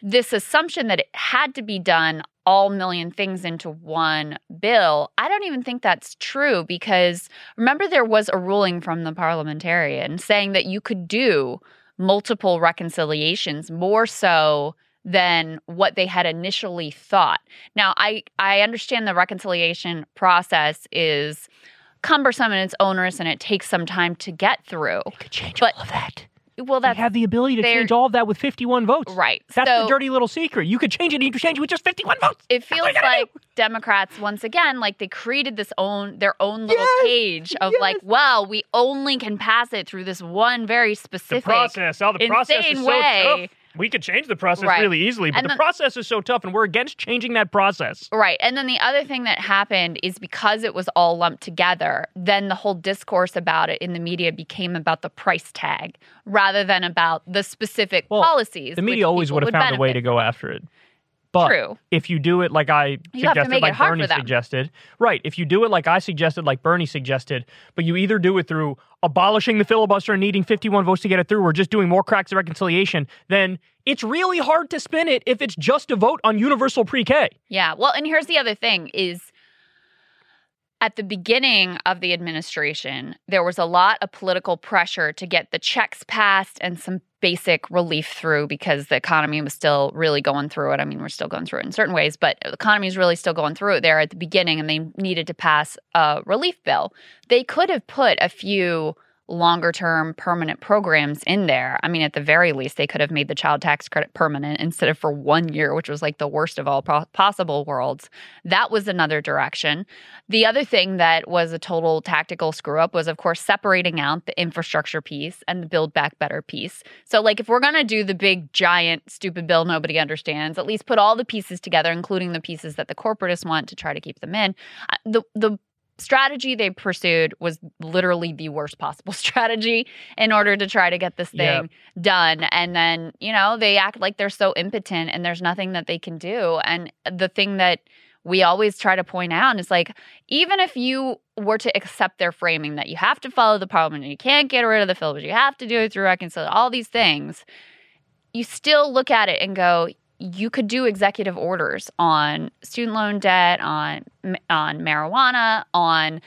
Speaker 2: this assumption that it had to be done all million things into one bill, I don't even think that's true because remember there was a ruling from the parliamentarian saying that you could do multiple reconciliations more so than what they had initially thought. Now, I I understand the reconciliation process is cumbersome and it's onerous and it takes some time to get through.
Speaker 1: They could change
Speaker 2: But-
Speaker 1: all of that.
Speaker 2: Well,
Speaker 1: They have the ability to change all of that with 51 votes.
Speaker 2: right.
Speaker 1: That's
Speaker 2: so
Speaker 1: the dirty little secret. You could change it. You could change it with just 51 votes.
Speaker 2: it feels
Speaker 1: what you gotta
Speaker 2: like Democrats once again like they created this own their own little
Speaker 1: Yes,
Speaker 2: cage of like, well, we only can pass it through this one very
Speaker 1: The
Speaker 2: specific
Speaker 1: process. Oh, the process is so
Speaker 2: way.
Speaker 1: tough. We could change the process
Speaker 2: Right.
Speaker 1: really easily, but
Speaker 2: And
Speaker 1: the, process is so tough, and we're against changing that process.
Speaker 2: Right. And then the other thing that happened is because it was all lumped together, then the whole discourse about it in the media became about the price tag rather than about the specific
Speaker 1: Well,
Speaker 2: policies.
Speaker 1: The media always would have found a way to go after it. But
Speaker 2: True.
Speaker 1: if you do it like I
Speaker 2: You
Speaker 1: suggested, like Bernie suggested, right? If you do it like I suggested, like Bernie suggested, but you either do it through abolishing the filibuster and needing 51 votes to get it through, or just doing more cracks of reconciliation, then it's really hard to spin it if it's just a vote on universal pre-K.
Speaker 2: Yeah. Well, and here's the other thing is at the beginning of the administration, there was a lot of political pressure to get the checks passed and some basic relief through because the economy was still really going through it. I mean, we're still going through it in certain ways, but the economy is really still going through it there at the beginning and they needed to pass a relief bill. They could have put a few longer term permanent programs in there. I mean, at the very least, they could have made the child tax credit permanent instead of for one year, which was like the worst of all po- possible worlds. That was another direction. The other thing that was a total tactical screw up was, of course, separating out the infrastructure piece and the Build Back Better piece. So, like, if we're going to do the big, giant, stupid bill nobody understands, at least put all the pieces together, including the pieces that the corporatists want to try to keep them in. The, the strategy they pursued was literally the worst possible strategy in order to try to get this thing done. And then you know they act like they're so impotent and there's nothing that they can do. And the thing that we always try to point out is like even if you were to accept their framing that you have to follow the parliament and you can't get rid of the filibuster you have to do it through reconciliation all these things you still look at it and go you could do executive orders on student loan debt on on marijuana on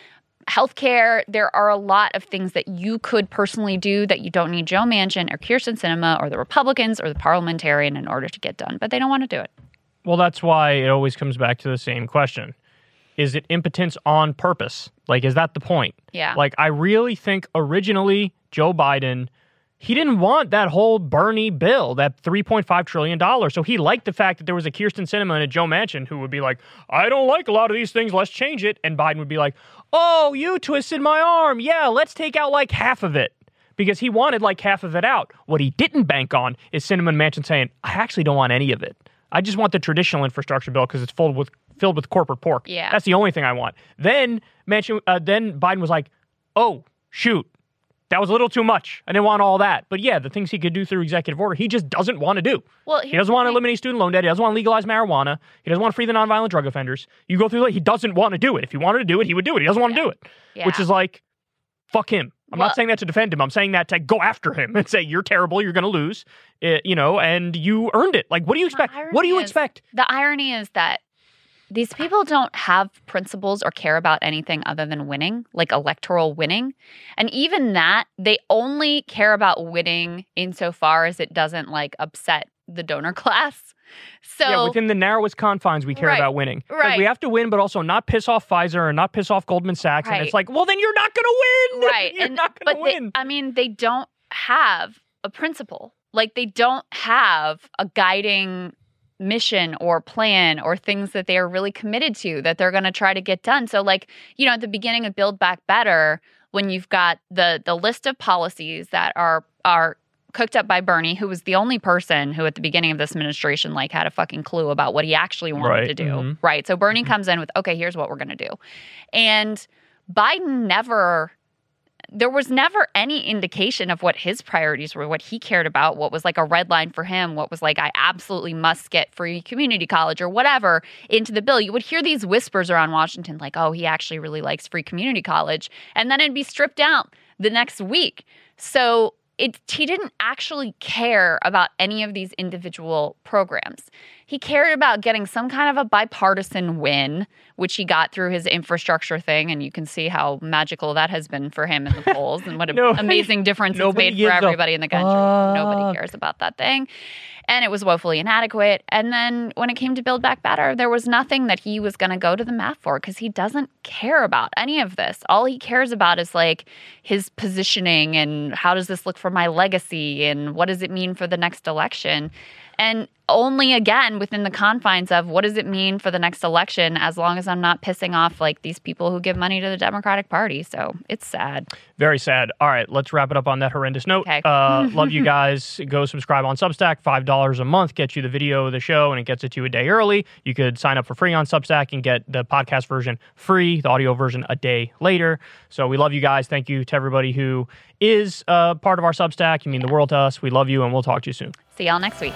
Speaker 2: healthcare there are a lot of things that you could personally do that you don't need joe manchin or Kyrsten Sinema or the republicans or the parliamentarian in order to get done but they don't want to do it
Speaker 1: Well, that's why it always comes back to the same question. Is it impotence on purpose? Like, is that the point?
Speaker 2: yeah
Speaker 1: Like, I really think originally Joe Biden, he didn't want that whole Bernie bill, that $3.5 trillion. So he liked the fact that there was a Kyrsten Sinema and a Joe Manchin who would be like, I don't like a lot of these things, let's change it. And Biden would be like, oh, you twisted my arm. Yeah, let's take out like half of it. Because he wanted like half of it out. What he didn't bank on is and Manchin saying, I actually don't want any of it. I just want the traditional infrastructure bill because it's filled with filled with corporate pork.
Speaker 2: Yeah.
Speaker 1: That's the only thing I want. Then Manchin, uh, then Biden was like, "Oh, shoot, that was a little too much. I didn't want all that." But yeah, the things he could do through executive order, he just doesn't want to do.
Speaker 2: well
Speaker 1: He doesn't want to eliminate student loan debt. He doesn't want to legalize marijuana. He doesn't want to free the nonviolent drug offenders. You go through that. He doesn't want to do it. If he wanted to do it, he would do it. He doesn't want to do it, which is like, fuck him. I'm
Speaker 2: Well-
Speaker 1: not saying that to defend him. I'm saying that to go after him and say you're terrible. You're going to lose. eh, you know, and you earned it. Like, what do you expect? What do you
Speaker 2: is-
Speaker 1: expect?
Speaker 2: the irony is that these people don't have principles or care about anything other than winning, like electoral winning. And even that, they only care about winning insofar as it doesn't like upset the donor class. So
Speaker 1: yeah, within the narrowest confines, we care
Speaker 2: Right,
Speaker 1: about winning. Like,
Speaker 2: right.
Speaker 1: we have to win, but also not piss off Pfizer and not piss off Goldman Sachs. And it's like, well, then you're not going to win.
Speaker 2: right
Speaker 1: you're
Speaker 2: and
Speaker 1: not going to
Speaker 2: they,
Speaker 1: win.
Speaker 2: i mean they don't have a principle like they don't have a guiding mission or plan or things that they are really committed to that they're going to try to get done so like you know at the beginning of build back better when you've got the the list of policies that are are cooked up by Bernie, who was the only person who at the beginning of this administration like had a fucking clue about what he actually wanted
Speaker 1: Right,
Speaker 2: to do.
Speaker 1: mhm.
Speaker 2: Right. So Bernie
Speaker 1: Mhm.
Speaker 2: comes in with, okay, here's what we're gonna do. And Biden never there was never any indication of what his priorities were, what he cared about, what was like a red line for him, what was like, I absolutely must get free community college or whatever into the bill. You would hear these whispers around Washington, like, oh, he actually really likes free community college. And then it'd be stripped out the next week. So it, he didn't actually care about any of these individual programs. He cared about getting some kind of a bipartisan win, which he got through his infrastructure thing. And you can see how magical that has been for him in the polls and what an
Speaker 1: No,
Speaker 2: amazing difference it's made for everybody in the country. Nobody cares about that thing. And it was woefully inadequate. And then when it came to Build Back Better, there was nothing that he was going to go to the mat for because he doesn't care about any of this. All he cares about is like his positioning and how does this look for my legacy and what does it mean for the next election. And only again within the confines of what does it mean for the next election as long as I'm not pissing off like these people who give money to the Democratic Party. So it's sad.
Speaker 1: Very sad. All right, let's wrap it up on that horrendous note.
Speaker 2: Okay.
Speaker 1: Uh, love you guys. Go subscribe on Substack. Five dollars a month gets you the video of the show, and it gets it to you a day early. You could sign up for free on Substack and get the podcast version free, the audio version a day later. So we love you guys. Thank you to everybody who is uh, part of our Substack. You mean the world to us. We love you, and we'll talk to you soon.
Speaker 2: See y'all next week.